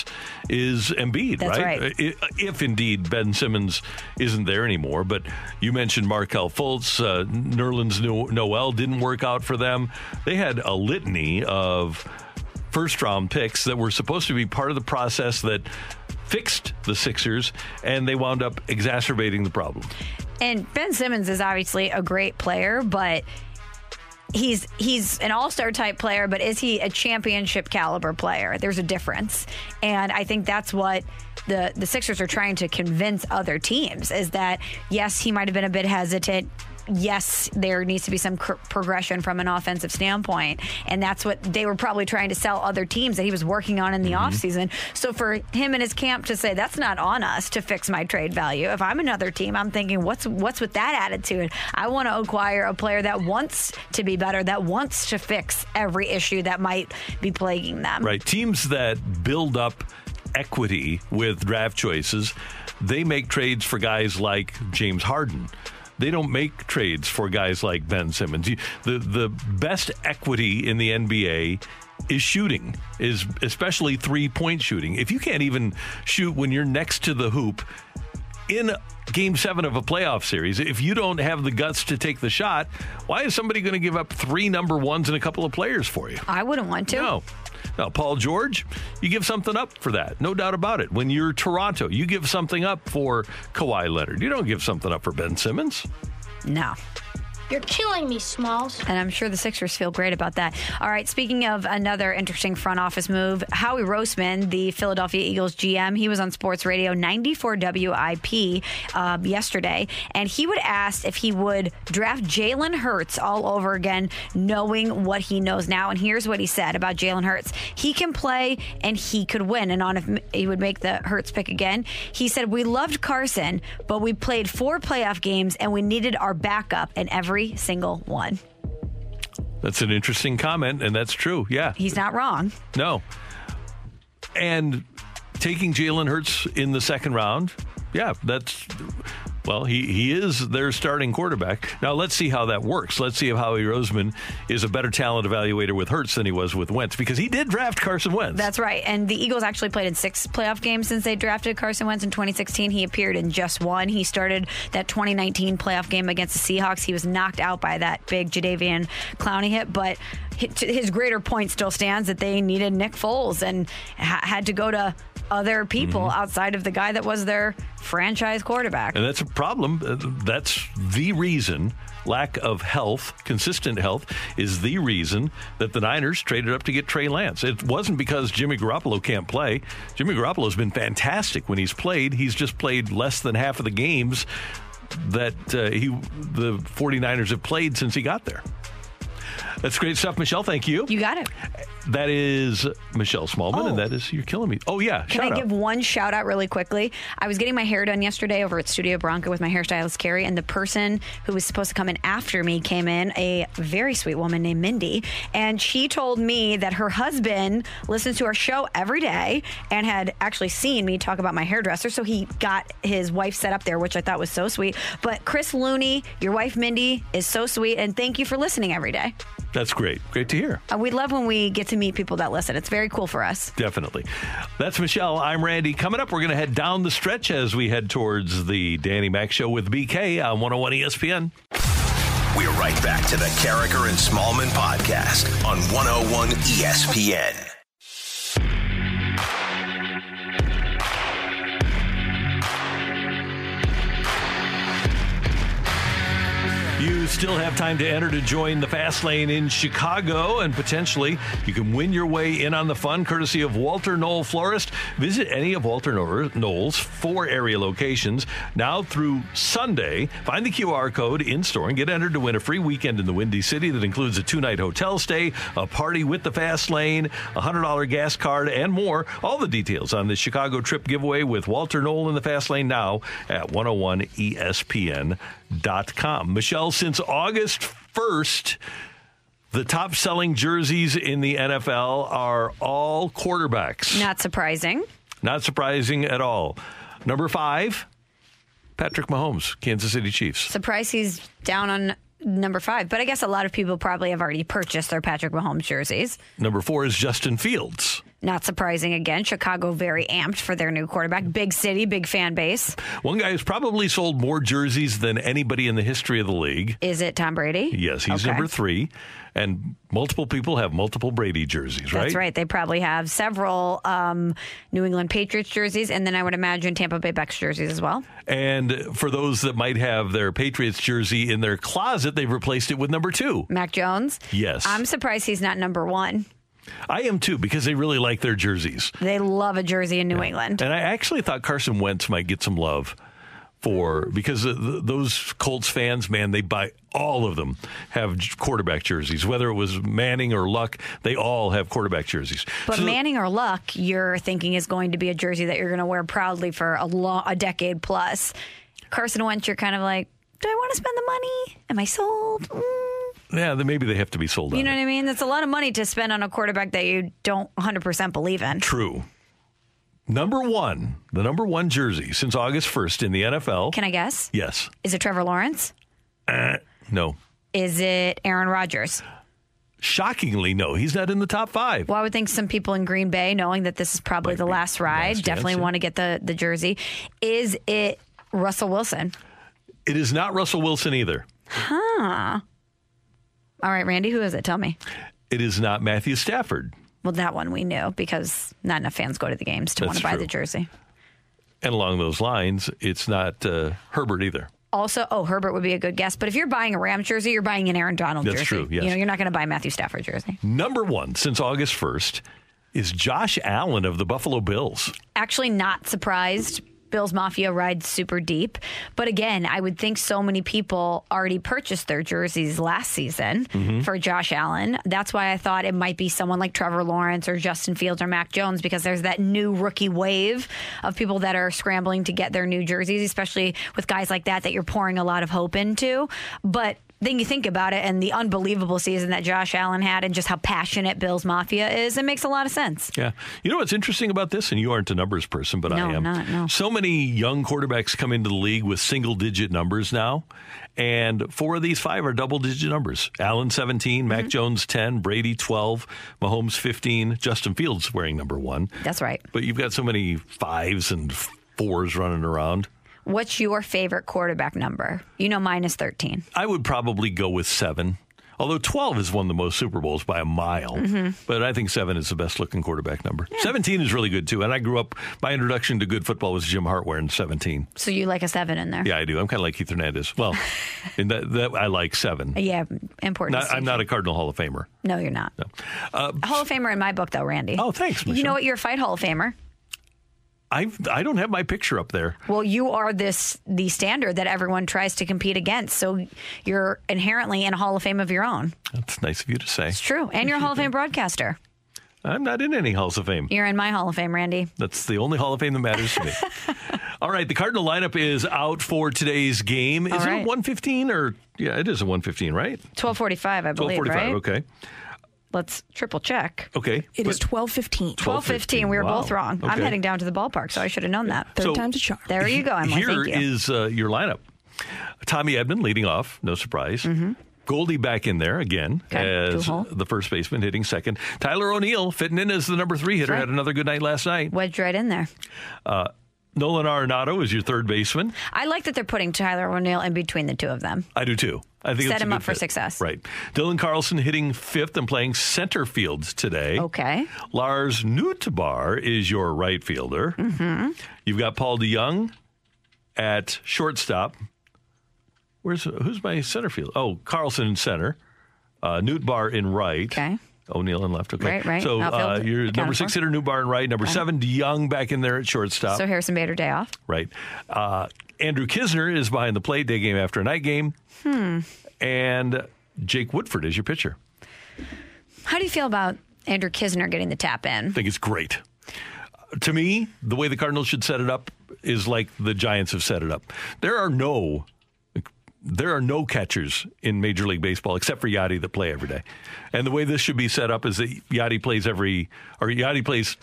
is Embiid, That's right? right. If indeed Ben Simmons isn't there anymore. But you mentioned Markelle Fultz, uh, Nerlens Noel didn't work out for them. They had a litany of first round picks that were supposed to be part of the process that fixed the Sixers, and they wound up exacerbating the problem. And Ben Simmons is obviously a great player, but he's he's an all-star type player, but is he a championship caliber player? There's a difference. And I think that's what the the Sixers are trying to convince other teams is that yes, he might have been a bit hesitant. Yes, there needs to be some cr- progression from an offensive standpoint. And that's what they were probably trying to sell other teams that he was working on in the mm-hmm. offseason. So for him and his camp to say that's not on us to fix my trade value. If I'm another team, I'm thinking what's what's with that attitude? I want to acquire a player that wants to be better, that wants to fix every issue that might be plaguing them. Right. Teams that build up equity with draft choices, they make trades for guys like James Harden. They don't make trades for guys like Ben Simmons. The the best equity in the NBA is shooting, is especially three point shooting. If you can't even shoot when you're next to the hoop in game seven of a playoff series, if you don't have the guts to take the shot, why is somebody going to give up three number ones and a couple of players for you? I wouldn't want to. No. Now, Paul George, you give something up for that. No doubt about it. When you're Toronto, you give something up for Kawhi Leonard. You don't give something up for Ben Simmons. No. You're killing me, Smalls. And I'm sure the Sixers feel great about that. All right, speaking of another interesting front office move, Howie Roseman, the Philadelphia Eagles GM, he was on sports radio 94 WIP um, yesterday, and he would ask if he would draft Jalen Hurts all over again, knowing what he knows now. And here's what he said about Jalen Hurts he can play and he could win. And on if he would make the Hurts pick again, he said, We loved Carson, but we played four playoff games and we needed our backup in every single one. That's an interesting comment, and that's true. Yeah. He's not wrong. No. And taking Jalen Hurts in the second round, yeah, that's well, he, he is their starting quarterback. Now let's see how that works. Let's see if Howie Roseman is a better talent evaluator with Hurts than he was with Wentz because he did draft Carson Wentz. That's right. And the Eagles actually played in six playoff games since they drafted Carson Wentz in 2016. He appeared in just one. He started that 2019 playoff game against the Seahawks. He was knocked out by that big Jadeveon Clowney hit, but his greater point still stands that they needed Nick Foles and ha- had to go to other people mm-hmm. outside of the guy that was their franchise quarterback. And that's a problem. Uh, that's the reason lack of health, consistent health, is the reason that the Niners traded up to get Trey Lance. It wasn't because Jimmy Garoppolo can't play. Jimmy Garoppolo has been fantastic when he's played. He's just played less than half of the games that uh, he the 49ers have played since he got there. That's great stuff, Michelle. Thank you. You got it. That is Michelle Smallmon, Oh. and that is You're Killing Me. Oh, yeah. Can I out. give one shout out really quickly? I was getting my hair done yesterday over at Studio Bronco with my hairstylist Carrie, and the person who was supposed to come in after me came in, a very sweet woman named Mindy, and she told me that her husband listens to our show every day and had actually seen me talk about my hairdresser, so he got his wife set up there, which I thought was so sweet. But Chris Looney, your wife Mindy, is so sweet, and thank you for listening every day. That's great. Great to hear. Uh, we love when we get to meet people that listen. It's very cool for us. Definitely. That's Michelle. I'm Randy. Coming up, we're going to head down the stretch as we head towards the Danny Mac Show with BK on 101 ESPN. We're right back to the Karraker and Smallmon podcast on 101 ESPN. You still have time to enter to join the Fast Lane in Chicago, and potentially you can win your way in on the fun courtesy of Walter Knoll Florist. Visit any of Walter Knoll's four area locations now through Sunday. Find the QR code in store and get entered to win a free weekend in the Windy City that includes a two night hotel stay, a party with the Fast Lane, a $100 gas card, and more. All the details on the Chicago trip giveaway with Walter Knoll in the Fast Lane now at 101ESPN.com. Michelle, since August 1st, the top selling jerseys in the NFL are all quarterbacks. Not surprising. Not surprising at all. Number five, Patrick Mahomes, Kansas City Chiefs. Surprised he's down on number five, but I guess a lot of people probably have already purchased their Patrick Mahomes jerseys. Number four is Justin Fields. Not surprising again. Chicago very amped for their new quarterback. Big city, big fan base. One guy who's probably sold more jerseys than anybody in the history of the league. Is it Tom Brady? Yes, he's Okay. number three. And multiple people have multiple Brady jerseys, right? That's right. They probably have several um, New England Patriots jerseys, and then I would imagine Tampa Bay Bucs jerseys as well. And for those that might have their Patriots jersey in their closet, they've replaced it with number two. Mac Jones. Yes. I'm surprised he's not number one. I am too, because they really like their jerseys. They love a jersey in New England. And I actually thought Carson Wentz might get some love for because those Colts fans, man, they buy all of them have quarterback jerseys. Whether it was Manning or Luck, they all have quarterback jerseys. But So- Manning or Luck, you're thinking is going to be a jersey that you're going to wear proudly for a long, a decade plus. Carson Wentz, you're kind of like, do I want to spend the money? Am I sold? Mm. Yeah, then maybe they have to be sold You know it. what I mean? That's a lot of money to spend on a quarterback that you don't 100% believe in. True. Number one, the number one jersey since August 1st in the NFL. Can I guess? yes. Is it Trevor Lawrence? Uh, no. Is it Aaron Rodgers? Shockingly, no, he's not in the top five. Well, I would think some people in Green Bay, knowing that this is probably the last ride, last definitely want to get the, the jersey. Is it Russell Wilson? It is not Russell Wilson either. Huh. All right, Randy, who is it? Tell me. It is not Matthew Stafford. Well, that one we knew because not enough fans go to the games to want to buy true. the jersey. And along those lines, it's not uh, Herbert either. Also, oh, Herbert would be a good guess. But if you're buying a Rams jersey, you're buying an Aaron Donald That's jersey. true, yes. You know, you're not going to buy a Matthew Stafford jersey. Number one since August 1st is Josh Allen of the Buffalo Bills. Actually, not surprised. Bills Mafia rides super deep. But again, I would think so many people already purchased their jerseys last season Mhm. for Josh Allen. That's why I thought it might be someone like Trevor Lawrence or Justin Fields or Mac Jones because there's that new rookie wave of people that are scrambling to get their new jerseys, especially with guys like that that you're pouring a lot of hope into. But then you think about it and the unbelievable season that Josh Allen had and just how passionate Bills Mafia is, it makes a lot of sense. Yeah. You know what's interesting about this? And you aren't a numbers person, but No, I am. not, no. So many young quarterbacks come into the league with single digit numbers now. And four of these five are double digit numbers. Allen 17, Mm-hmm. Mac Jones 10, Brady 12, Mahomes 15, Justin Fields wearing number one. That's right. But you've got so many fives and fours running around. What's your favorite quarterback number? You know, mine is 13. I would probably go with seven. Although 12 has won the most Super Bowls by a mile. Mhm. But I think seven is the best looking quarterback number. 17 is really good too. And I grew up, my introduction to good football was Jim Hart wearing 17. So you like a seven in there? Yeah, I do. I'm kind of like Keith Hernandez. Well, in that, that I like seven. Yeah, important. Not, I'm not a Cardinal Hall of Famer. no, you're not. Uh, Hall of Famer in my book, though, Randy. Oh, thanks, You know what? You're a fight Hall of Famer. I I don't have my picture up there. Well, you are this the standard that everyone tries to compete against. So you're inherently in a Hall of Fame of your own. That's nice of you to say. It's true, and you're a Hall of Fame broadcaster. I'm not in any Halls of Fame. You're in my Hall of Fame, Randy. That's the only Hall of Fame that matters to me. All right, the Cardinal lineup is out for today's game. Is All it right. 115 or yeah, it is a 115, right? 1245, I believe, 1245. right? Okay. Let's triple check. Okay. It is 12:15. 1215. We were Wow. both wrong. I'm heading down to the ballpark, so I should have known that. So time's a charm. There you go, Emily. Here you. is uh, your lineup. Tommy Edman leading off, no surprise. Goldie back in there again Mm-hmm. Okay, as the first baseman hitting second. Tyler O'Neill fitting in as the number three hitter. Right. Had another good night last night. Wedged right in there. Uh, Nolan Arenado is your third baseman. I like that they're putting Tyler O'Neill in between the two of them. I do too. I think Set him up for fit. success. Right. Dylan Carlson hitting fifth and playing center field today. Okay. Lars Nootbaar is your right fielder. Mm-hmm. You've got Paul DeJong at shortstop. Where's who's my center field? Oh, Carlson in center. Uh, Nootbaar in right. Okay. O'Neill and left. Okay. Right, right. So uh, Outfield your accounted number six for. hitter, Nootbaar in right. Number Okay. seven, DeJong back in there at shortstop. So Harrison Bader day off. right. Uh, Andrew Knizner is behind the plate, day game after a night game. Hmm. And Jake Woodford is your pitcher. How do you feel about Andrew Knizner getting the tap in? I think it's great. To me, the way the Cardinals should set it up is like the Giants have set it up. There are no there are no catchers in Major League Baseball except for Yadi that play every day. And the way this should be set up is that Yadi plays every or Yadi plays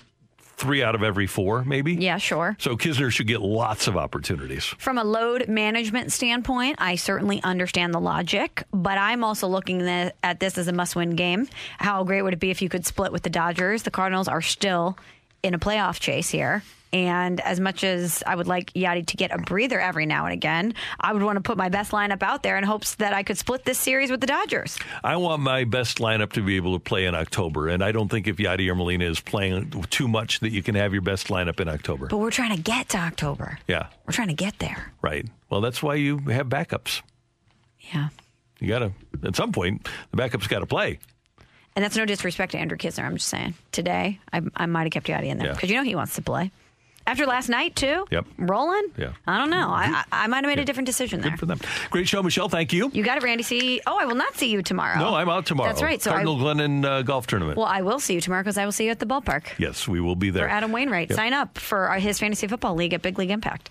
three out of every four, maybe. Yeah, sure. So Knizner should get lots of opportunities. From a load management standpoint, I certainly understand the logic, but I'm also looking at this as a must win game. How great would it be if you could split with the Dodgers? The Cardinals are still in a playoff chase here. And as much as I would like Yadi to get a breather every now and again, I would want to put my best lineup out there in hopes that I could split this series with the Dodgers. I want my best lineup to be able to play in October, and I don't think if Yadi or Molina is playing too much that you can have your best lineup in October. But we're trying to get to October. Yeah. We're trying to get there. Right. Well, that's why you have backups. Yeah. You got to, at some point, the backups got to play. And that's no disrespect to Andrew Knizner. I'm just saying. Today, I, I might have kept Yadi in there Yeah. because you know he wants to play. After last night, too? Yep. Rolling? Yeah. I don't know. I, I, I might have made a different decision there. Good for them. Great show, Michelle. Thank you. You got it, Randy. See, oh, I will not see you tomorrow. No, I'm out tomorrow. That's right. So Cardinal I, Glennon uh, golf tournament. well, I will see you tomorrow because I will see you at the ballpark yes, we will be there. for Adam Wainwright. Yep. Sign up for his fantasy football league at Big League Impact.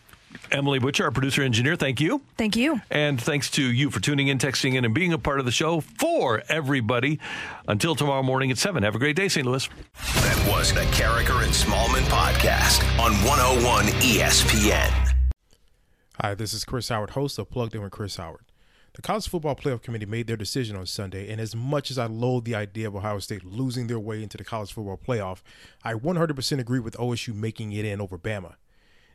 Emily Butcher, our producer engineer. Thank you. Thank you. And thanks to you for tuning in, texting in, and being a part of the show for everybody. Until tomorrow morning at 7. Have a great day, St. Louis. That was the Karraker and Smallmon podcast on 101 ESPN. Hi, this is Chris Howard, host of Plugged In with Chris Howard. The College Football Playoff Committee made their decision on Sunday, and as much as I loathe the idea of Ohio State losing their way into the college football playoff, I 100% agree with OSU making it in over Bama.